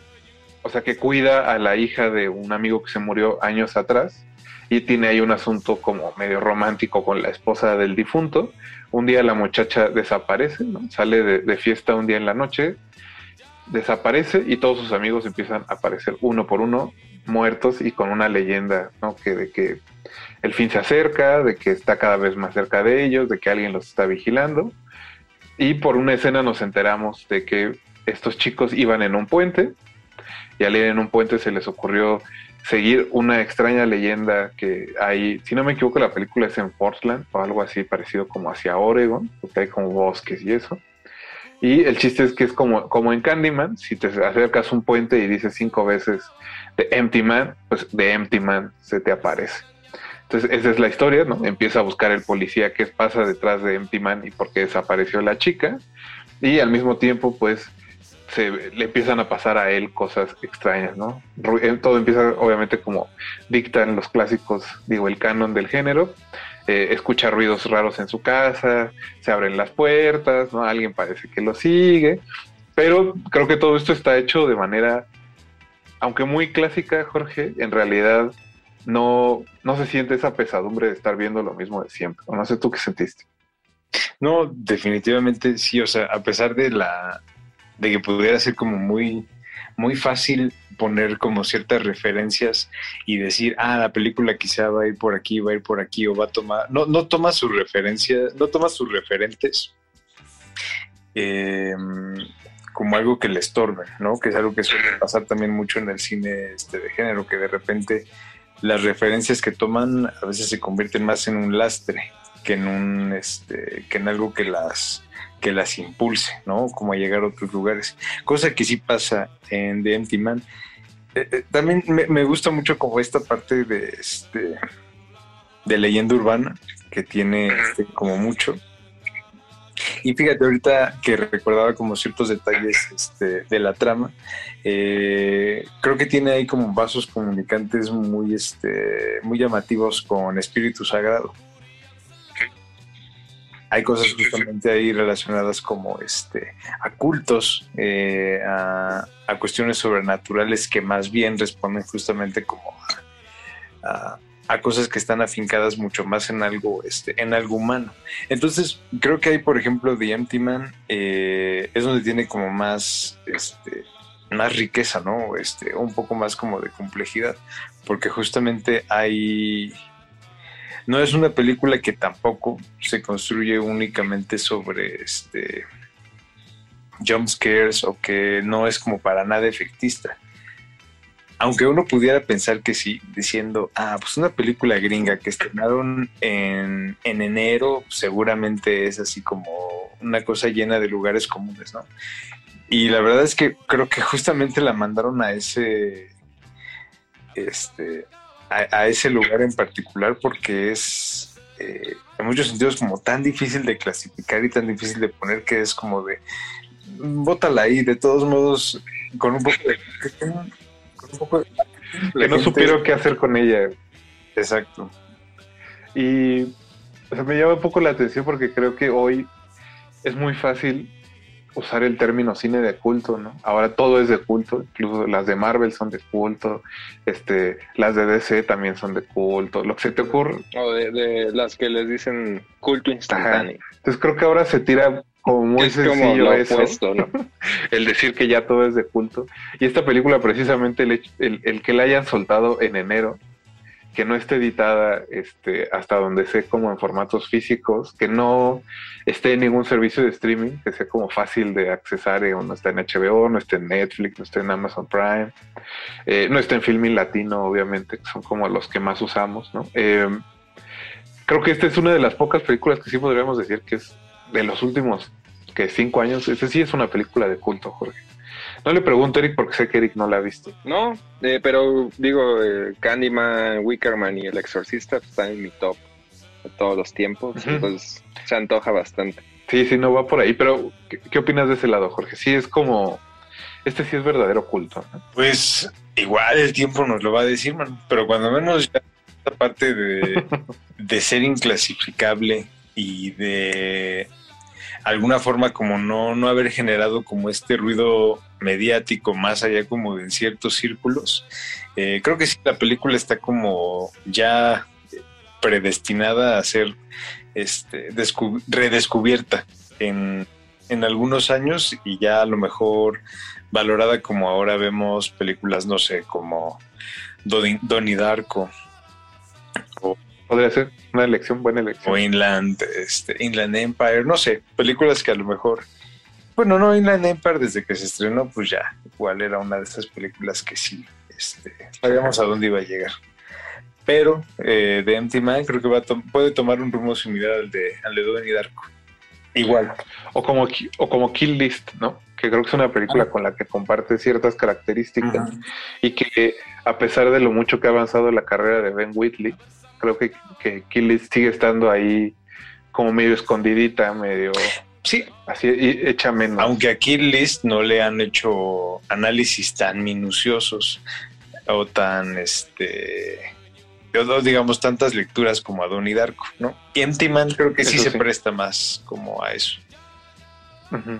o sea, que cuida a la hija de un amigo que se murió años atrás y tiene ahí un asunto como medio romántico con la esposa del difunto. Un día la muchacha desaparece, ¿no? sale de, de fiesta un día en la noche, desaparece y todos sus amigos empiezan a aparecer uno por uno muertos y con una leyenda, ¿no? Que de que el fin se acerca, de que está cada vez más cerca de ellos, de que alguien los está vigilando. Y por una escena nos enteramos de que estos chicos iban en un puente y al ir en un puente se les ocurrió seguir una extraña leyenda que hay, si no me equivoco, la película es en Portland o algo así parecido como hacia Oregon, porque hay como bosques y eso. Y el chiste es que es como, como en Candyman, si te acercas a un puente y dices cinco veces de Empty Man, pues de Empty Man se te aparece. Entonces esa es la historia, ¿no? Empieza a buscar el policía qué pasa detrás de Empty Man y por qué desapareció la chica. Y al mismo tiempo, pues se le empiezan a pasar a él cosas extrañas, ¿no? Eh, Todo empieza obviamente como dictan los clásicos, digo, el canon del género. Eh, escucha ruidos raros en su casa, se abren las puertas, ¿no? Alguien parece que lo sigue, pero creo que todo esto está hecho de manera, aunque muy clásica, Jorge, en realidad no, no se siente esa pesadumbre de estar viendo lo mismo de siempre. No sé tú qué sentiste. No, definitivamente sí, o sea, a pesar de la de que pudiera ser como muy muy fácil poner como ciertas referencias y decir, ah, la película quizá va a ir por aquí, va a ir por aquí o va a tomar, no no toma sus referencias, no toma sus referentes eh, como algo que le estorbe, ¿no? Que es algo que suele pasar también mucho en el cine este de género, que de repente las referencias que toman a veces se convierten más en un lastre que en un este que en algo que las que las impulse, ¿no? Como a llegar a otros lugares. Cosa que sí pasa en The Empty Man. Eh, eh, también me, me gusta mucho como esta parte de este de leyenda urbana que tiene este, como mucho. Y fíjate, ahorita que recordaba como ciertos detalles este, de la trama, eh, creo que tiene ahí como vasos comunicantes muy, este, muy llamativos con Espíritu Sagrado. Hay cosas justamente ahí relacionadas como este, a cultos, eh, a, a cuestiones sobrenaturales que más bien responden justamente como a, a- a cosas que están afincadas mucho más en algo, este, en algo humano. Entonces, creo que hay, por ejemplo, The Empty Man, eh, es donde tiene como más, este, más riqueza, ¿no? Este, un poco más como de complejidad, porque justamente hay... No es una película que tampoco se construye únicamente sobre este jump scares o que no es como para nada efectista. Aunque uno pudiera pensar que sí, diciendo, ah, pues una película gringa que estrenaron en, en enero, seguramente es así como una cosa llena de lugares comunes, ¿no? Y la verdad es que creo que justamente la mandaron a ese, este, a, a ese lugar en particular porque es, eh, en muchos sentidos, como tan difícil de clasificar y tan difícil de poner que es como de, bótala ahí, de todos modos, con un poco de... Un poco Que no gente- supieron qué hacer con ella. Exacto. Y o sea, me llama un poco la atención porque creo que hoy es muy fácil usar el término cine de culto, ¿no? Ahora todo es de culto, incluso las de Marvel son de culto, este, las de DC también son de culto, lo que se te ocurre. O de, de las que les dicen culto instantáneo. Entonces creo que ahora se tira como muy Es como sencillo lo eso, opuesto, ¿no? <laughs> el decir que ya todo es de culto. Y esta película precisamente el, el, el que la hayan soltado en enero, que no esté editada este, hasta donde sé como en formatos físicos, que no esté en ningún servicio de streaming, que sea como fácil de accesar, eh, no está en HBO, no está en Netflix, no está en Amazon Prime, eh, no está en Filmin Latino, obviamente, que son como los que más usamos, ¿no? Eh, creo que esta es una de las pocas películas que sí podríamos decir que es de los últimos que cinco años. Este sí es una película de culto, Jorge. No le pregunto a Eric porque sé que Eric no la ha visto. No, eh, pero digo, eh, Candyman, Wickerman y El Exorcista están en mi top de todos los tiempos, Ujú. entonces se antoja bastante. Sí, sí, no va por ahí, pero ¿qué, qué opinas de ese lado, Jorge? Sí, es como, este sí es verdadero culto. ¿no? Pues igual el tiempo nos lo va a decir, man. Pero cuando menos ya esta parte de, <laughs> de ser inclasificable y de alguna forma como no, no haber generado como este ruido mediático más allá como de ciertos círculos, eh, creo que sí la película está como ya predestinada a ser este, descu- redescubierta en, en algunos años y ya a lo mejor valorada como ahora vemos películas, no sé, como Doni- Donnie Darko Podría ser una elección, buena elección. o Inland, este, Inland Empire, no sé, películas que a lo mejor, bueno, no, Inland Empire desde que se estrenó, pues ya, igual era una de esas películas que sí, este, sabíamos a dónde iba a llegar. Pero eh, de Empty Man creo que va to- puede tomar un rumbo similar al de, al de Donnie Darko. Igual. O como, o como Kill List, ¿no? Que creo que es una película con la que comparte ciertas características y que a pesar de lo mucho que ha avanzado la carrera de Ben Whitley, creo que, que Kill List sigue estando ahí como medio escondidita, medio... Sí. Así, y- hecha menos. Aunque aquí List no le han hecho análisis tan minuciosos o tan, este, digamos, tantas lecturas como a Donnie Darko, ¿no? Y Empty Man creo que sí se sí. presta más como a eso. Ujú.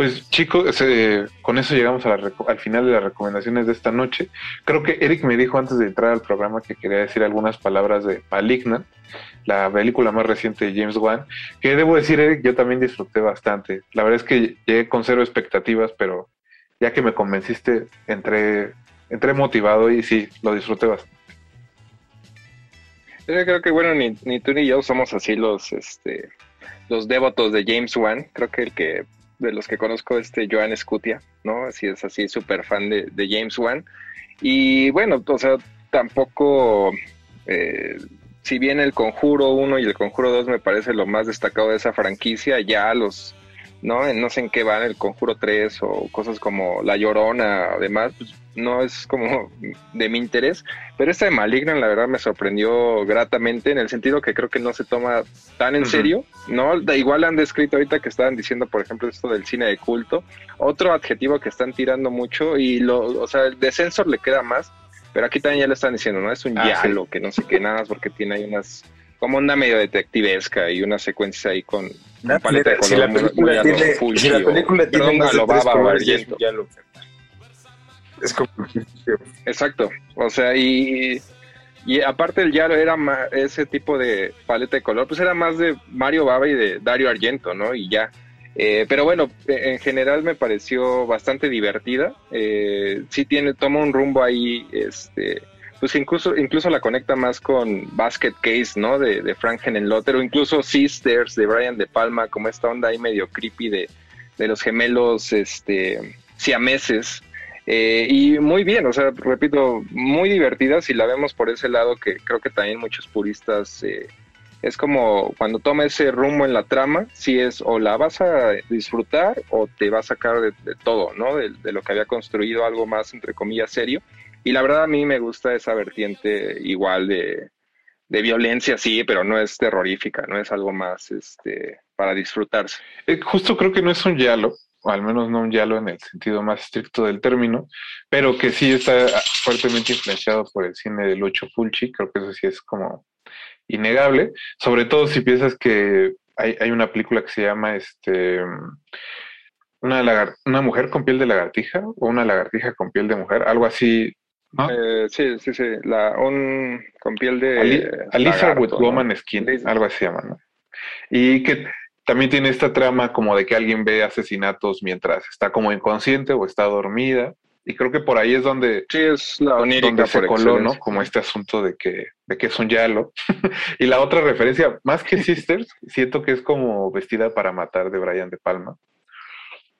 Pues chicos, con eso llegamos al final de las recomendaciones de esta noche. Creo que Eric me dijo antes de entrar al programa que quería decir algunas palabras de Malignant, la película más reciente de James Wan, que debo decir, Eric, yo también disfruté bastante. La verdad es que llegué con cero expectativas, pero ya que me convenciste, entré, entré motivado y sí, lo disfruté bastante. Yo creo que, bueno, ni, ni tú ni yo somos así los, este, los devotos de James Wan. Creo que el que, de los que conozco, este Joan Scutia, ¿no? Así es, así súper fan de, de James Wan. Y bueno, o sea, tampoco, eh, si bien el Conjuro 1 y el Conjuro 2 me parece lo más destacado de esa franquicia, ya los, ¿no? No sé en qué van, el Conjuro 3 o cosas como La Llorona, además, pues, no es como de mi interés. Pero esta de Malignan, la verdad, me sorprendió gratamente en el sentido que creo que no se toma tan en serio, ¿no? Da igual han descrito ahorita que estaban diciendo, por ejemplo, esto del cine de culto. Otro adjetivo que están tirando mucho y, lo, o sea, el de Censor le queda más, pero aquí también ya le están diciendo, ¿no? Es un Ah, yalo, que no sé qué, nada más porque tiene ahí unas, como onda medio detectivesca y unas secuencias ahí con, con paleta de si la película muy tiene, si la película tiene más de tres colores, es un. Es como Exacto, o sea, y, y aparte el Yaro era ma- ese tipo de paleta de color, pues era más de Mario Baba y de Dario Argento, ¿no? Y ya. Eh, pero bueno, eh, en general me pareció bastante divertida. Eh, sí tiene, toma un rumbo ahí, este, pues incluso, incluso la conecta más con Basket Case, ¿no? De, de Frank Henenlotter, o incluso Sisters de Brian De Palma, como esta onda ahí medio creepy de, de los gemelos, este, siameses. Eh, y muy bien, o sea, repito, muy divertida si la vemos por ese lado que creo que también muchos puristas eh, es como cuando toma ese rumbo en la trama, si es o la vas a disfrutar o te va a sacar de, todo, ¿no? De, de lo que había construido algo más, entre comillas, serio. Y la verdad a mí me gusta esa vertiente igual de, de violencia, sí, pero no es terrorífica, no es algo más este, para disfrutarse. Eh, justo creo que no es un yalo, o al menos no un yalo en el sentido más estricto del término, pero que sí está fuertemente influenciado por el cine de Lucho Fulci, creo que eso sí es como innegable, sobre todo si piensas que hay, hay una película que se llama este una, lagar- una mujer con piel de lagartija o una lagartija con piel de mujer, algo así. ¿no? Eh, sí, sí, sí, la, un con piel de... Ali- Alisa with ¿no? Woman Skin, algo así se llama, ¿no? Y que también tiene esta trama como de que alguien ve asesinatos mientras está como inconsciente o está dormida. Y creo que por ahí es donde, Sí, es la donde se coló, ¿no? Como este asunto de que, de que es un yalo. <laughs> y la otra referencia, más que Sisters, <laughs> siento que es como Vestida para Matar de Brian De Palma.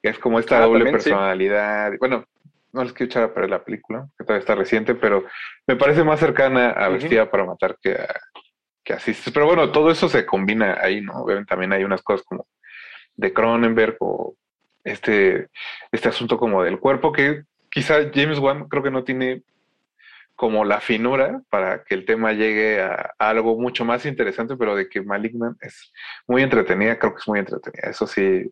Es como esta Ah, doble también, sí. personalidad. Bueno, no les quiero echar a perder la película, que todavía está reciente, pero me parece más cercana a. Vestida para Matar que a, que a Sisters. Pero bueno, todo eso se combina ahí, ¿no? Obviamente también hay unas cosas como de Cronenberg o este, este asunto como del cuerpo que quizá James Wan creo que no tiene como la finura para que el tema llegue a, a algo mucho más interesante, pero de que Malignant es muy entretenida, creo que es muy entretenida. Eso sí,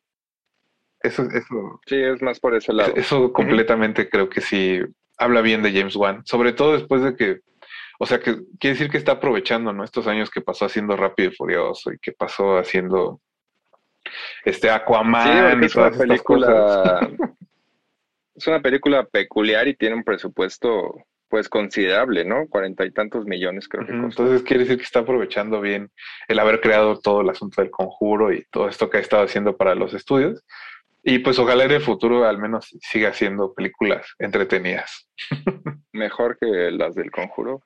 eso, eso, Sí, es más por ese lado. eso completamente creo que sí habla bien de James Wan, sobre todo después de que, o sea, que quiere decir que está aprovechando, ¿no? Estos años que pasó haciendo Rápido y Furioso y que pasó haciendo este Sí, Aquaman porque y es una todas estas cosas. película. <laughs> Es una película peculiar y tiene un presupuesto, pues considerable, ¿no? Cuarenta y tantos millones, creo que. Entonces quiere decir que está aprovechando bien el haber creado todo el asunto del conjuro y todo esto que ha estado haciendo para los estudios. Y pues ojalá en el futuro al menos siga haciendo películas entretenidas. <laughs> Mejor que las del conjuro.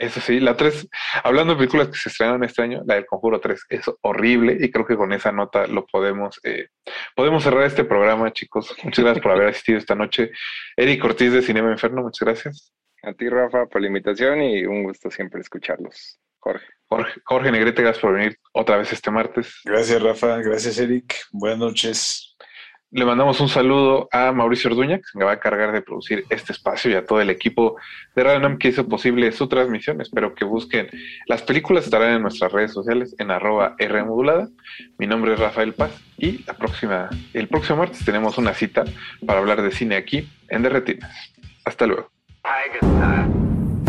Eso sí, la 3, hablando de películas que se estrenaron este año, la del Conjuro 3 es horrible y creo que con esa nota lo podemos, eh, podemos cerrar este programa, chicos. Muchas gracias por haber asistido esta noche. Eric Ortiz de Cinema Inferno, muchas gracias. A ti, Rafa, por la invitación y un gusto siempre escucharlos. Jorge. Jorge, Jorge Negrete, gracias por venir otra vez este martes. Gracias, Rafa. Gracias, Eric. Buenas noches. Le mandamos un saludo a Mauricio Orduña, que se va a cargar de producir este espacio y a todo el equipo de Radio que hizo posible su transmisión. Espero que busquen. Las películas estarán en nuestras redes sociales en arroba Rmodulada. Mi nombre es Rafael Paz y la próxima, el próximo martes tenemos una cita para hablar de cine aquí en Derretinas. Hasta luego.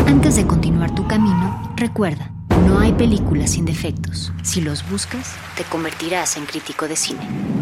Antes de continuar tu camino, recuerda, no hay películas sin defectos. Si los buscas, te convertirás en crítico de cine.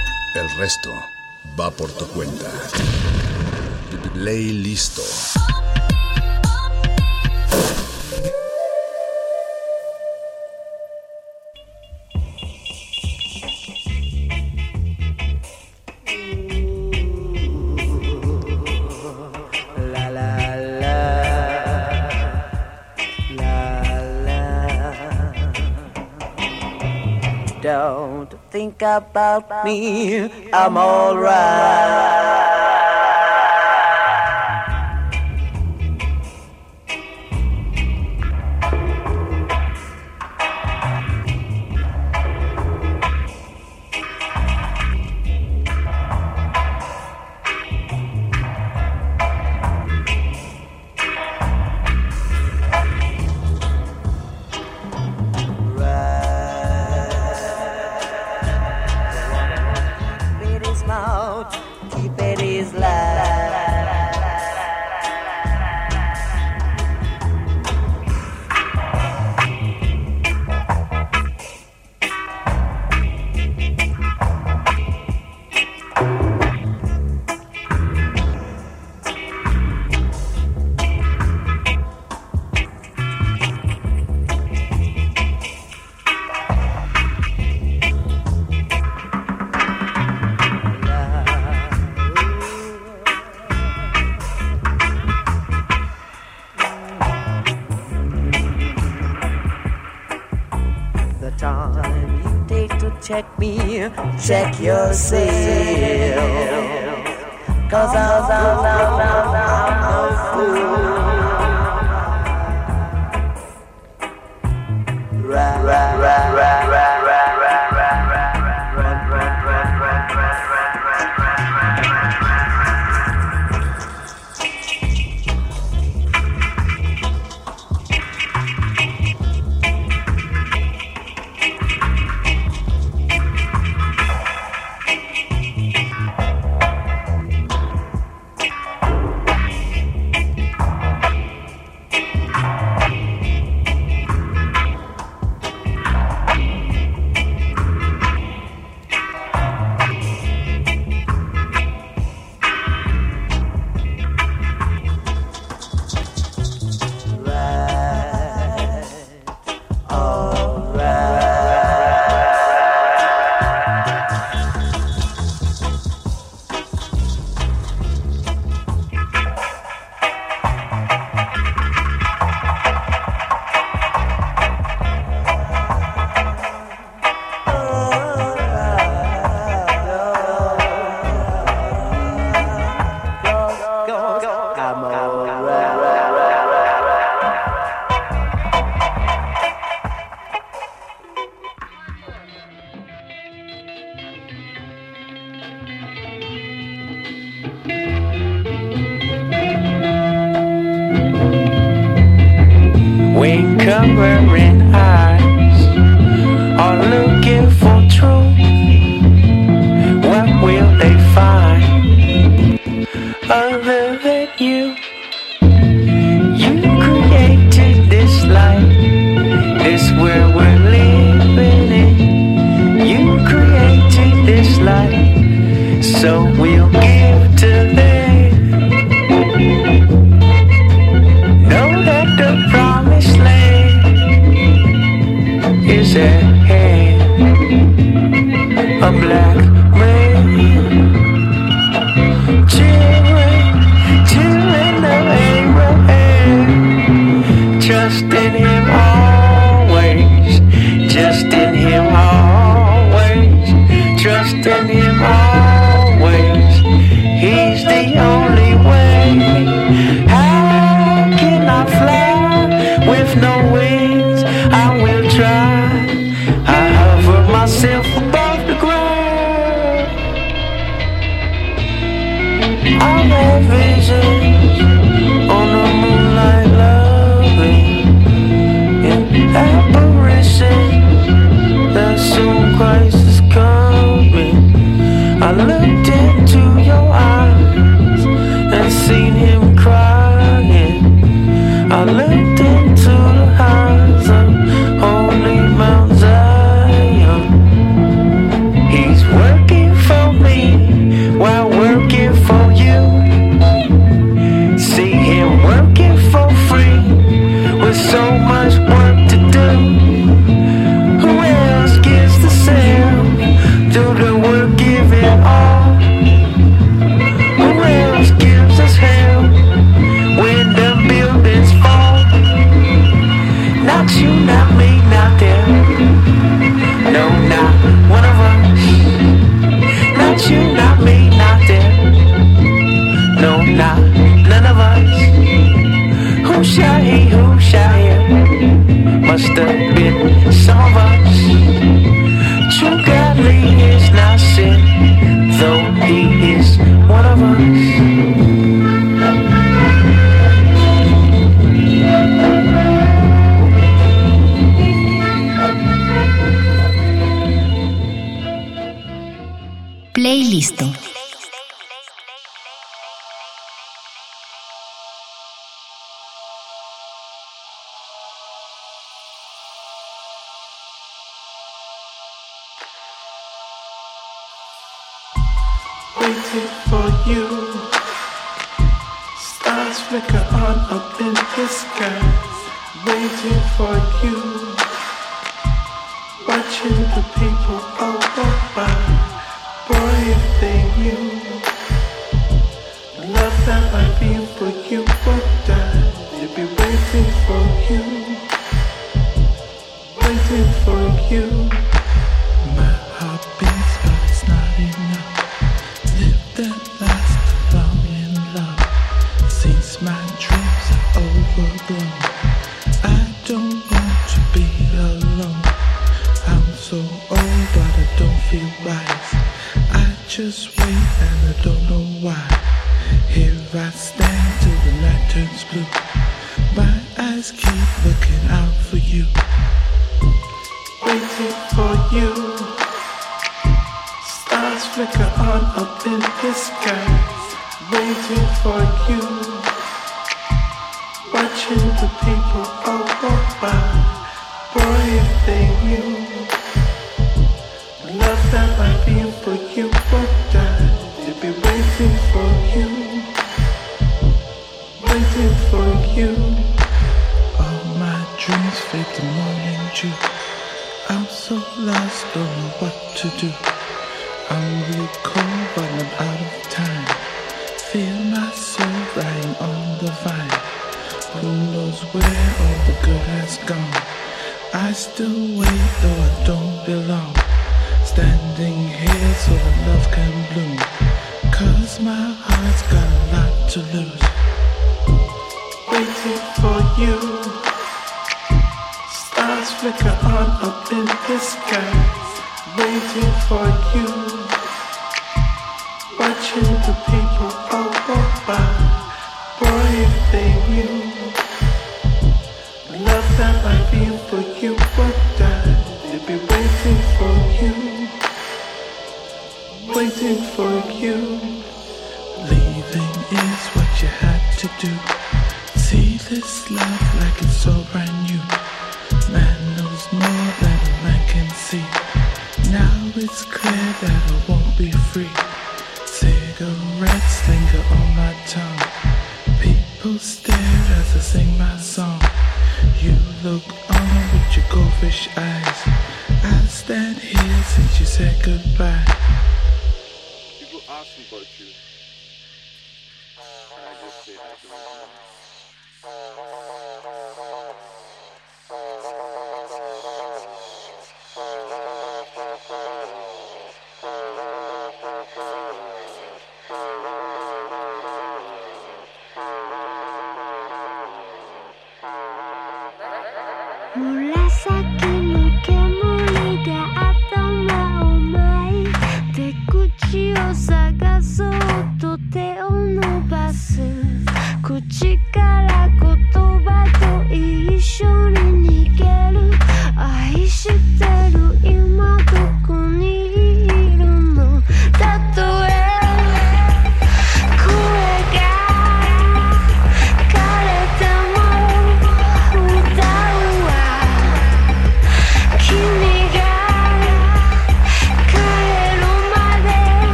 El resto va por tu cuenta. Play listo. About me, I'm alright. check your safe. do. See this life like it's all brand new. Man knows more than a man can see. Now it's clear that I won't be free. Cigarettes linger on my tongue. People stare as I sing my song. You look on with your goldfish eyes. I stand here since you said goodbye. People ask me about you and I just stayed at the original.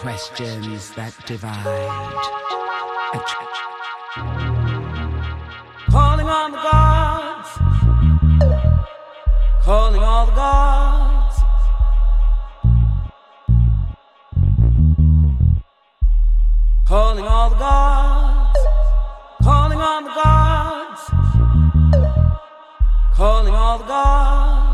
questions that divide. Calling on the gods, calling all the gods. Calling all the gods, calling on the gods, calling all the gods.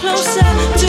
Closer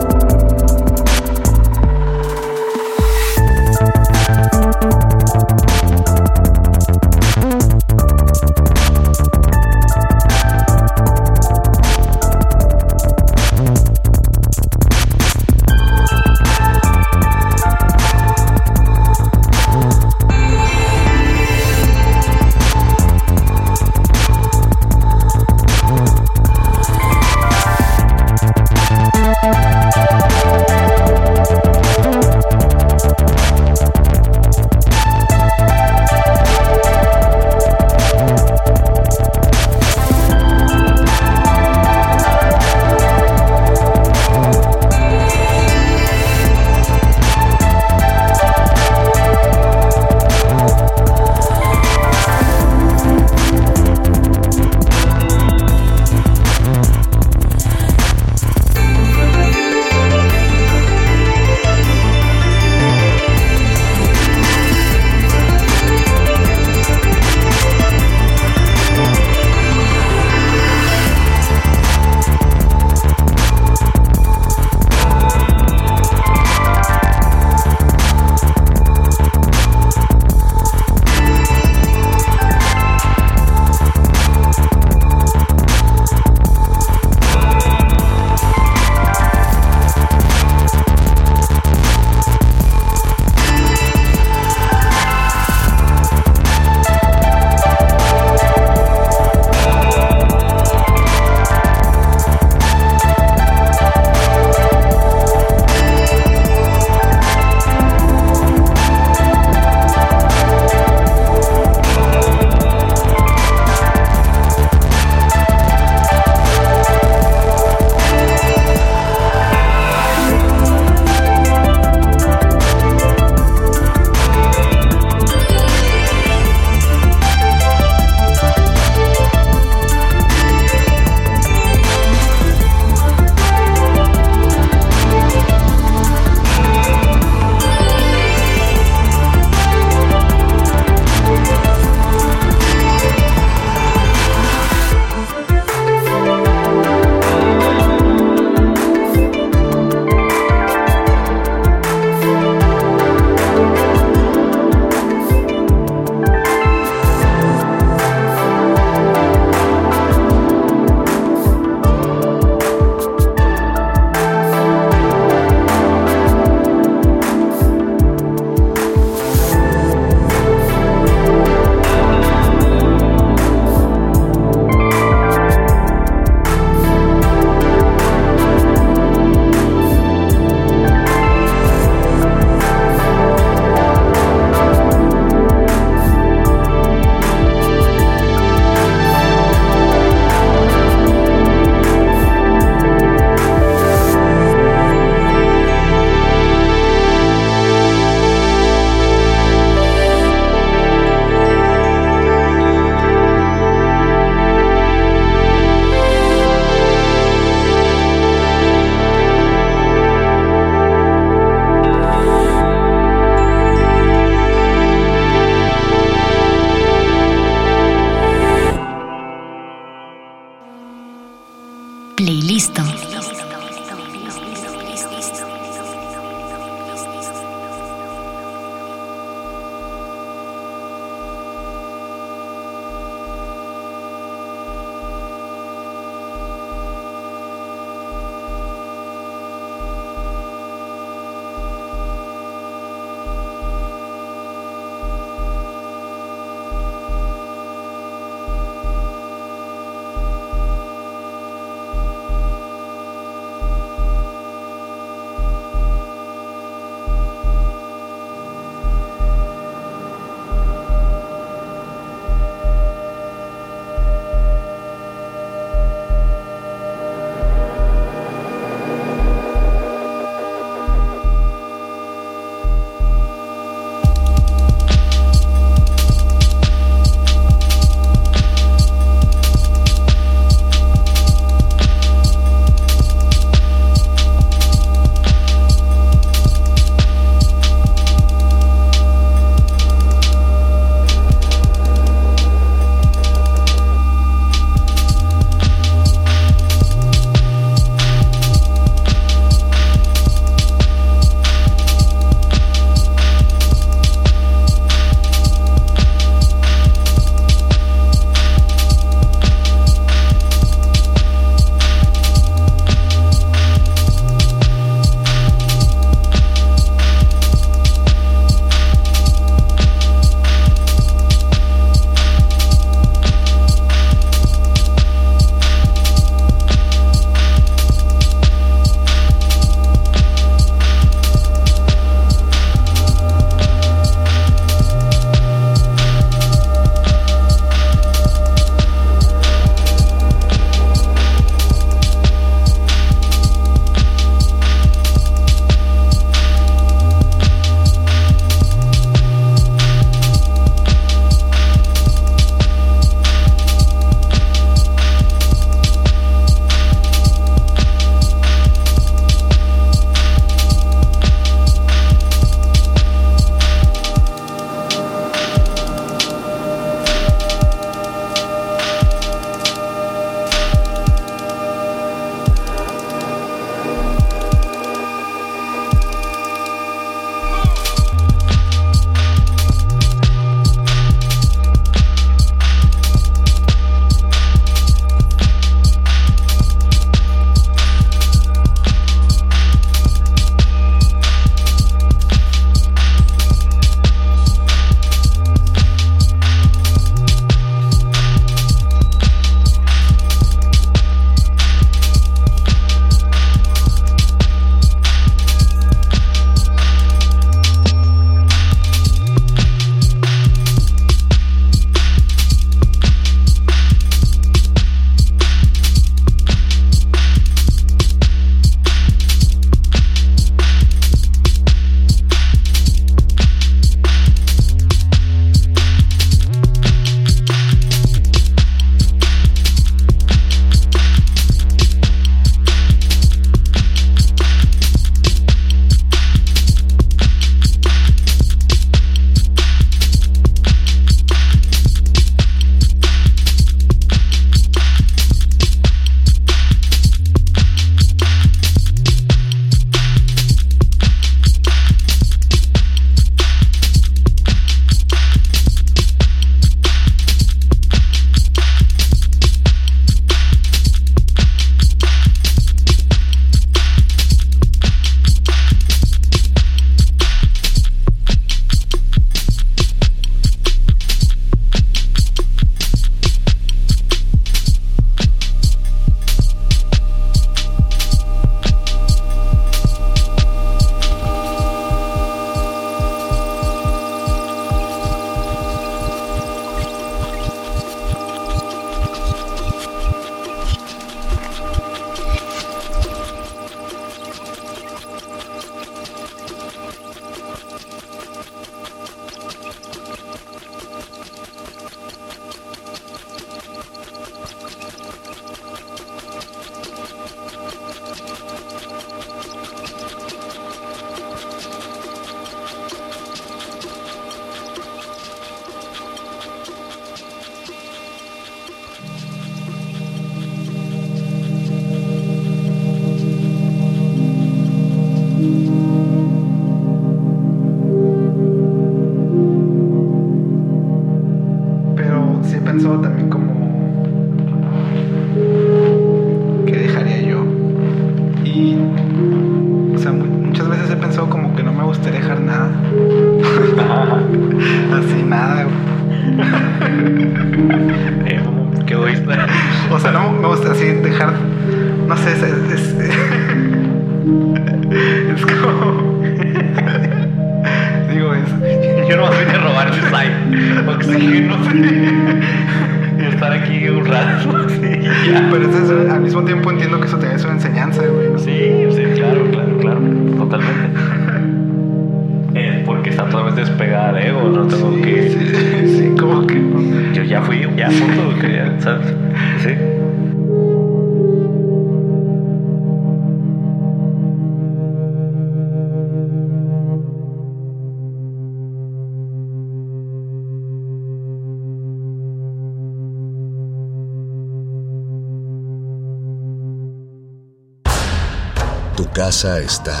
casa está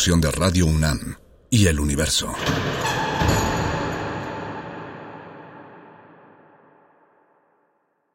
de Radio UNAM y El Universo.